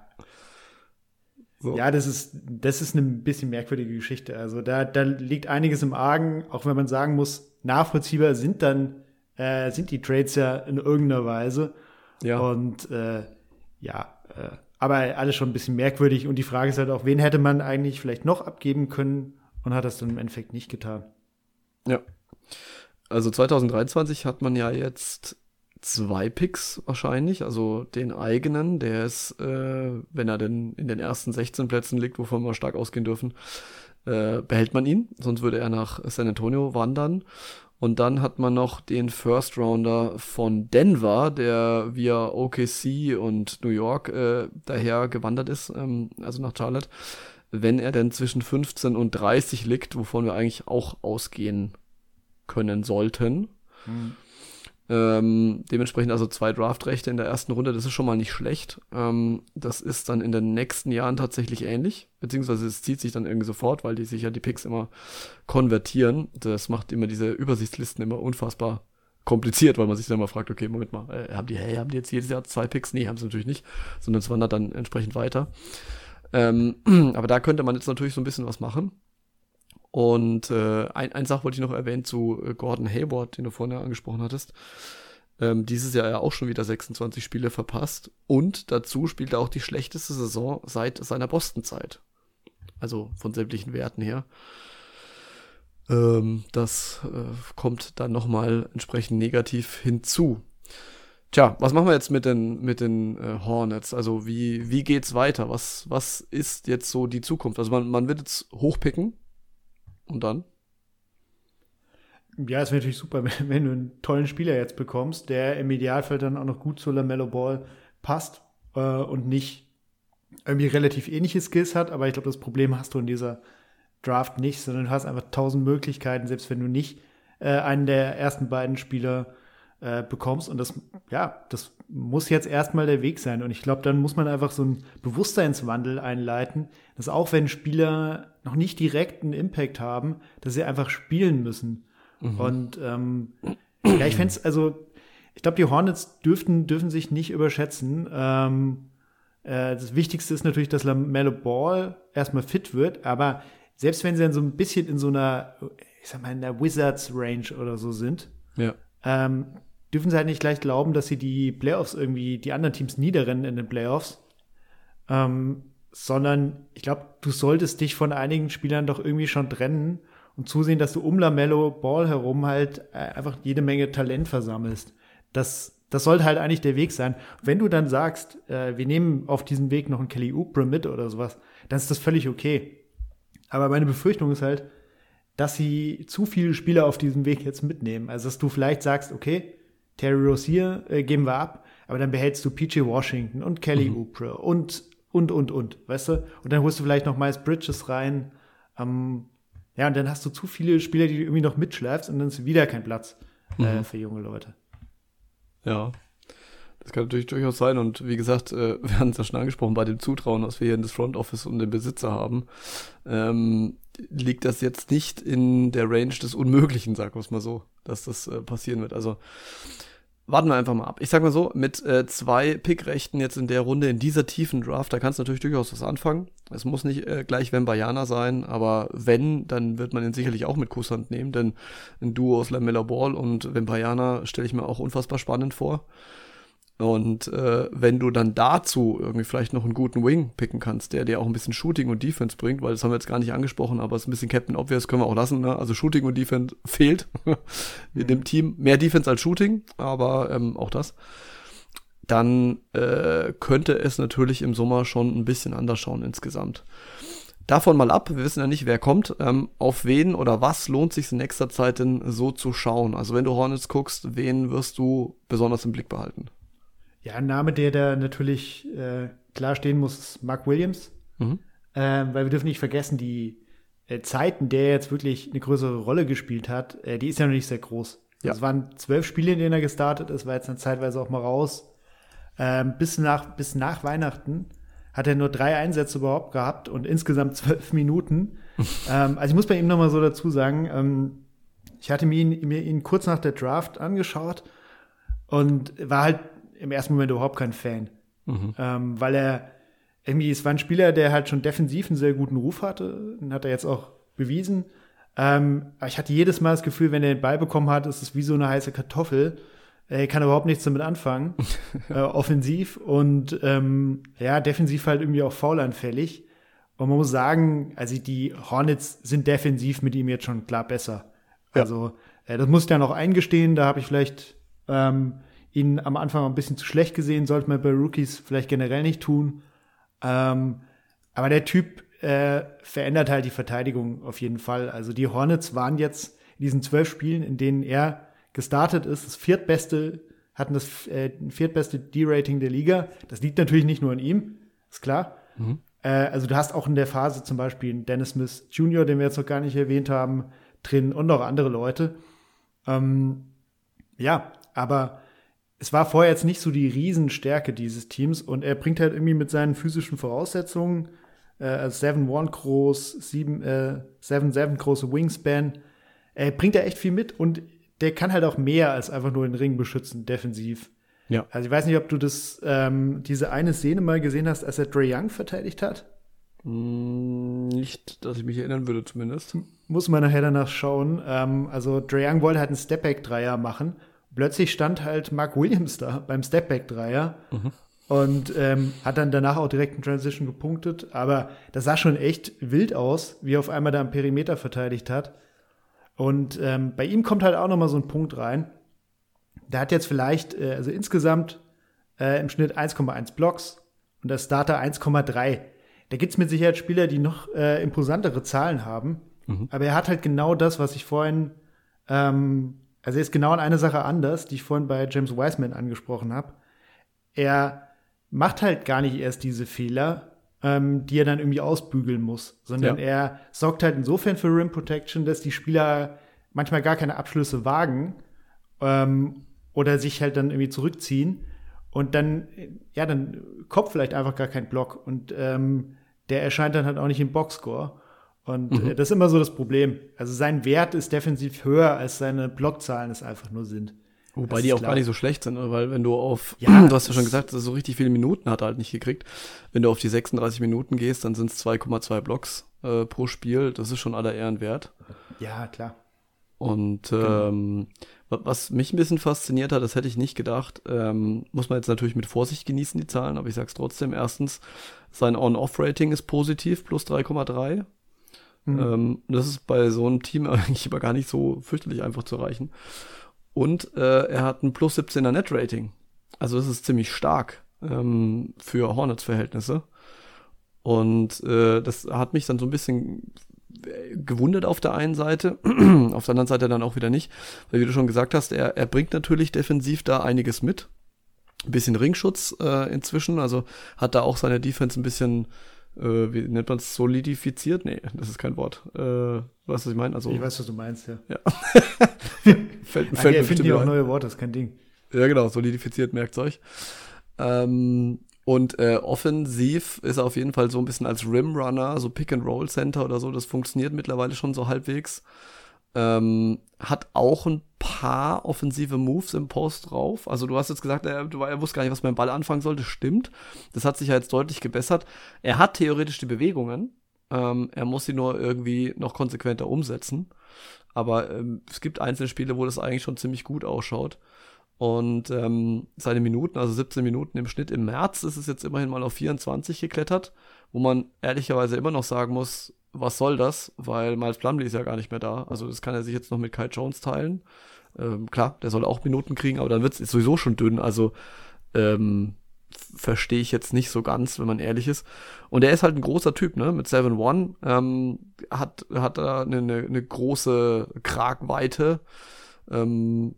So. Ja, das ist, das ist eine bisschen merkwürdige Geschichte. Also da, da liegt einiges im Argen, auch wenn man sagen muss, nachvollziehbar sind dann, äh, sind die Trades ja in irgendeiner Weise. Ja. Und äh, ja, äh, aber alles schon ein bisschen merkwürdig. Und die Frage ist halt auch, wen hätte man eigentlich vielleicht noch abgeben können und hat das dann im Endeffekt nicht getan. Ja. Also 2023 hat man ja jetzt zwei Picks wahrscheinlich, also den eigenen, der ist, äh, wenn er denn in den ersten 16 Plätzen liegt, wovon wir stark ausgehen dürfen, äh, behält man ihn, sonst würde er nach San Antonio wandern. Und dann hat man noch den First Rounder von Denver, der via OKC und New York äh, daher gewandert ist, ähm, also nach Charlotte. Wenn er denn zwischen 15 und 30 liegt, wovon wir eigentlich auch ausgehen können sollten. Mhm. Ähm, dementsprechend also zwei Draftrechte in der ersten Runde, das ist schon mal nicht schlecht. Ähm, das ist dann in den nächsten Jahren tatsächlich ähnlich, beziehungsweise es zieht sich dann irgendwie sofort, weil die sich ja die Picks immer konvertieren. Das macht immer diese Übersichtslisten immer unfassbar kompliziert, weil man sich dann mal fragt, okay, Moment mal, äh, haben die, hey, haben die jetzt jedes Jahr zwei Picks? Nee, haben sie natürlich nicht, sondern es wandert dann entsprechend weiter. Ähm, aber da könnte man jetzt natürlich so ein bisschen was machen. Und äh, ein, ein Sach wollte ich noch erwähnen zu äh, Gordon Hayward, den du vorhin angesprochen hattest. Ähm, dieses Jahr ja auch schon wieder 26 Spiele verpasst. Und dazu spielt er auch die schlechteste Saison seit seiner Boston-Zeit. Also von sämtlichen Werten her. Ähm, das äh, kommt dann nochmal entsprechend negativ hinzu. Tja, was machen wir jetzt mit den, mit den äh, Hornets? Also wie, wie geht's weiter? Was, was ist jetzt so die Zukunft? Also man, man wird jetzt hochpicken, und dann? Ja, es wäre natürlich super, wenn du einen tollen Spieler jetzt bekommst, der im Idealfall dann auch noch gut zu LaMelo Ball passt äh, und nicht irgendwie relativ ähnliche Skills hat. Aber ich glaube, das Problem hast du in dieser Draft nicht, sondern du hast einfach tausend Möglichkeiten, selbst wenn du nicht äh, einen der ersten beiden Spieler äh, bekommst. Und das, ja, das muss jetzt erstmal der Weg sein. Und ich glaube, dann muss man einfach so einen Bewusstseinswandel einleiten, dass auch wenn Spieler noch nicht direkt einen Impact haben, dass sie einfach spielen müssen. Mhm. Und ähm, ja, ich fände es, also, ich glaube, die Hornets dürften, dürfen sich nicht überschätzen. Ähm, äh, das Wichtigste ist natürlich, dass LaMelo Ball erstmal fit wird, aber selbst wenn sie dann so ein bisschen in so einer, ich sag mal, in der Wizards-Range oder so sind, ja. ähm, dürfen sie halt nicht gleich glauben, dass sie die Playoffs irgendwie, die anderen Teams niederrennen in den Playoffs. Ähm, sondern ich glaube, du solltest dich von einigen Spielern doch irgendwie schon trennen und zusehen, dass du um Lamello Ball herum halt äh, einfach jede Menge Talent versammelst. Das, das sollte halt eigentlich der Weg sein. Wenn du dann sagst, äh, wir nehmen auf diesem Weg noch einen Kelly Oubre mit oder sowas, dann ist das völlig okay. Aber meine Befürchtung ist halt, dass sie zu viele Spieler auf diesem Weg jetzt mitnehmen. Also, dass du vielleicht sagst, okay, Terry Rozier äh, geben wir ab, aber dann behältst du PJ Washington und Kelly mhm. Oubre und, und, und, und, weißt du? Und dann holst du vielleicht noch Miles Bridges rein. Ähm, ja, und dann hast du zu viele Spieler, die du irgendwie noch mitschleifst und dann ist wieder kein Platz äh, mhm. für junge Leute. Ja, das kann natürlich durchaus sein. Und wie gesagt, äh, wir haben es ja schon angesprochen, bei dem Zutrauen, was wir hier in das Front Office und den Besitzer haben, ähm, liegt das jetzt nicht in der Range des Unmöglichen, sagen wir es mal so, dass das äh, passieren wird. Also warten wir einfach mal ab. Ich sag mal so, mit äh, zwei Pickrechten jetzt in der Runde, in dieser tiefen Draft, da kannst du natürlich durchaus was anfangen. Es muss nicht äh, gleich Bayana sein, aber wenn, dann wird man ihn sicherlich auch mit Kusshand nehmen, denn ein Duo aus Lamella Ball und Bayana stelle ich mir auch unfassbar spannend vor. Und äh, wenn du dann dazu irgendwie vielleicht noch einen guten Wing picken kannst, der dir auch ein bisschen Shooting und Defense bringt, weil das haben wir jetzt gar nicht angesprochen, aber es ist ein bisschen Captain Obvious, können wir auch lassen. Ne? Also Shooting und Defense fehlt in dem Team. Mehr Defense als Shooting, aber ähm, auch das. Dann äh, könnte es natürlich im Sommer schon ein bisschen anders schauen insgesamt. Davon mal ab, wir wissen ja nicht, wer kommt. Ähm, auf wen oder was lohnt sich in nächster Zeit denn so zu schauen? Also wenn du Hornets guckst, wen wirst du besonders im Blick behalten? Ja, ein Name, der da natürlich äh, klar stehen muss, ist Mark Williams. Mhm. Ähm, weil wir dürfen nicht vergessen, die äh, Zeiten, der jetzt wirklich eine größere Rolle gespielt hat, äh, die ist ja noch nicht sehr groß. Ja. Es waren zwölf Spiele, in denen er gestartet ist, war jetzt dann zeitweise auch mal raus. Ähm, bis, nach, bis nach Weihnachten hat er nur drei Einsätze überhaupt gehabt und insgesamt zwölf Minuten. ähm, also ich muss bei ihm noch mal so dazu sagen, ähm, ich hatte mir ihn, mir ihn kurz nach der Draft angeschaut und war halt im ersten Moment überhaupt kein Fan. mhm. ähm, weil er irgendwie, es war ein Spieler, der halt schon defensiv einen sehr guten Ruf hatte, den hat er jetzt auch bewiesen. Ähm, aber ich hatte jedes Mal das Gefühl, wenn er den Ball bekommen hat, ist es wie so eine heiße Kartoffel. Er kann überhaupt nichts damit anfangen, äh, offensiv und ähm, ja, defensiv halt irgendwie auch faulanfällig. Und man muss sagen, also die Hornets sind defensiv mit ihm jetzt schon klar besser. Ja. Also äh, das muss ich ja noch eingestehen, da habe ich vielleicht ähm, ihn am Anfang ein bisschen zu schlecht gesehen, sollte man bei Rookies vielleicht generell nicht tun. Ähm, aber der Typ äh, verändert halt die Verteidigung auf jeden Fall. Also die Hornets waren jetzt in diesen zwölf Spielen, in denen er gestartet ist, das viertbeste, hatten das äh, viertbeste D-Rating der Liga. Das liegt natürlich nicht nur an ihm, ist klar. Mhm. Äh, also du hast auch in der Phase zum Beispiel Dennis Smith Jr., den wir jetzt noch gar nicht erwähnt haben, drin und auch andere Leute. Ähm, ja, aber es war vorher jetzt nicht so die Riesenstärke dieses Teams und er bringt halt irgendwie mit seinen physischen Voraussetzungen, äh, 7-1 groß, 7-7 äh, große Wingspan, er bringt da echt viel mit und der kann halt auch mehr als einfach nur den Ring beschützen, defensiv. Ja. Also ich weiß nicht, ob du das, ähm, diese eine Szene mal gesehen hast, als er Dre Young verteidigt hat. Mm, nicht, dass ich mich erinnern würde, zumindest. Muss man nachher danach schauen. Ähm, also Dre Young wollte halt einen Stepback-Dreier machen plötzlich stand halt Mark Williams da beim Stepback-Dreier mhm. und ähm, hat dann danach auch direkt in Transition gepunktet. Aber das sah schon echt wild aus, wie er auf einmal da am Perimeter verteidigt hat. Und ähm, bei ihm kommt halt auch noch mal so ein Punkt rein. Der hat jetzt vielleicht, äh, also insgesamt äh, im Schnitt 1,1 Blocks und der Starter 1,3. Da gibt es mit Sicherheit Spieler, die noch äh, imposantere Zahlen haben. Mhm. Aber er hat halt genau das, was ich vorhin ähm, also er ist genau an eine Sache anders, die ich vorhin bei James Wiseman angesprochen habe. Er macht halt gar nicht erst diese Fehler, ähm, die er dann irgendwie ausbügeln muss, sondern ja. er sorgt halt insofern für Rim Protection, dass die Spieler manchmal gar keine Abschlüsse wagen ähm, oder sich halt dann irgendwie zurückziehen und dann, ja, dann kommt vielleicht einfach gar kein Block und ähm, der erscheint dann halt auch nicht im Boxscore. Und mhm. Äh, das ist immer so das Problem. Also sein Wert ist defensiv höher, als seine Blockzahlen es einfach nur sind. Wobei die auch klar. gar nicht so schlecht sind, ne? weil wenn du auf, ja, du hast ja schon gesagt, so richtig viele Minuten hat er halt nicht gekriegt. Wenn du auf die 36 Minuten gehst, dann sind es 2,2 Blocks äh, pro Spiel. Das ist schon aller Ehren wert. Ja, klar. Und genau. ähm, was mich ein bisschen fasziniert hat, das hätte ich nicht gedacht, ähm, muss man jetzt natürlich mit Vorsicht genießen, die Zahlen, aber ich sag's trotzdem. Erstens, sein On-Off-Rating ist positiv, plus 3,3. Mhm. Ähm, das ist bei so einem Team eigentlich aber gar nicht so fürchterlich einfach zu erreichen. Und äh, er hat ein plus 17er Net-Rating. Also das ist ziemlich stark ähm, für Hornets-Verhältnisse. Und äh, das hat mich dann so ein bisschen gewundert auf der einen Seite, auf der anderen Seite dann auch wieder nicht, weil wie du schon gesagt hast, er, er bringt natürlich defensiv da einiges mit. Ein bisschen Ringschutz äh, inzwischen, also hat da auch seine Defense ein bisschen äh, wie nennt man es, solidifiziert? Nee, das ist kein Wort. Äh, weißt du, was ich meine? Also, ich weiß, was du meinst, ja. ja. fällt, fällt okay, mir ja auch neue Worte, das ist kein Ding. Ja, genau, solidifiziert, merkt euch. Ähm, und äh, offensiv ist er auf jeden Fall so ein bisschen als Rimrunner, so Pick-and-Roll-Center oder so, das funktioniert mittlerweile schon so halbwegs. Ähm, hat auch ein paar offensive Moves im Post drauf. Also du hast jetzt gesagt, er, er wusste gar nicht, was mit dem Ball anfangen sollte. Stimmt. Das hat sich ja jetzt deutlich gebessert. Er hat theoretisch die Bewegungen. Ähm, er muss sie nur irgendwie noch konsequenter umsetzen. Aber ähm, es gibt einzelne Spiele, wo das eigentlich schon ziemlich gut ausschaut. Und ähm, seine Minuten, also 17 Minuten im Schnitt im März, ist es jetzt immerhin mal auf 24 geklettert, wo man ehrlicherweise immer noch sagen muss, was soll das? Weil Miles Plumlee ist ja gar nicht mehr da. Also das kann er sich jetzt noch mit Kai Jones teilen. Ähm, klar, der soll auch Minuten kriegen, aber dann wird es sowieso schon dünn. Also ähm, verstehe ich jetzt nicht so ganz, wenn man ehrlich ist. Und er ist halt ein großer Typ, ne? Mit 7-1. Ähm, hat, hat da eine, eine große Kragweite. Ähm,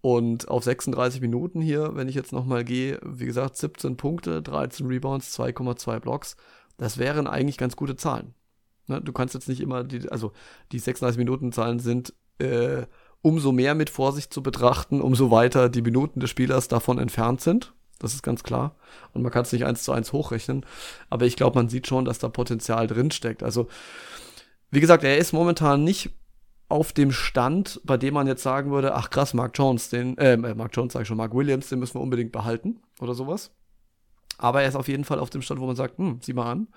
und auf 36 Minuten hier, wenn ich jetzt nochmal gehe, wie gesagt, 17 Punkte, 13 Rebounds, 2,2 Blocks. Das wären eigentlich ganz gute Zahlen. Ne? Du kannst jetzt nicht immer, die, also die 36 Minuten Zahlen sind äh, umso mehr mit Vorsicht zu betrachten, umso weiter die Minuten des Spielers davon entfernt sind. Das ist ganz klar. Und man kann es nicht eins zu eins hochrechnen. Aber ich glaube, man sieht schon, dass da Potenzial drinsteckt. Also, wie gesagt, er ist momentan nicht auf dem Stand, bei dem man jetzt sagen würde, ach krass, Mark Jones, den, äh, Mark Jones sage ich schon, Mark Williams, den müssen wir unbedingt behalten oder sowas. Aber er ist auf jeden Fall auf dem Stand, wo man sagt, hm, sieh mal an,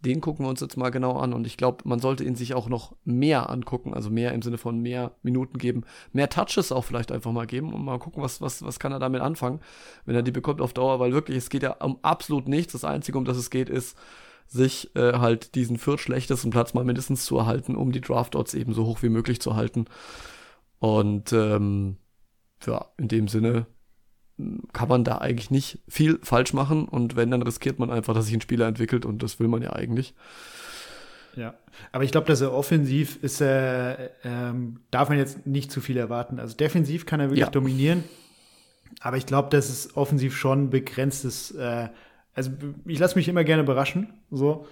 den gucken wir uns jetzt mal genau an. Und ich glaube, man sollte ihn sich auch noch mehr angucken, also mehr im Sinne von mehr Minuten geben, mehr Touches auch vielleicht einfach mal geben und mal gucken, was, was, was kann er damit anfangen, wenn er die bekommt auf Dauer, weil wirklich, es geht ja um absolut nichts. Das Einzige, um das es geht, ist, sich äh, halt diesen viertschlechtesten Platz mal mindestens zu erhalten, um die Draft-Odds eben so hoch wie möglich zu halten. Und ähm, ja, in dem Sinne kann man da eigentlich nicht viel falsch machen und wenn, dann riskiert man einfach, dass sich ein Spieler entwickelt und das will man ja eigentlich. Ja, aber ich glaube, dass er offensiv ist, äh, ähm, darf man jetzt nicht zu viel erwarten. Also defensiv kann er wirklich ja. dominieren, aber ich glaube, dass es offensiv schon begrenzt ist. Äh, also ich lasse mich immer gerne überraschen, so.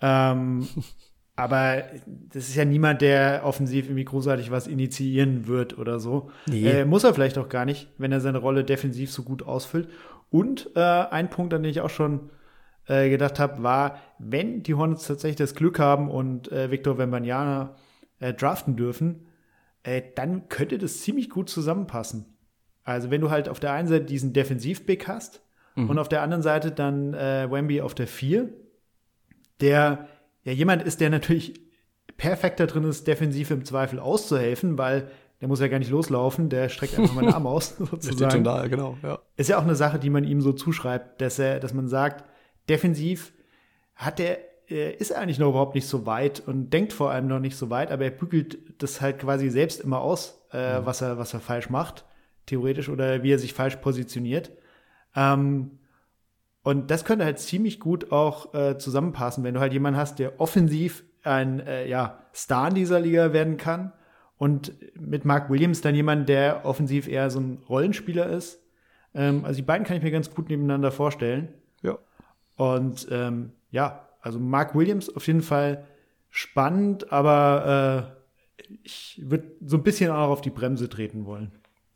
Ähm, Aber das ist ja niemand, der offensiv irgendwie großartig was initiieren wird oder so. Nee. Äh, muss er vielleicht auch gar nicht, wenn er seine Rolle defensiv so gut ausfüllt. Und äh, ein Punkt, an den ich auch schon äh, gedacht habe, war, wenn die Hornets tatsächlich das Glück haben und äh, Victor Wembanyama äh, draften dürfen, äh, dann könnte das ziemlich gut zusammenpassen. Also wenn du halt auf der einen Seite diesen Defensiv-Big hast mhm. und auf der anderen Seite dann äh, Wemby auf der 4, der ja jemand ist, der natürlich perfekt da drin ist, defensiv im Zweifel auszuhelfen, weil der muss ja gar nicht loslaufen, der streckt einfach mal den Arm aus, sozusagen. Da, genau, ja. Ist ja auch eine Sache, die man ihm so zuschreibt, dass er, dass man sagt, defensiv hat er, er ist eigentlich noch überhaupt nicht so weit und denkt vor allem noch nicht so weit, aber er bügelt das halt quasi selbst immer aus, äh, mhm. was er, was er falsch macht, theoretisch, oder wie er sich falsch positioniert. Ähm, und das könnte halt ziemlich gut auch äh, zusammenpassen, wenn du halt jemanden hast, der offensiv ein äh, ja, Star in dieser Liga werden kann und mit Mark Williams dann jemand, der offensiv eher so ein Rollenspieler ist. Ähm, also die beiden kann ich mir ganz gut nebeneinander vorstellen. Ja. Und ähm, ja, also Mark Williams auf jeden Fall spannend, aber äh, ich würde so ein bisschen auch auf die Bremse treten wollen.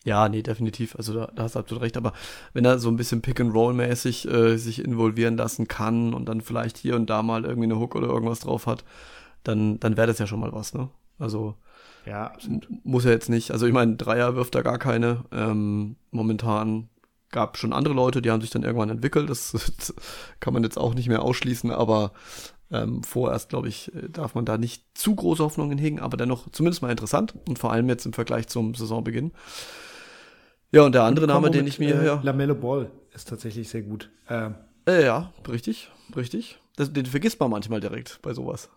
Ja, nee, definitiv. Also da, da hast du absolut recht. Aber wenn er so ein bisschen Pick-and-Roll-mäßig äh, sich involvieren lassen kann und dann vielleicht hier und da mal irgendwie eine Hook oder irgendwas drauf hat, dann, dann wäre das ja schon mal was, ne? Also ja, muss er jetzt nicht. Also ich meine, Dreier wirft da gar keine. Ähm, momentan gab schon andere Leute, die haben sich dann irgendwann entwickelt. Das, das kann man jetzt auch nicht mehr ausschließen, aber ähm, vorerst, glaube ich, äh, darf man da nicht zu große Hoffnungen hegen, aber dennoch zumindest mal interessant und vor allem jetzt im Vergleich zum Saisonbeginn. Ja, und der andere Name, den ich mir. Äh, ja. Lamelle Ball ist tatsächlich sehr gut. Ähm. Äh, ja, richtig, richtig. Das, den vergisst man manchmal direkt bei sowas.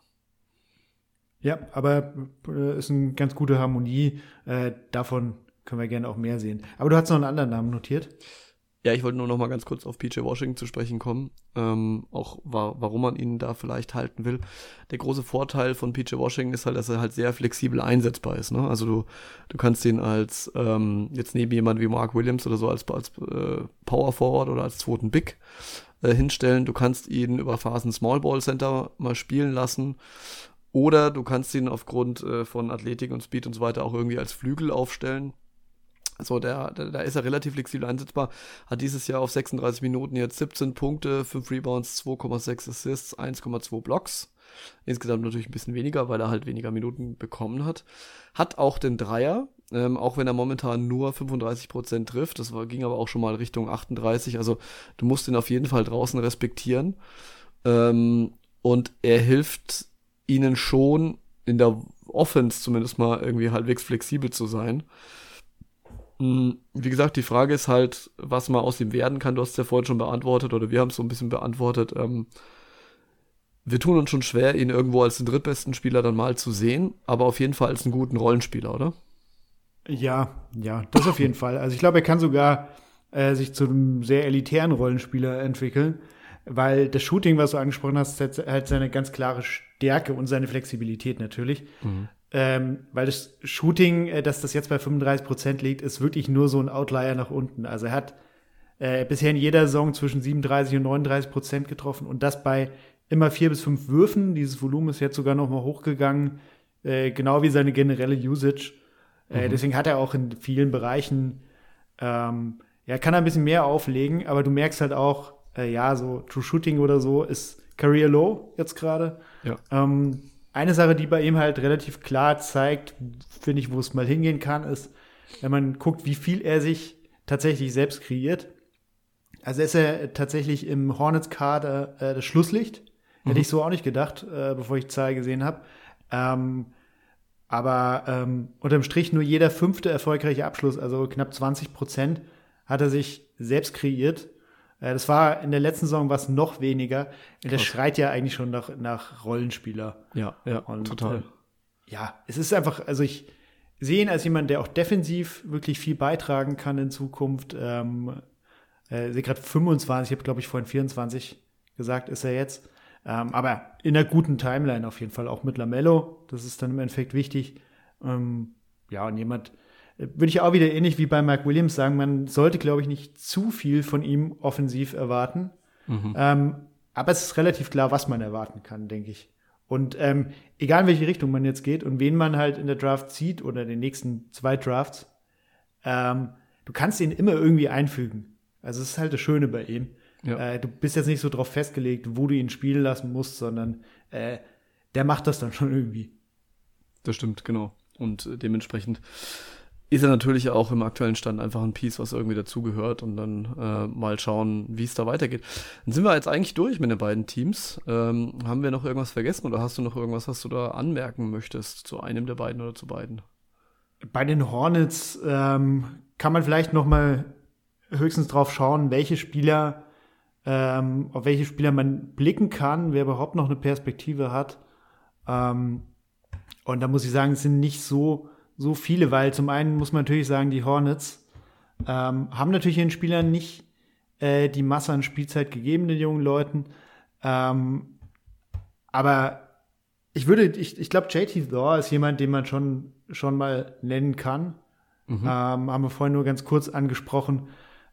Ja, aber äh, ist eine ganz gute Harmonie. Äh, davon können wir gerne auch mehr sehen. Aber du hast noch einen anderen Namen notiert. Ja, ich wollte nur noch mal ganz kurz auf PJ Washington zu sprechen kommen, ähm, auch wa warum man ihn da vielleicht halten will. Der große Vorteil von PJ Washington ist halt, dass er halt sehr flexibel einsetzbar ist. Ne? Also du, du kannst ihn als ähm, jetzt neben jemand wie Mark Williams oder so als, als äh, Power Forward oder als zweiten Big äh, hinstellen. Du kannst ihn über Phasen Small Ball Center mal spielen lassen. Oder du kannst ihn aufgrund äh, von Athletik und Speed und so weiter auch irgendwie als Flügel aufstellen. So, der, der, da ist er relativ flexibel einsetzbar. Hat dieses Jahr auf 36 Minuten jetzt 17 Punkte, 5 Rebounds, 2,6 Assists, 1,2 Blocks. Insgesamt natürlich ein bisschen weniger, weil er halt weniger Minuten bekommen hat. Hat auch den Dreier, ähm, auch wenn er momentan nur 35% trifft. Das war, ging aber auch schon mal Richtung 38. Also du musst ihn auf jeden Fall draußen respektieren. Ähm, und er hilft ihnen schon in der Offense zumindest mal irgendwie halbwegs flexibel zu sein. Hm, wie gesagt, die Frage ist halt, was mal aus ihm werden kann. Du hast es ja vorhin schon beantwortet oder wir haben es so ein bisschen beantwortet. Ähm, wir tun uns schon schwer, ihn irgendwo als den drittbesten Spieler dann mal zu sehen, aber auf jeden Fall als einen guten Rollenspieler, oder? Ja, ja, das auf jeden Fall. Also ich glaube, er kann sogar äh, sich zu einem sehr elitären Rollenspieler entwickeln, weil das Shooting, was du angesprochen hast, hat, hat seine ganz klare Stärke und seine Flexibilität natürlich. Mhm. Ähm, weil das Shooting, äh, dass das jetzt bei 35 Prozent liegt, ist wirklich nur so ein Outlier nach unten. Also er hat äh, bisher in jeder Saison zwischen 37 und 39 Prozent getroffen und das bei immer vier bis fünf Würfen. Dieses Volumen ist jetzt sogar noch mal hochgegangen, äh, genau wie seine generelle Usage. Äh, mhm. Deswegen hat er auch in vielen Bereichen, ähm, ja, kann er ein bisschen mehr auflegen, aber du merkst halt auch, äh, ja, so True Shooting oder so ist Career Low jetzt gerade. Ja. Ähm, eine Sache, die bei ihm halt relativ klar zeigt, finde ich, wo es mal hingehen kann, ist, wenn man guckt, wie viel er sich tatsächlich selbst kreiert. Also ist er tatsächlich im Hornets-Kader äh, das Schlusslicht. Mhm. Hätte ich so auch nicht gedacht, äh, bevor ich die Zahl gesehen habe. Ähm, aber ähm, unterm Strich nur jeder fünfte erfolgreiche Abschluss, also knapp 20 Prozent, hat er sich selbst kreiert. Äh, das war in der letzten Saison was noch weniger. Krass. Der schreit ja eigentlich schon nach, nach Rollenspieler. Ja, ja, Und, total. Äh, ja, es ist einfach, also ich sehe ihn als jemand, der auch defensiv wirklich viel beitragen kann in Zukunft. Ähm, äh, sehe gerade 25, ich habe glaube ich vorhin 24 gesagt, ist er jetzt. Ähm, aber in einer guten Timeline auf jeden Fall, auch mit Lamello. Das ist dann im Endeffekt wichtig. Ähm, ja, und jemand, äh, würde ich auch wieder ähnlich wie bei Mark Williams sagen, man sollte, glaube ich, nicht zu viel von ihm offensiv erwarten. Mhm. Ähm, aber es ist relativ klar, was man erwarten kann, denke ich. Und ähm, egal in welche Richtung man jetzt geht und wen man halt in der Draft zieht oder den nächsten zwei Drafts, ähm, du kannst ihn immer irgendwie einfügen. Also es ist halt das Schöne bei ihm. Ja. Äh, du bist jetzt nicht so drauf festgelegt, wo du ihn spielen lassen musst, sondern äh, der macht das dann schon irgendwie. Das stimmt, genau. Und äh, dementsprechend ist er natürlich auch im aktuellen Stand einfach ein Piece, was irgendwie dazugehört und dann äh, mal schauen, wie es da weitergeht. Dann sind wir jetzt eigentlich durch mit den beiden Teams. Ähm, haben wir noch irgendwas vergessen oder hast du noch irgendwas, was du da anmerken möchtest zu einem der beiden oder zu beiden? Bei den Hornets ähm, kann man vielleicht noch mal höchstens drauf schauen, welche Spieler, ähm, auf welche Spieler man blicken kann, wer überhaupt noch eine Perspektive hat. Ähm, und da muss ich sagen, es sind nicht so so viele, weil zum einen muss man natürlich sagen, die Hornets ähm, haben natürlich ihren Spielern nicht äh, die Masse an Spielzeit gegeben, den jungen Leuten. Ähm, aber ich würde, ich, ich glaube, JT Thor ist jemand, den man schon, schon mal nennen kann. Mhm. Ähm, haben wir vorhin nur ganz kurz angesprochen,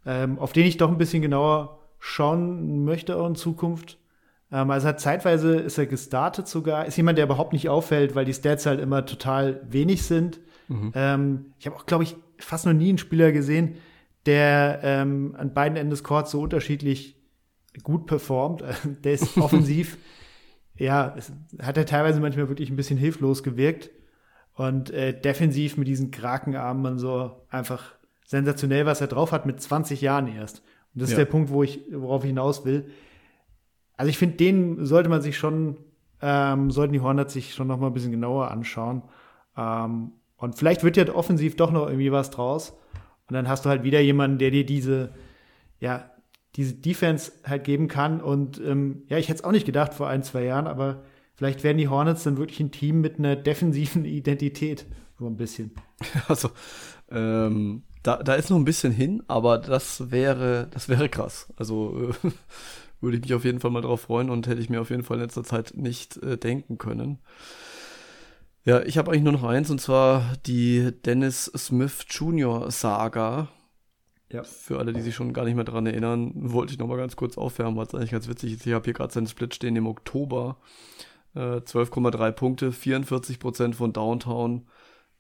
ähm, auf den ich doch ein bisschen genauer schauen möchte auch in Zukunft. Ähm, also hat zeitweise ist er gestartet sogar, ist jemand, der überhaupt nicht auffällt, weil die Stats halt immer total wenig sind. Mhm. Ähm, ich habe auch, glaube ich, fast noch nie einen Spieler gesehen, der ähm, an beiden Enden des Courts so unterschiedlich gut performt. der ist offensiv, ja, es, hat er teilweise manchmal wirklich ein bisschen hilflos gewirkt. Und äh, defensiv mit diesen Krakenarmen und so einfach sensationell, was er drauf hat, mit 20 Jahren erst. Und das ja. ist der Punkt, wo ich, worauf ich hinaus will. Also ich finde, den sollte man sich schon, ähm, sollten die Hornets sich schon noch mal ein bisschen genauer anschauen. Ähm, und vielleicht wird ja offensiv doch noch irgendwie was draus. Und dann hast du halt wieder jemanden, der dir diese, ja, diese Defense halt geben kann. Und ähm, ja, ich hätte es auch nicht gedacht vor ein, zwei Jahren, aber vielleicht werden die Hornets dann wirklich ein Team mit einer defensiven Identität. So ein bisschen. Also, ähm, da, da ist noch ein bisschen hin, aber das wäre, das wäre krass. Also äh, würde ich mich auf jeden Fall mal drauf freuen und hätte ich mir auf jeden Fall in letzter Zeit nicht äh, denken können. Ja, ich habe eigentlich nur noch eins und zwar die Dennis Smith Jr. Saga. Ja. Für alle, die sich schon gar nicht mehr dran erinnern, wollte ich noch mal ganz kurz aufwärmen, weil es eigentlich ganz witzig ist. Ich habe hier gerade seinen Split stehen im Oktober. Äh, 12,3 Punkte, 44 Prozent von Downtown,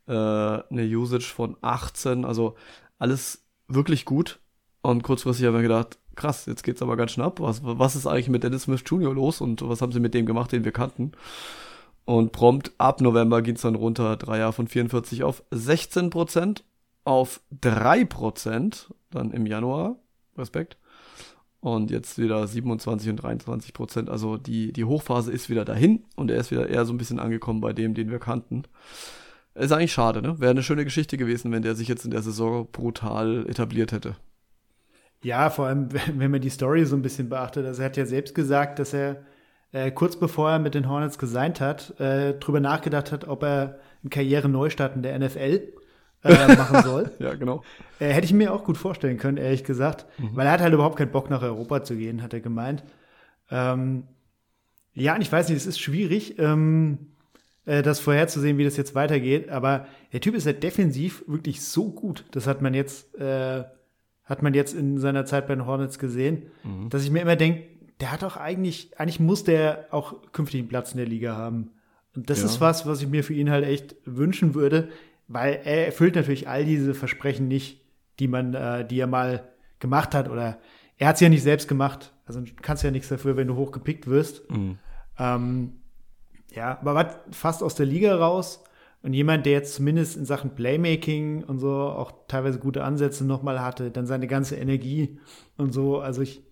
äh, eine Usage von 18, also alles wirklich gut. Und kurzfristig habe ich mir gedacht, krass, jetzt geht's aber ganz schnapp. Was, was ist eigentlich mit Dennis Smith Jr. los und was haben sie mit dem gemacht, den wir kannten? Und prompt ab November ging es dann runter, drei Jahre von 44 auf 16 Prozent, auf 3 Prozent dann im Januar. Respekt. Und jetzt wieder 27 und 23 Prozent. Also die, die Hochphase ist wieder dahin und er ist wieder eher so ein bisschen angekommen bei dem, den wir kannten. Ist eigentlich schade, ne? Wäre eine schöne Geschichte gewesen, wenn der sich jetzt in der Saison brutal etabliert hätte. Ja, vor allem, wenn man die Story so ein bisschen beachtet. Also er hat ja selbst gesagt, dass er äh, kurz bevor er mit den Hornets gesigned hat, äh, drüber nachgedacht hat, ob er einen Karriereneustart in der NFL äh, machen soll. ja, genau. Äh, hätte ich mir auch gut vorstellen können, ehrlich gesagt. Mhm. Weil er hat halt überhaupt keinen Bock, nach Europa zu gehen, hat er gemeint. Ähm, ja, und ich weiß nicht, es ist schwierig, ähm, äh, das vorherzusehen, wie das jetzt weitergeht. Aber der Typ ist halt defensiv wirklich so gut. Das hat man jetzt, äh, hat man jetzt in seiner Zeit bei den Hornets gesehen, mhm. dass ich mir immer denke, der hat doch eigentlich, eigentlich muss der auch künftig Platz in der Liga haben. Und das ja. ist was, was ich mir für ihn halt echt wünschen würde, weil er erfüllt natürlich all diese Versprechen nicht, die man, äh, die er mal gemacht hat oder er hat es ja nicht selbst gemacht. Also du kannst ja nichts dafür, wenn du hochgepickt wirst. Mhm. Ähm, ja, aber war fast aus der Liga raus. Und jemand, der jetzt zumindest in Sachen Playmaking und so auch teilweise gute Ansätze nochmal hatte, dann seine ganze Energie und so. Also ich,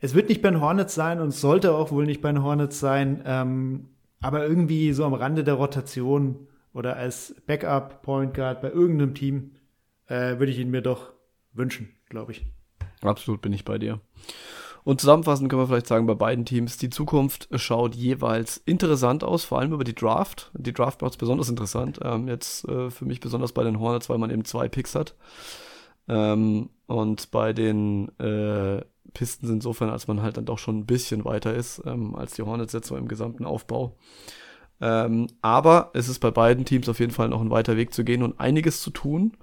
es wird nicht bei den Hornets sein und sollte auch wohl nicht bei den Hornets sein, ähm, aber irgendwie so am Rande der Rotation oder als Backup Point Guard bei irgendeinem Team äh, würde ich ihn mir doch wünschen, glaube ich. Absolut bin ich bei dir. Und zusammenfassend können wir vielleicht sagen, bei beiden Teams, die Zukunft schaut jeweils interessant aus, vor allem über die Draft. Die Draft macht es besonders interessant. Ähm, jetzt äh, für mich besonders bei den Hornets, weil man eben zwei Picks hat. Ähm, und bei den äh, Pistons insofern, als man halt dann doch schon ein bisschen weiter ist ähm, als die Hornets jetzt so im gesamten Aufbau. Ähm, aber es ist bei beiden Teams auf jeden Fall noch ein weiter Weg zu gehen und einiges zu tun.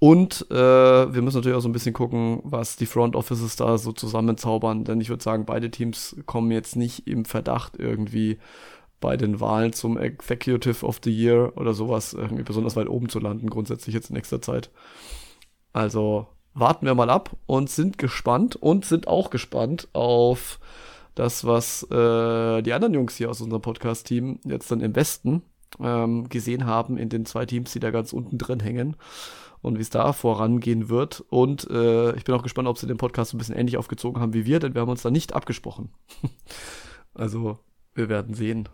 Und äh, wir müssen natürlich auch so ein bisschen gucken, was die Front Offices da so zusammenzaubern. Denn ich würde sagen, beide Teams kommen jetzt nicht im Verdacht irgendwie bei den Wahlen zum Executive of the Year oder sowas irgendwie besonders weit oben zu landen, grundsätzlich jetzt in nächster Zeit. Also warten wir mal ab und sind gespannt und sind auch gespannt auf das, was äh, die anderen Jungs hier aus unserem Podcast-Team jetzt dann im Westen ähm, gesehen haben in den zwei Teams, die da ganz unten drin hängen und wie es da vorangehen wird. Und äh, ich bin auch gespannt, ob sie den Podcast ein bisschen ähnlich aufgezogen haben wie wir, denn wir haben uns da nicht abgesprochen. also wir werden sehen,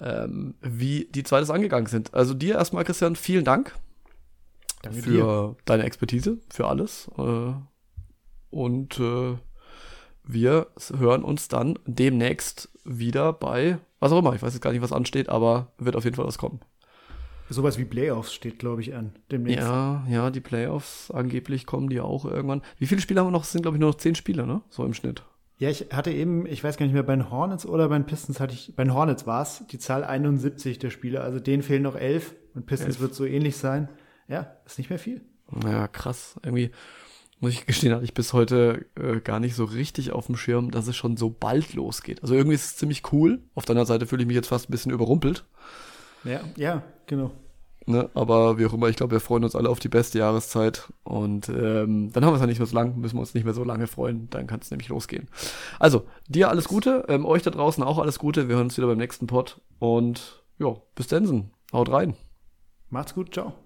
ähm, wie die zwei das angegangen sind. Also dir erstmal, Christian, vielen Dank Danke für dir. deine Expertise, für alles. Äh, und äh, wir hören uns dann demnächst wieder bei, was auch immer, ich weiß jetzt gar nicht, was ansteht, aber wird auf jeden Fall was kommen. Sowas wie Playoffs steht, glaube ich, an. Demnächst. Ja, ja, die Playoffs, angeblich kommen die auch irgendwann. Wie viele Spiele haben wir noch? Es sind, glaube ich, nur noch zehn Spiele, ne? So im Schnitt. Ja, ich hatte eben, ich weiß gar nicht mehr, bei den Hornets oder bei den Pistons hatte ich, bei den Hornets war es die Zahl 71 der Spiele. Also denen fehlen noch elf und Pistons elf. wird so ähnlich sein. Ja, ist nicht mehr viel. Ja, krass. Irgendwie, muss ich gestehen, hatte ich bis heute äh, gar nicht so richtig auf dem Schirm, dass es schon so bald losgeht. Also irgendwie ist es ziemlich cool. Auf deiner Seite fühle ich mich jetzt fast ein bisschen überrumpelt. Ja, ja, genau. Ne, aber wie auch immer, ich glaube, wir freuen uns alle auf die beste Jahreszeit. Und ähm, dann haben wir es ja nicht mehr so lang, müssen wir uns nicht mehr so lange freuen. Dann kann es nämlich losgehen. Also, dir alles Gute, ähm, euch da draußen auch alles Gute. Wir hören uns wieder beim nächsten Pod. Und ja, bis dann. Haut rein. Macht's gut, ciao.